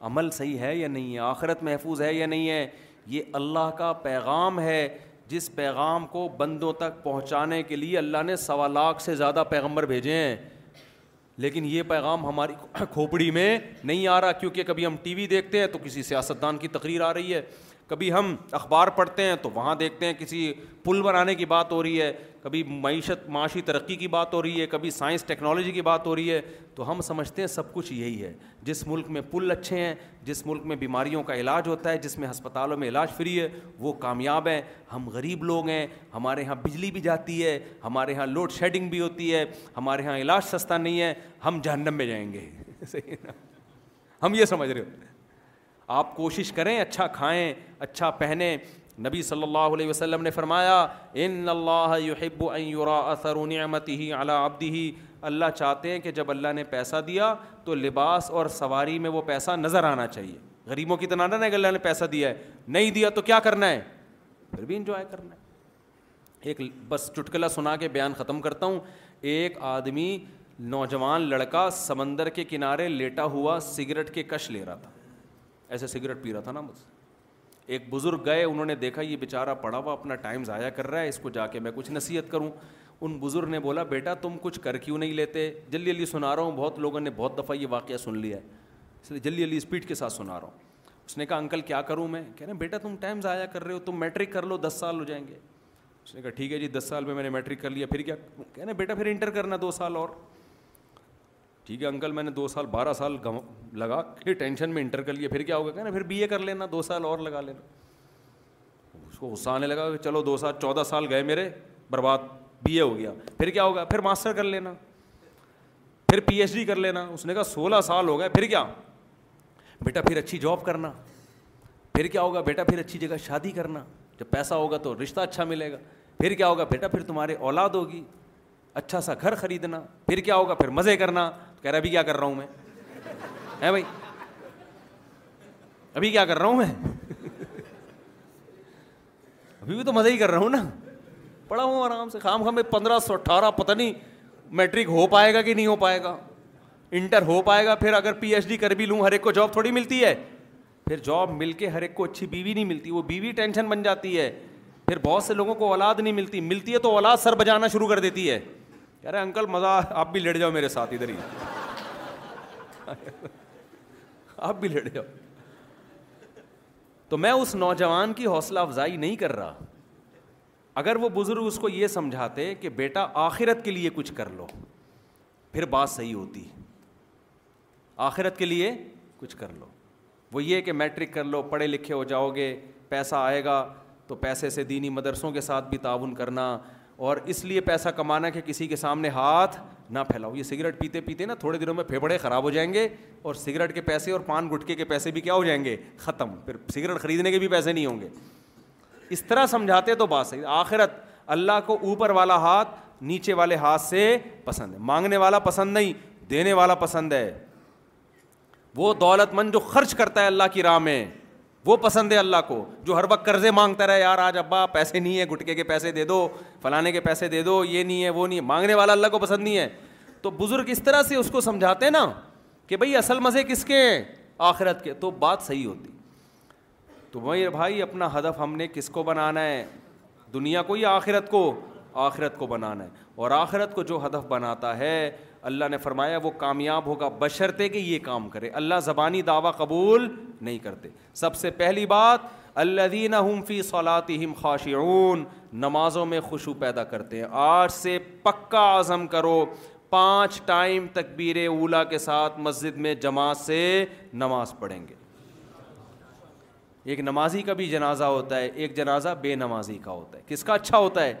عمل صحیح ہے یا نہیں ہے آخرت محفوظ ہے یا نہیں ہے یہ اللہ کا پیغام ہے جس پیغام کو بندوں تک پہنچانے کے لیے اللہ نے سوا لاکھ سے زیادہ پیغمبر بھیجے ہیں لیکن یہ پیغام ہماری کھوپڑی میں نہیں آ رہا کیونکہ کبھی ہم ٹی وی دیکھتے ہیں تو کسی سیاستدان کی تقریر آ رہی ہے کبھی ہم اخبار پڑھتے ہیں تو وہاں دیکھتے ہیں کسی پل بنانے کی بات ہو رہی ہے کبھی معیشت معاشی ترقی کی بات ہو رہی ہے کبھی سائنس ٹیکنالوجی کی بات ہو رہی ہے تو ہم سمجھتے ہیں سب کچھ یہی ہے جس ملک میں پل اچھے ہیں جس ملک میں بیماریوں کا علاج ہوتا ہے جس میں ہسپتالوں میں علاج فری ہے وہ کامیاب ہیں ہم غریب لوگ ہیں ہمارے یہاں بجلی بھی جاتی ہے ہمارے یہاں لوڈ شیڈنگ بھی ہوتی ہے ہمارے یہاں علاج سستا نہیں ہے ہم جہنم میں جائیں گے ہم یہ سمجھ رہے ہیں آپ کوشش کریں اچھا کھائیں اچھا پہنیں نبی صلی اللہ علیہ وسلم نے فرمایا ان اللہ ان یرا اثر نعمتہ ہی عبدہ اللہ چاہتے ہیں کہ جب اللہ نے پیسہ دیا تو لباس اور سواری میں وہ پیسہ نظر آنا چاہیے غریبوں کی تنانا نہیں کہ اللہ نے پیسہ دیا ہے نہیں دیا تو کیا کرنا ہے پھر بھی انجوائے کرنا ہے ایک بس چٹکلا سنا کے بیان ختم کرتا ہوں ایک آدمی نوجوان لڑکا سمندر کے کنارے لیٹا ہوا سگریٹ کے کش لے رہا تھا ایسے سگریٹ پی رہا تھا نا مجھ ایک بزرگ گئے انہوں نے دیکھا یہ بیچارہ پڑا ہوا اپنا ٹائم ضائع کر رہا ہے اس کو جا کے میں کچھ نصیحت کروں ان بزرگ نے بولا بیٹا تم کچھ کر کیوں نہیں لیتے جلدی جلدی سنا رہا ہوں بہت لوگوں نے بہت دفعہ یہ واقعہ سن لیا ہے اس لیے جلدی جلدی اسپیڈ کے ساتھ سنا رہا ہوں اس نے کہا انکل کیا کروں میں کہہ رہے ہیں بیٹا تم ٹائم ضائع کر رہے ہو تم میٹرک کر لو دس سال ہو جائیں گے اس نے کہا ٹھیک ہے جی دس سال میں میں نے میٹرک کر لیا پھر کیا کہہ ہیں بیٹا پھر انٹر کرنا دو سال اور ٹھیک ہے انکل میں نے دو سال بارہ سال لگا کہ ٹینشن میں انٹر کر لیا پھر کیا ہوگا کہنا پھر بی اے کر لینا دو سال اور لگا لینا اس کو غصہ آنے لگا کہ چلو دو سال چودہ سال گئے میرے برباد بی اے ہو گیا پھر کیا ہوگا پھر ماسٹر کر لینا پھر پی ایچ ڈی کر لینا اس نے کہا سولہ سال ہو گئے پھر کیا بیٹا پھر اچھی جاب کرنا پھر کیا ہوگا بیٹا پھر اچھی جگہ شادی کرنا جب پیسہ ہوگا تو رشتہ اچھا ملے گا پھر کیا ہوگا بیٹا پھر تمہارے اولاد ہوگی اچھا سا گھر خریدنا پھر کیا ہوگا پھر مزے کرنا کہہ رہا ابھی کیا کر رہا ہوں میں ہے بھائی ابھی کیا کر رہا ہوں میں ابھی بھی تو مزہ ہی کر رہا ہوں نا پڑھا ہوں آرام سے خام خام پندرہ سو اٹھارہ پتہ نہیں میٹرک ہو پائے گا کہ نہیں ہو پائے گا انٹر ہو پائے گا پھر اگر پی ایچ ڈی کر بھی لوں ہر ایک کو جاب تھوڑی ملتی ہے پھر جاب مل کے ہر ایک کو اچھی بیوی نہیں ملتی وہ بیوی ٹینشن بن جاتی ہے پھر بہت سے لوگوں کو اولاد نہیں ملتی ملتی ہے تو اولاد سر بجانا شروع کر دیتی ہے کہہ رہے انکل مزہ آپ بھی لیٹ جاؤ میرے ساتھ ادھر ہی آپ بھی لیٹ جاؤ تو میں اس نوجوان کی حوصلہ افزائی نہیں کر رہا اگر وہ بزرگ اس کو یہ سمجھاتے کہ بیٹا آخرت کے لیے کچھ کر لو پھر بات صحیح ہوتی آخرت کے لیے کچھ کر لو وہ یہ کہ میٹرک کر لو پڑھے لکھے ہو جاؤ گے پیسہ آئے گا تو پیسے سے دینی مدرسوں کے ساتھ بھی تعاون کرنا اور اس لیے پیسہ کمانا کہ کسی کے سامنے ہاتھ نہ پھیلاؤ یہ سگریٹ پیتے پیتے نا تھوڑے دنوں میں پھیپڑے خراب ہو جائیں گے اور سگریٹ کے پیسے اور پان گٹکے کے پیسے بھی کیا ہو جائیں گے ختم پھر سگریٹ خریدنے کے بھی پیسے نہیں ہوں گے اس طرح سمجھاتے تو بات صحیح آخرت اللہ کو اوپر والا ہاتھ نیچے والے ہاتھ سے پسند ہے مانگنے والا پسند نہیں دینے والا پسند ہے وہ دولت مند جو خرچ کرتا ہے اللہ کی راہ میں وہ پسند ہے اللہ کو جو ہر وقت قرضے مانگتا رہے یار آج ابا پیسے نہیں ہے گٹکے کے پیسے دے دو فلانے کے پیسے دے دو یہ نہیں ہے وہ نہیں ہے مانگنے والا اللہ کو پسند نہیں ہے تو بزرگ اس طرح سے اس کو سمجھاتے نا کہ بھائی اصل مزے کس کے ہیں آخرت کے تو بات صحیح ہوتی تو بھائی بھائی اپنا ہدف ہم نے کس کو بنانا ہے دنیا کو یا آخرت کو آخرت کو بنانا ہے اور آخرت کو جو ہدف بناتا ہے اللہ نے فرمایا وہ کامیاب ہوگا بشرتے کہ یہ کام کرے اللہ زبانی دعویٰ قبول نہیں کرتے سب سے پہلی بات اللہ دینا ہم فی خاشعون نمازوں میں خوشو پیدا کرتے ہیں آج سے پکا عزم کرو پانچ ٹائم تکبیر اولا کے ساتھ مسجد میں جماعت سے نماز پڑھیں گے ایک نمازی کا بھی جنازہ ہوتا ہے ایک جنازہ بے نمازی کا ہوتا ہے کس کا اچھا ہوتا ہے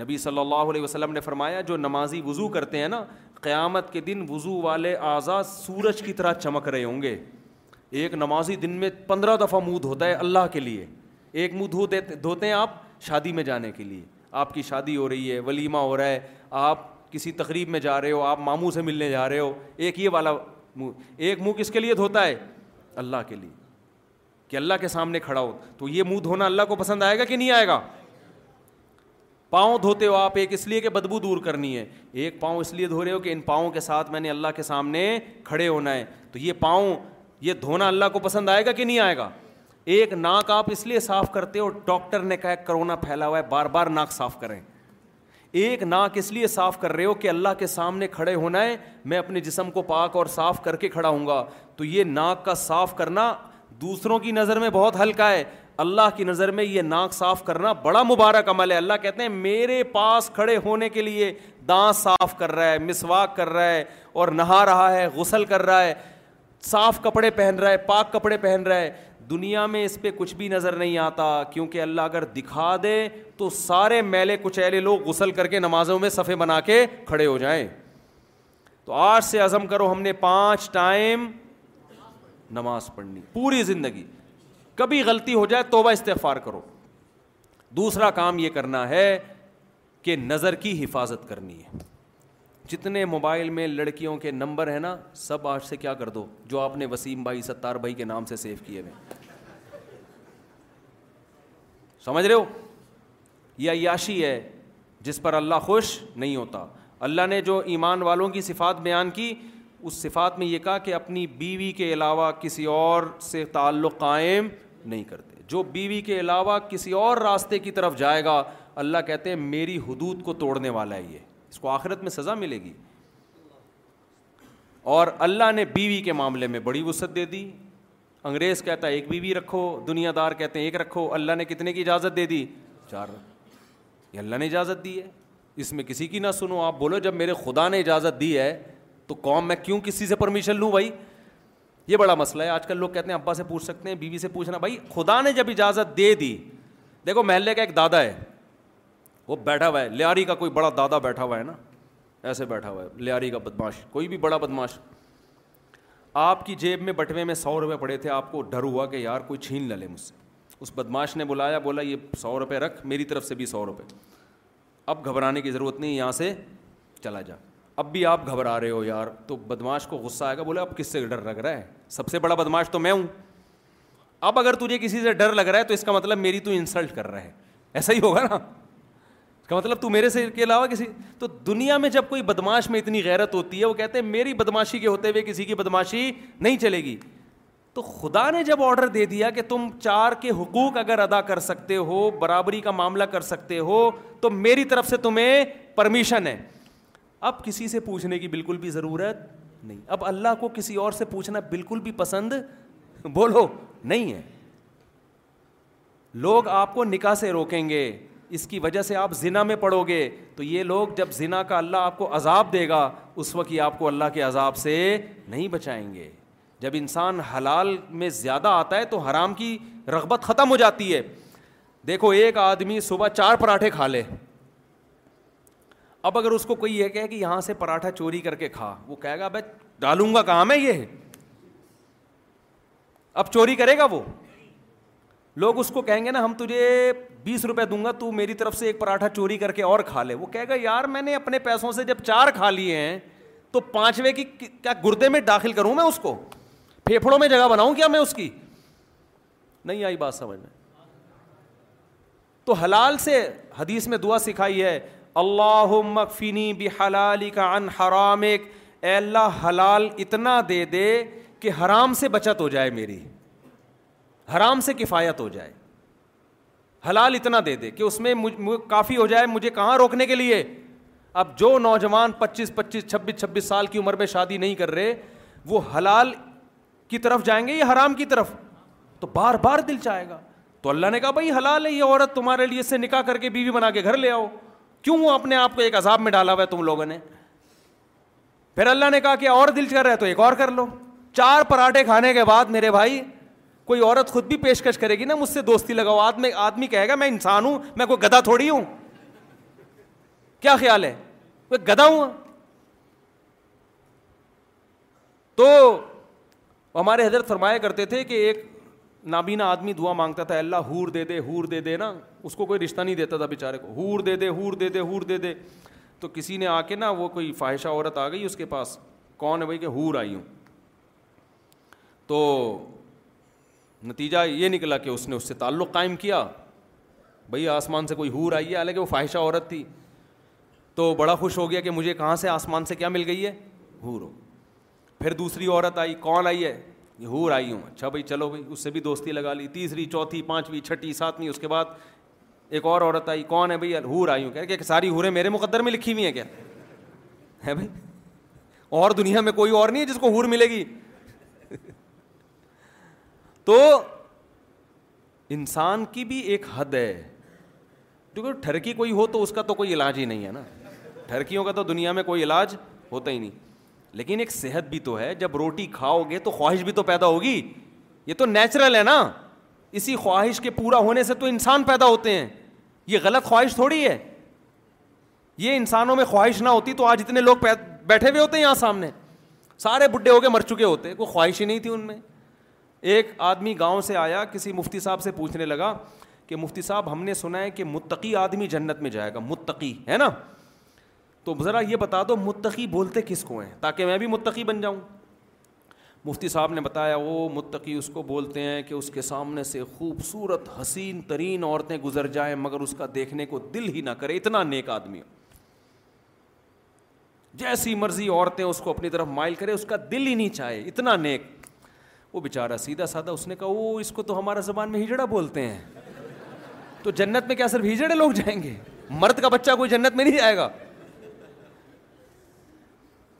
نبی صلی اللہ علیہ وسلم نے فرمایا جو نمازی وضو کرتے ہیں نا قیامت کے دن وضو والے اعضا سورج کی طرح چمک رہے ہوں گے ایک نمازی دن میں پندرہ دفعہ منہ دھوتا ہے اللہ کے لیے ایک منہ دھو دھوتے ہیں آپ شادی میں جانے کے لیے آپ کی شادی ہو رہی ہے ولیمہ ہو رہا ہے آپ کسی تقریب میں جا رہے ہو آپ ماموں سے ملنے جا رہے ہو ایک یہ والا منہ ایک منہ کس کے لیے دھوتا ہے اللہ کے لیے کہ اللہ کے سامنے کھڑا ہو تو یہ منہ دھونا اللہ کو پسند آئے گا کہ نہیں آئے گا پاؤں دھوتے ہو آپ ایک اس لیے کہ بدبو دور کرنی ہے ایک پاؤں اس لیے دھو رہے ہو کہ ان پاؤں کے ساتھ میں نے اللہ کے سامنے کھڑے ہونا ہے تو یہ پاؤں یہ دھونا اللہ کو پسند آئے گا کہ نہیں آئے گا ایک ناک آپ اس لیے صاف کرتے ہو ڈاکٹر نے کہا کرونا پھیلا ہوا ہے بار بار ناک صاف کریں ایک ناک اس لیے صاف کر رہے ہو کہ اللہ کے سامنے کھڑے ہونا ہے میں اپنے جسم کو پاک اور صاف کر کے کھڑا ہوں گا تو یہ ناک کا صاف کرنا دوسروں کی نظر میں بہت ہلکا ہے اللہ کی نظر میں یہ ناک صاف کرنا بڑا مبارک عمل ہے اللہ کہتے ہیں میرے پاس کھڑے ہونے کے لیے دانت صاف کر رہا ہے مسواک کر رہا ہے اور نہا رہا ہے غسل کر رہا ہے صاف کپڑے پہن رہا ہے پاک کپڑے پہن رہا ہے دنیا میں اس پہ کچھ بھی نظر نہیں آتا کیونکہ اللہ اگر دکھا دے تو سارے میلے کچیلے لوگ غسل کر کے نمازوں میں صفحے بنا کے کھڑے ہو جائیں تو آج سے عزم کرو ہم نے پانچ ٹائم نماز پڑھنی پوری زندگی کبھی غلطی ہو جائے توبہ استغفار کرو دوسرا کام یہ کرنا ہے کہ نظر کی حفاظت کرنی ہے جتنے موبائل میں لڑکیوں کے نمبر ہیں نا سب آج سے کیا کر دو جو آپ نے وسیم بھائی ستار بھائی کے نام سے سیو کیے ہوئے سمجھ رہے ہو یہ عیاشی ہے جس پر اللہ خوش نہیں ہوتا اللہ نے جو ایمان والوں کی صفات بیان کی اس صفات میں یہ کہا کہ اپنی بیوی کے علاوہ کسی اور سے تعلق قائم نہیں کرتے جو بیوی کے علاوہ کسی اور راستے کی طرف جائے گا اللہ کہتے ہیں میری حدود کو توڑنے والا ہے یہ اس کو آخرت میں سزا ملے گی اور اللہ نے بیوی کے معاملے میں بڑی وسعت دے دی انگریز کہتا ہے ایک بیوی رکھو دنیا دار کہتے ہیں ایک رکھو اللہ نے کتنے کی اجازت دے دی چار یہ اللہ نے اجازت دی ہے اس میں کسی کی نہ سنو آپ بولو جب میرے خدا نے اجازت دی ہے تو قوم میں کیوں کسی سے پرمیشن لوں بھائی یہ بڑا مسئلہ ہے آج کل لوگ کہتے ہیں ابا سے پوچھ سکتے ہیں بیوی سے پوچھنا بھائی خدا نے جب اجازت دے دی دیکھو محلے کا ایک دادا ہے وہ بیٹھا ہوا ہے لاری کا کوئی بڑا دادا بیٹھا ہوا ہے نا ایسے بیٹھا ہوا ہے لیاری کا بدماش کوئی بھی بڑا بدماش آپ کی جیب میں بٹوے میں سو روپئے پڑے تھے آپ کو ڈر ہوا کہ یار کوئی چھین نہ لے مجھ سے اس بدماش نے بلایا بولا یہ سو روپئے رکھ میری طرف سے بھی سو روپئے اب گھبرانے کی ضرورت نہیں یہاں سے چلا جا اب بھی آپ گھبرا رہے ہو یار تو بدماش کو غصہ آئے گا بولے اب کس سے ڈر لگ رہا ہے سب سے بڑا بدماش تو میں ہوں اب اگر تجھے کسی سے ڈر لگ رہا ہے تو اس کا مطلب میری تو انسلٹ کر رہا ہے ایسا ہی ہوگا نا اس کا مطلب تو میرے سے کے علاوہ کسی تو دنیا میں جب کوئی بدماش میں اتنی غیرت ہوتی ہے وہ کہتے ہیں میری بدماشی کے ہوتے ہوئے کسی کی بدماشی نہیں چلے گی تو خدا نے جب آڈر دے دیا کہ تم چار کے حقوق اگر ادا کر سکتے ہو برابری کا معاملہ کر سکتے ہو تو میری طرف سے تمہیں پرمیشن ہے اب کسی سے پوچھنے کی بالکل بھی ضرورت نہیں اب اللہ کو کسی اور سے پوچھنا بالکل بھی پسند بولو نہیں ہے لوگ آپ کو نکاح سے روکیں گے اس کی وجہ سے آپ زنا میں پڑو گے تو یہ لوگ جب زنا کا اللہ آپ کو عذاب دے گا اس وقت یہ آپ کو اللہ کے عذاب سے نہیں بچائیں گے جب انسان حلال میں زیادہ آتا ہے تو حرام کی رغبت ختم ہو جاتی ہے دیکھو ایک آدمی صبح چار پراٹھے کھا لے اب اگر اس کو کوئی یہ کہے کہ یہاں سے پراٹھا چوری کر کے کھا وہ کہے گا بھائی ڈالوں گا کہاں میں یہ اب چوری کرے گا وہ لوگ اس کو کہیں گے نا ہم تجھے بیس روپے دوں گا تو میری طرف سے ایک پراٹھا چوری کر کے اور کھا لے وہ کہے گا یار میں نے اپنے پیسوں سے جب چار کھا لیے ہیں تو پانچویں کی کیا گردے میں داخل کروں میں اس کو پھیپھڑوں میں جگہ بناؤں کیا میں اس کی نہیں آئی بات سمجھ میں تو حلال سے حدیث میں دعا سکھائی ہے اللہ مفینی بحلالی کا اے اللہ حلال اتنا دے دے کہ حرام سے بچت ہو جائے میری حرام سے کفایت ہو جائے حلال اتنا دے دے کہ اس میں کافی ہو جائے مجھے کہاں روکنے کے لیے اب جو نوجوان پچیس پچیس چھبیس چھبیس سال کی عمر میں شادی نہیں کر رہے وہ حلال کی طرف جائیں گے یا حرام کی طرف تو بار بار دل چاہے گا تو اللہ نے کہا بھائی حلال ہے یہ عورت تمہارے لیے سے نکاح کر کے بیوی بنا کے گھر لے آؤ کیوں وہ اپنے آپ کو ایک عذاب میں ڈالا ہوا ہے تم لوگوں نے پھر اللہ نے کہا کہ اور دل کر رہا ہے تو ایک اور کر لو چار پراٹھے کھانے کے بعد میرے بھائی کوئی عورت خود بھی پیشکش کرے گی نا مجھ سے دوستی لگاؤ آدمی آدمی کہے گا میں انسان ہوں میں کوئی گدا تھوڑی ہوں کیا خیال ہے کوئی گدا ہوں تو ہمارے حضرت فرمایا کرتے تھے کہ ایک نابینا آدمی دعا مانگتا تھا اللہ ہور دے دے ہور دے دے نا اس کو کوئی رشتہ نہیں دیتا تھا بیچارے کو ہور دے دے ہور دے دے ہور دے دے تو کسی نے آ کے نا وہ کوئی خواہشہ عورت آ گئی اس کے پاس کون ہے بھائی کہ ہور آئی ہوں تو نتیجہ یہ نکلا کہ اس نے اس سے تعلق قائم کیا بھائی آسمان سے کوئی ہور آئی ہے حالانکہ وہ خواہشہ عورت تھی تو بڑا خوش ہو گیا کہ مجھے کہاں سے آسمان سے کیا مل گئی ہے ہور پھر دوسری عورت آئی کون آئی ہے ہوں اچھا بھائی چلو بھائی اس سے بھی دوستی لگا لی تیسری چوتھی پانچویں چھٹی ساتویں اس کے بعد ایک اور عورت آئی کون ہے بھائی ہوں کہہ کہ ساری ہوریں میرے مقدر میں لکھی ہوئی ہیں کیا ہے بھائی اور دنیا میں کوئی اور نہیں ہے جس کو ہور ملے گی تو انسان کی بھی ایک حد ہے کیونکہ ٹھرکی کوئی ہو تو اس کا تو کوئی علاج ہی نہیں ہے نا ٹھرکیوں کا تو دنیا میں کوئی علاج ہوتا ہی نہیں لیکن ایک صحت بھی تو ہے جب روٹی کھاؤ گے تو خواہش بھی تو پیدا ہوگی یہ تو نیچرل ہے نا اسی خواہش کے پورا ہونے سے تو انسان پیدا ہوتے ہیں یہ غلط خواہش تھوڑی ہے یہ انسانوں میں خواہش نہ ہوتی تو آج اتنے لوگ بیٹھے ہوئے ہوتے ہیں یہاں سامنے سارے بڈھے ہو کے مر چکے ہوتے کوئی خواہش ہی نہیں تھی ان میں ایک آدمی گاؤں سے آیا کسی مفتی صاحب سے پوچھنے لگا کہ مفتی صاحب ہم نے سنا ہے کہ متقی آدمی جنت میں جائے گا متقی ہے نا تو ذرا یہ بتا دو متقی بولتے کس کو ہیں تاکہ میں بھی متقی بن جاؤں مفتی صاحب نے بتایا وہ متقی اس کو بولتے ہیں کہ اس کے سامنے سے خوبصورت حسین ترین عورتیں گزر جائیں مگر اس کا دیکھنے کو دل ہی نہ کرے اتنا نیک آدمی ہو جیسی مرضی عورتیں اس کو اپنی طرف مائل کرے اس کا دل ہی نہیں چاہے اتنا نیک وہ بیچارہ سیدھا سادھا اس نے کہا وہ اس کو تو ہمارا زبان میں ہجڑا بولتے ہیں تو جنت میں کیا صرف ہجڑے لوگ جائیں گے مرد کا بچہ کوئی جنت میں نہیں جائے گا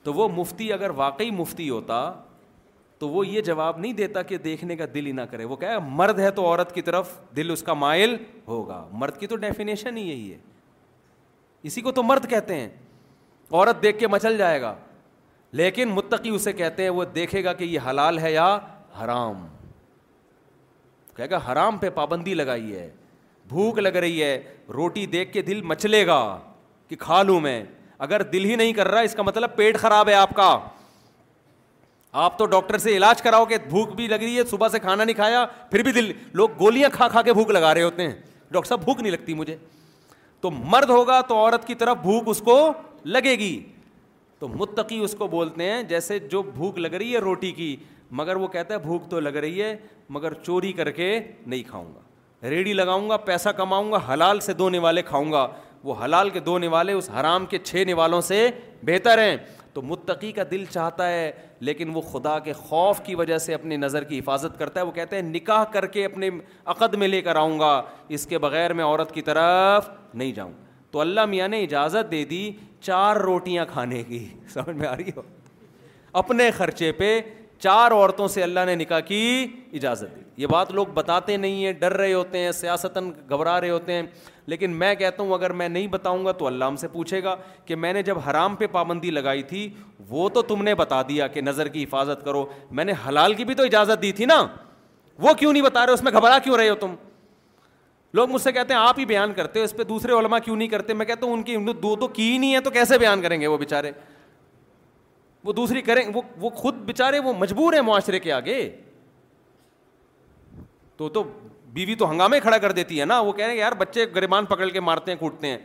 تو وہ مفتی اگر واقعی مفتی ہوتا تو وہ یہ جواب نہیں دیتا کہ دیکھنے کا دل ہی نہ کرے وہ کہہ مرد ہے تو عورت کی طرف دل اس کا مائل ہوگا مرد کی تو ڈیفینیشن ہی یہی ہے اسی کو تو مرد کہتے ہیں عورت دیکھ کے مچل جائے گا لیکن متقی اسے کہتے ہیں وہ دیکھے گا کہ یہ حلال ہے یا حرام کہے گا حرام پہ پابندی لگائی ہے بھوک لگ رہی ہے روٹی دیکھ کے دل مچلے گا کہ کھا لوں میں اگر دل ہی نہیں کر رہا اس کا مطلب پیٹ خراب ہے آپ کا آپ تو ڈاکٹر سے علاج کراؤ کہ بھوک بھی لگ رہی ہے صبح سے کھانا نہیں کھایا پھر بھی دل لوگ گولیاں کھا کھا کے بھوک لگا رہے ہوتے ہیں ڈاکٹر صاحب بھوک نہیں لگتی مجھے تو مرد ہوگا تو عورت کی طرف بھوک اس کو لگے گی تو متقی اس کو بولتے ہیں جیسے جو بھوک لگ رہی ہے روٹی کی مگر وہ کہتا ہے بھوک تو لگ رہی ہے مگر چوری کر کے نہیں کھاؤں گا ریڑھی لگاؤں گا پیسہ کماؤں گا حلال سے دھونے والے کھاؤں گا وہ حلال کے دو نوالے اس حرام کے چھ نوالوں سے بہتر ہیں تو متقی کا دل چاہتا ہے لیکن وہ خدا کے خوف کی وجہ سے اپنی نظر کی حفاظت کرتا ہے وہ کہتے ہیں نکاح کر کے اپنے عقد میں لے کر آؤں گا اس کے بغیر میں عورت کی طرف نہیں جاؤں تو اللہ میاں نے اجازت دے دی چار روٹیاں کھانے کی سمجھ میں آ رہی ہو اپنے خرچے پہ چار عورتوں سے اللہ نے نکاح کی اجازت دی یہ بات لوگ بتاتے نہیں ہیں ڈر رہے ہوتے ہیں سیاستاً گھبرا رہے ہوتے ہیں لیکن میں کہتا ہوں اگر میں نہیں بتاؤں گا تو اللہ ہم سے پوچھے گا کہ میں نے جب حرام پہ پابندی لگائی تھی وہ تو تم نے بتا دیا کہ نظر کی حفاظت کرو میں نے حلال کی بھی تو اجازت دی تھی نا وہ کیوں نہیں بتا رہے اس میں گھبرا کیوں رہے ہو تم لوگ مجھ سے کہتے ہیں آپ ہی بیان کرتے ہو اس پہ دوسرے علما کیوں نہیں کرتے میں کہتا ہوں ان کی دو تو کی نہیں ہے تو کیسے بیان کریں گے وہ بےچارے وہ دوسری کریں وہ خود بےچارے وہ مجبور ہیں معاشرے کے آگے تو تو بیوی تو ہنگامے کھڑا کر دیتی ہے نا وہ کہہ رہے ہیں یار بچے گریبان پکڑ کے مارتے ہیں کوٹتے ہیں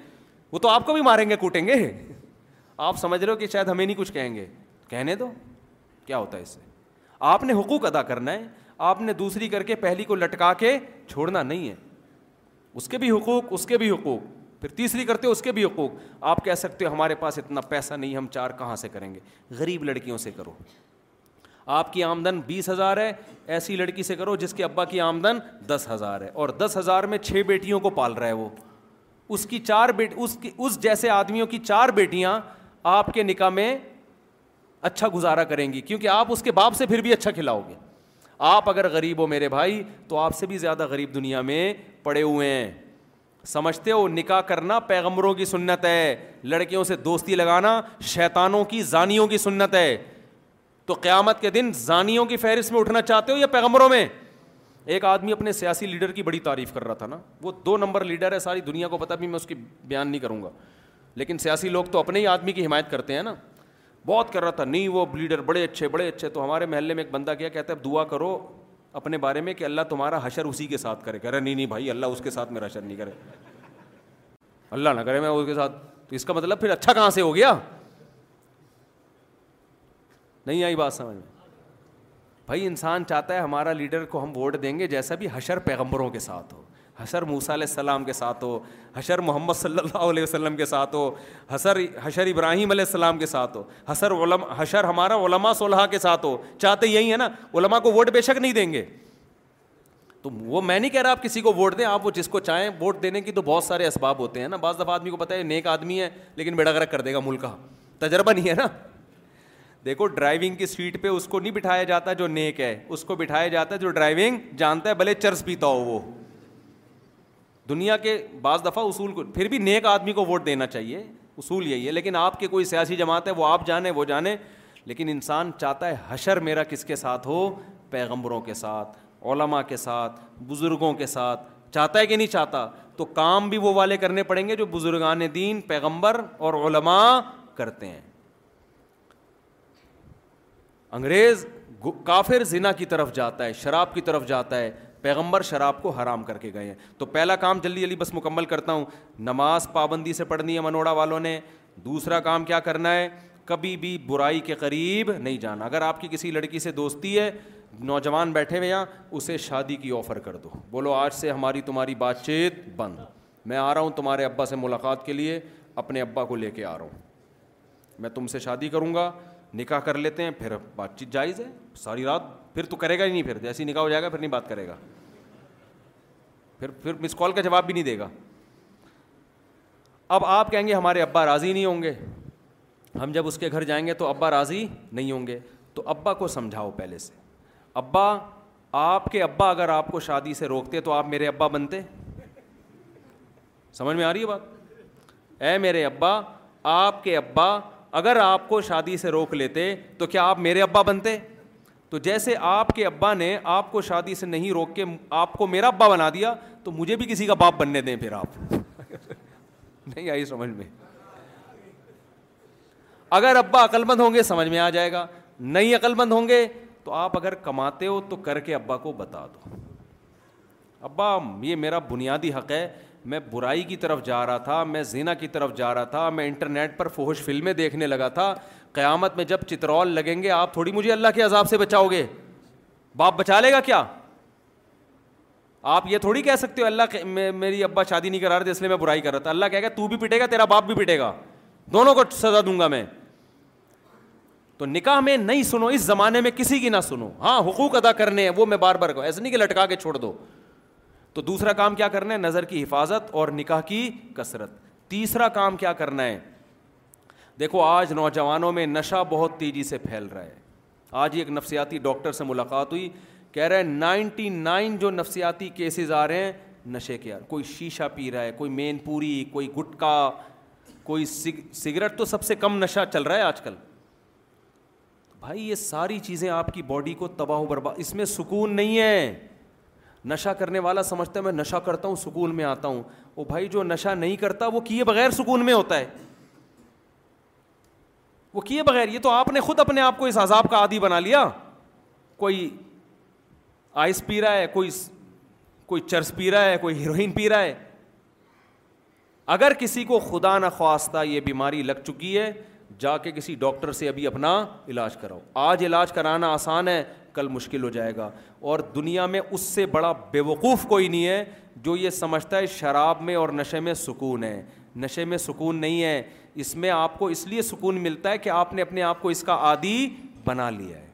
وہ تو آپ کو بھی ماریں گے کوٹیں گے آپ سمجھ رہے ہو کہ شاید ہمیں نہیں کچھ کہیں گے کہنے دو کیا ہوتا ہے اس سے آپ نے حقوق ادا کرنا ہے آپ نے دوسری کر کے پہلی کو لٹکا کے چھوڑنا نہیں ہے اس کے بھی حقوق اس کے بھی حقوق پھر تیسری کرتے ہو اس کے بھی حقوق آپ کہہ سکتے ہو ہمارے پاس اتنا پیسہ نہیں ہم چار کہاں سے کریں گے غریب لڑکیوں سے کرو آپ کی آمدن بیس ہزار ہے ایسی لڑکی سے کرو جس کے ابا کی آمدن دس ہزار ہے اور دس ہزار میں چھ بیٹیوں کو پال رہا ہے وہ اس کی چار بیٹ اس کی اس جیسے آدمیوں کی چار بیٹیاں آپ کے نکاح میں اچھا گزارا کریں گی کیونکہ آپ اس کے باپ سے پھر بھی اچھا کھلاؤ گے آپ اگر غریب ہو میرے بھائی تو آپ سے بھی زیادہ غریب دنیا میں پڑے ہوئے ہیں سمجھتے ہو نکاح کرنا پیغمبروں کی سنت ہے لڑکیوں سے دوستی لگانا شیطانوں کی زانیوں کی سنت ہے تو قیامت کے دن زانیوں کی فہرست میں اٹھنا چاہتے ہو یا پیغمبروں میں ایک آدمی اپنے سیاسی لیڈر کی بڑی تعریف کر رہا تھا نا وہ دو نمبر لیڈر ہے ساری دنیا کو پتا بھی میں اس کی بیان نہیں کروں گا لیکن سیاسی لوگ تو اپنے ہی آدمی کی حمایت کرتے ہیں نا بہت کر رہا تھا نہیں وہ لیڈر بڑے اچھے بڑے اچھے تو ہمارے محلے میں ایک بندہ کیا کہتا ہے دعا کرو اپنے بارے میں کہ اللہ تمہارا حشر اسی کے ساتھ کرے کہہ رہے نہیں نہیں بھائی اللہ اس کے ساتھ میرا حشر نہیں کرے اللہ نہ کرے میں اس کے ساتھ تو اس کا مطلب پھر اچھا کہاں سے ہو گیا نہیں آئی بات سمجھ میں بھائی انسان چاہتا ہے ہمارا لیڈر کو ہم ووٹ دیں گے جیسا بھی حشر پیغمبروں کے ساتھ ہو حشر موسیٰ علیہ السلام کے ساتھ ہو حشر محمد صلی اللہ علیہ وسلم کے ساتھ ہو حسر حشر ابراہیم علیہ السلام کے ساتھ ہو حسر حشر ہمارا علماء صلیحہ کے ساتھ ہو چاہتے یہی ہے نا علماء کو ووٹ بے شک نہیں دیں گے تو وہ میں نہیں کہہ رہا آپ کسی کو ووٹ دیں آپ وہ جس کو چاہیں ووٹ دینے کی تو بہت سارے اسباب ہوتے ہیں نا بعض دفعہ آدمی کو پتہ ہے نیک آدمی ہے لیکن بیڑا گرک کر دے گا ملک کا تجربہ نہیں ہے نا دیکھو ڈرائیونگ کی سیٹ پہ اس کو نہیں بٹھایا جاتا جو نیک ہے اس کو بٹھایا جاتا ہے جو ڈرائیونگ جانتا ہے بھلے چرس پیتا ہو وہ دنیا کے بعض دفعہ اصول کو پھر بھی نیک آدمی کو ووٹ دینا چاہیے اصول یہی ہے لیکن آپ کے کوئی سیاسی جماعت ہے وہ آپ جانے وہ جانے لیکن انسان چاہتا ہے حشر میرا کس کے ساتھ ہو پیغمبروں کے ساتھ علما کے ساتھ بزرگوں کے ساتھ چاہتا ہے کہ نہیں چاہتا تو کام بھی وہ والے کرنے پڑیں گے جو بزرگان دین پیغمبر اور علما کرتے ہیں انگریز کافر زنا کی طرف جاتا ہے شراب کی طرف جاتا ہے پیغمبر شراب کو حرام کر کے گئے ہیں تو پہلا کام جلدی جلدی بس مکمل کرتا ہوں نماز پابندی سے پڑھنی ہے منوڑا والوں نے دوسرا کام کیا کرنا ہے کبھی بھی برائی کے قریب نہیں جانا اگر آپ کی کسی لڑکی سے دوستی ہے نوجوان بیٹھے ہوئے یہاں اسے شادی کی آفر کر دو بولو آج سے ہماری تمہاری بات چیت بند میں آ رہا ہوں تمہارے ابا سے ملاقات کے لیے اپنے ابا کو لے کے آ رہا ہوں میں تم سے شادی کروں گا نکاح کر لیتے ہیں پھر بات چیت جائز ہے ساری رات پھر تو کرے گا ہی نہیں پھر جیسے نکاح ہو جائے گا پھر نہیں بات کرے گا پھر پھر مس کال کا جواب بھی نہیں دے گا اب آپ کہیں گے ہمارے ابا راضی نہیں ہوں گے ہم جب اس کے گھر جائیں گے تو ابا راضی نہیں ہوں گے تو ابا کو سمجھاؤ پہلے سے ابا آپ کے ابا اگر آپ کو شادی سے روکتے تو آپ میرے ابا بنتے سمجھ میں آ رہی ہے بات اے میرے ابا آپ کے ابا اگر آپ کو شادی سے روک لیتے تو کیا آپ میرے ابا بنتے تو جیسے آپ کے ابا نے آپ کو شادی سے نہیں روک کے آپ کو میرا ابا بنا دیا تو مجھے بھی کسی کا باپ بننے دیں پھر آپ نہیں آئی سمجھ میں اگر ابا عقل مند ہوں گے سمجھ میں آ جائے گا نہیں عقل مند ہوں گے تو آپ اگر کماتے ہو تو کر کے ابا کو بتا دو ابا یہ میرا بنیادی حق ہے میں برائی کی طرف جا رہا تھا میں زینا کی طرف جا رہا تھا میں انٹرنیٹ پر فوہش فلمیں دیکھنے لگا تھا قیامت میں جب چترول لگیں گے آپ تھوڑی مجھے اللہ کے عذاب سے بچاؤ گے باپ بچا لے گا کیا آپ یہ تھوڑی کہہ سکتے ہو اللہ میری ابا شادی نہیں کرا رہے تھے اس لیے میں برائی کر رہا تھا اللہ تو بھی پٹے گا تیرا باپ بھی پٹے گا دونوں کو سزا دوں گا میں تو نکاح میں نہیں سنو اس زمانے میں کسی کی نہ سنو ہاں حقوق ادا کرنے ہیں وہ میں بار بار کہوں ایسے نہیں کہ لٹکا کے چھوڑ دو تو دوسرا کام کیا کرنا ہے نظر کی حفاظت اور نکاح کی کثرت تیسرا کام کیا کرنا ہے دیکھو آج نوجوانوں میں نشہ بہت تیزی سے پھیل رہا ہے آج ایک نفسیاتی ڈاکٹر سے ملاقات ہوئی کہہ رہے نائنٹی نائن جو نفسیاتی کیسز آ رہے ہیں نشے کے کوئی شیشہ پی رہا ہے کوئی مین پوری کوئی گٹکا کوئی سگریٹ تو سب سے کم نشہ چل رہا ہے آج کل بھائی یہ ساری چیزیں آپ کی باڈی کو تباہ و برباد اس میں سکون نہیں ہے نشا کرنے والا سمجھتا ہے میں نشا کرتا ہوں سکون میں آتا ہوں وہ بھائی جو نشہ نہیں کرتا وہ کیے بغیر سکون میں ہوتا ہے وہ کیے بغیر یہ تو آپ نے خود اپنے آپ کو اس عذاب کا عادی بنا لیا کوئی آئس پی رہا ہے کوئی کوئی چرس پی رہا ہے کوئی ہیروئن پی رہا ہے اگر کسی کو خدا نخواستہ یہ بیماری لگ چکی ہے جا کے کسی ڈاکٹر سے ابھی اپنا علاج کراؤ آج علاج کرانا آسان ہے کل مشکل ہو جائے گا اور دنیا میں اس سے بڑا بے وقوف کوئی نہیں ہے جو یہ سمجھتا ہے شراب میں اور نشے میں سکون ہے نشے میں سکون نہیں ہے اس میں آپ کو اس لیے سکون ملتا ہے کہ آپ نے اپنے آپ کو اس کا عادی بنا لیا ہے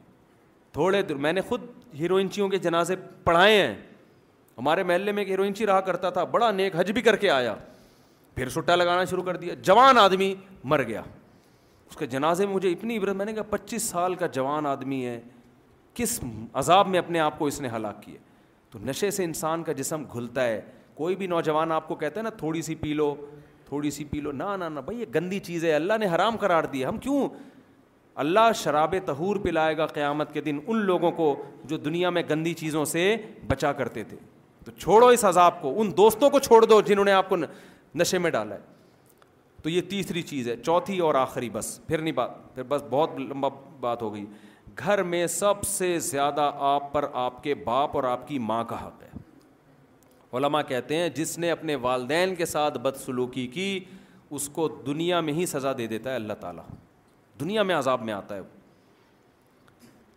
تھوڑے دور میں نے خود ہیروئنچیوں کے جنازے پڑھائے ہیں ہمارے محلے میں ایک ہیروئنچی رہا کرتا تھا بڑا نیک حج بھی کر کے آیا پھر سٹا لگانا شروع کر دیا جوان آدمی مر گیا اس کے جنازے میں مجھے اتنی عبرت میں نے کہا پچیس سال کا جوان آدمی ہے کس عذاب میں اپنے آپ کو اس نے ہلاک کیا تو نشے سے انسان کا جسم گھلتا ہے کوئی بھی نوجوان آپ کو کہتا ہے نا تھوڑی سی پی لو تھوڑی سی پی لو نہ نہ بھائی یہ گندی چیز ہے اللہ نے حرام قرار دیا ہم کیوں اللہ شراب تہور پلائے گا قیامت کے دن ان لوگوں کو جو دنیا میں گندی چیزوں سے بچا کرتے تھے تو چھوڑو اس عذاب کو ان دوستوں کو چھوڑ دو جنہوں نے آپ کو نشے میں ڈالا ہے تو یہ تیسری چیز ہے چوتھی اور آخری بس پھر نہیں بات پھر بس بہت لمبا بات ہو گئی گھر میں سب سے زیادہ آپ پر آپ کے باپ اور آپ کی ماں کا حق ہے علماء کہتے ہیں جس نے اپنے والدین کے ساتھ بدسلوکی کی اس کو دنیا میں ہی سزا دے دیتا ہے اللہ تعالیٰ دنیا میں عذاب میں آتا ہے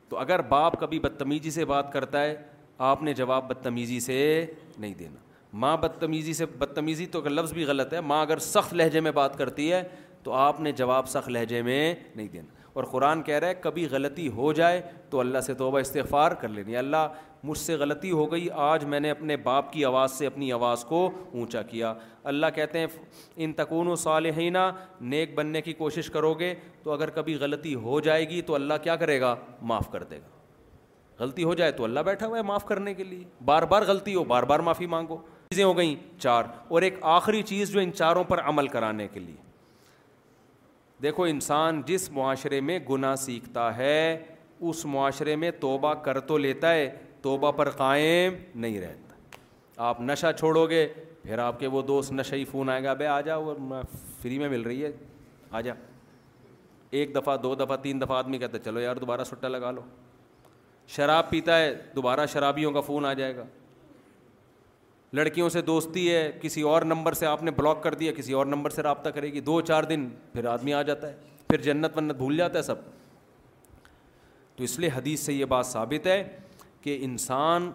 تو اگر باپ کبھی بدتمیزی سے بات کرتا ہے آپ نے جواب بدتمیزی سے نہیں دینا ماں بدتمیزی سے بدتمیزی تو لفظ بھی غلط ہے ماں اگر سخت لہجے میں بات کرتی ہے تو آپ نے جواب سخت لہجے میں نہیں دینا اور قرآن کہہ رہا ہے کبھی غلطی ہو جائے تو اللہ سے توبہ استغفار کر لینی اللہ مجھ سے غلطی ہو گئی آج میں نے اپنے باپ کی آواز سے اپنی آواز کو اونچا کیا اللہ کہتے ہیں ان تکون و صالحینہ نیک بننے کی کوشش کرو گے تو اگر کبھی غلطی ہو جائے گی تو اللہ کیا کرے گا معاف کر دے گا غلطی ہو جائے تو اللہ بیٹھا ہوا ہے معاف کرنے کے لیے بار بار غلطی ہو بار بار معافی مانگو چیزیں ہو گئیں چار اور ایک آخری چیز جو ان چاروں پر عمل کرانے کے لیے دیکھو انسان جس معاشرے میں گناہ سیکھتا ہے اس معاشرے میں توبہ کر تو لیتا ہے توبہ پر قائم نہیں رہتا آپ نشہ چھوڑو گے پھر آپ کے وہ دوست نشے ہی فون آئے گا بھائی آ جاؤ وہ فری میں مل رہی ہے آ جا ایک دفعہ دو دفعہ تین دفعہ آدمی کہتا ہے چلو یار دوبارہ سٹا لگا لو شراب پیتا ہے دوبارہ شرابیوں کا فون آ جائے گا لڑکیوں سے دوستی ہے کسی اور نمبر سے آپ نے بلاک کر دیا کسی اور نمبر سے رابطہ کرے گی دو چار دن پھر آدمی آ جاتا ہے پھر جنت ونت بھول جاتا ہے سب تو اس لیے حدیث سے یہ بات ثابت ہے کہ انسان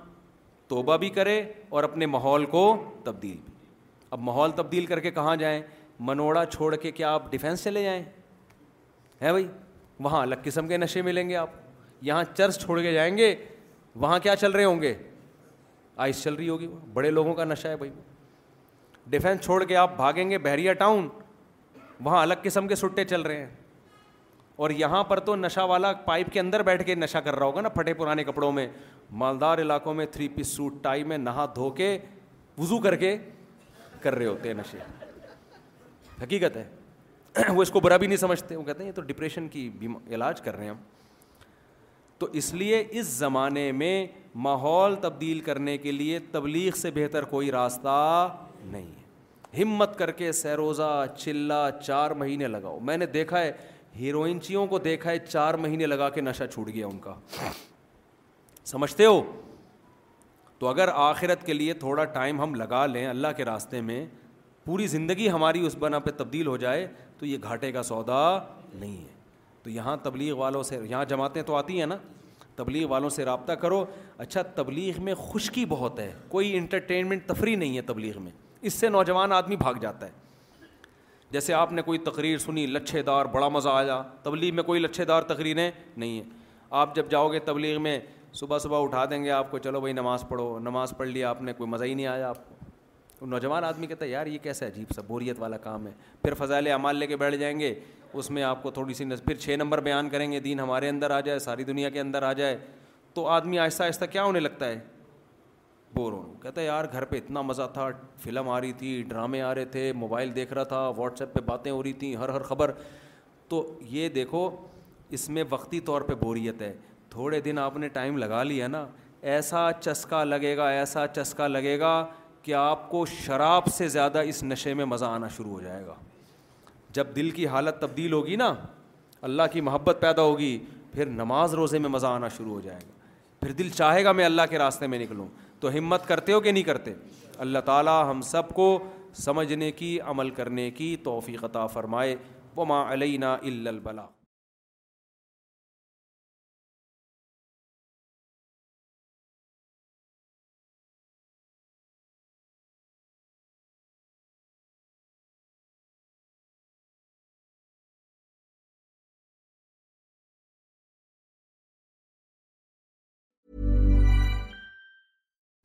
توبہ بھی کرے اور اپنے ماحول کو تبدیل بھی اب ماحول تبدیل کر کے کہاں جائیں منوڑا چھوڑ کے کیا آپ ڈیفینس چلے جائیں ہیں بھائی وہاں الگ قسم کے نشے ملیں گے آپ یہاں چرچ چھوڑ کے جائیں گے وہاں کیا چل رہے ہوں گے آئس چل رہی ہوگی وہ بڑے لوگوں کا نشہ ہے بھائی ڈیفینس چھوڑ کے آپ بھاگیں گے بحریہ ٹاؤن وہاں الگ قسم کے سٹے چل رہے ہیں اور یہاں پر تو نشہ والا پائپ کے اندر بیٹھ کے نشہ کر رہا ہوگا نا پھٹے پرانے کپڑوں میں مالدار علاقوں میں تھری پیس سوٹ ٹائی میں نہا دھو کے وضو کر کے کر رہے ہوتے ہیں نشے حقیقت ہے وہ اس کو برا بھی نہیں سمجھتے وہ کہتے ہیں یہ تو ڈپریشن کی علاج کر رہے ہیں ہم تو اس لیے اس زمانے میں ماحول تبدیل کرنے کے لیے تبلیغ سے بہتر کوئی راستہ نہیں ہے ہمت کر کے سیروزہ چلا چار مہینے لگاؤ میں نے دیکھا ہے ہیروئنچیوں کو دیکھا ہے چار مہینے لگا کے نشہ چھوٹ گیا ان کا سمجھتے ہو تو اگر آخرت کے لیے تھوڑا ٹائم ہم لگا لیں اللہ کے راستے میں پوری زندگی ہماری اس بنا پہ تبدیل ہو جائے تو یہ گھاٹے کا سودا نہیں ہے تو یہاں تبلیغ والوں سے یہاں جماعتیں تو آتی ہیں نا تبلیغ والوں سے رابطہ کرو اچھا تبلیغ میں خشکی بہت ہے کوئی انٹرٹینمنٹ تفریح نہیں ہے تبلیغ میں اس سے نوجوان آدمی بھاگ جاتا ہے جیسے آپ نے کوئی تقریر سنی لچھے دار بڑا مزہ آیا تبلیغ میں کوئی لچھے دار تقریریں نہیں ہیں آپ جب جاؤ گے تبلیغ میں صبح صبح اٹھا دیں گے آپ کو چلو بھائی نماز پڑھو نماز پڑھ لی آپ نے کوئی مزہ ہی نہیں آیا آپ تو نوجوان آدمی کہتا ہے یار یہ کیسا عجیب سا بوریت والا کام ہے پھر فضائل اعمال لے کے بیٹھ جائیں گے اس میں آپ کو تھوڑی سی نظر پھر چھ نمبر بیان کریں گے دین ہمارے اندر آ جائے ساری دنیا کے اندر آ جائے تو آدمی آہستہ آہستہ کیا ہونے لگتا ہے بور ہونے کہتا ہے یار گھر پہ اتنا مزہ تھا فلم آ رہی تھی ڈرامے آ رہے تھے موبائل دیکھ رہا تھا واٹس ایپ پہ باتیں ہو رہی تھیں ہر ہر خبر تو یہ دیکھو اس میں وقتی طور پہ بوریت ہے تھوڑے دن آپ نے ٹائم لگا لیا نا ایسا چسکا لگے گا ایسا چسکا لگے گا کہ آپ کو شراب سے زیادہ اس نشے میں مزہ آنا شروع ہو جائے گا جب دل کی حالت تبدیل ہوگی نا اللہ کی محبت پیدا ہوگی پھر نماز روزے میں مزہ آنا شروع ہو جائے گا پھر دل چاہے گا میں اللہ کے راستے میں نکلوں تو ہمت کرتے ہو کہ نہیں کرتے اللہ تعالیٰ ہم سب کو سمجھنے کی عمل کرنے کی توفیق عطا فرمائے وما علینا البلاغ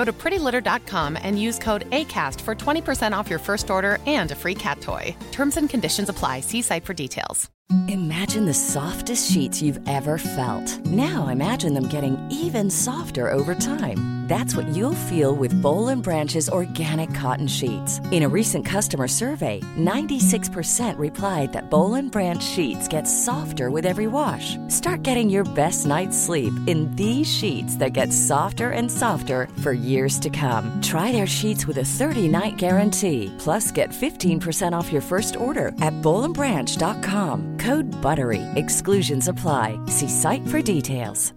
Go to prettylitter.com and use code ACAST for 20% off your first order and a free cat toy. Terms and conditions apply. See site for details. Imagine the softest sheets you've ever felt. Now imagine them getting even softer over time. That's what you'll feel with Bowl and Branch's organic cotton sheets. In a recent customer survey, 96% replied that Bowl and Branch sheets get softer with every wash. Start getting your best night's sleep in these sheets that get softer and softer for years to come. Try their sheets with a 30-night guarantee. Plus, get 15% off your first order at bowlandbranch.com. Good بروے excursions افلائی C site for dates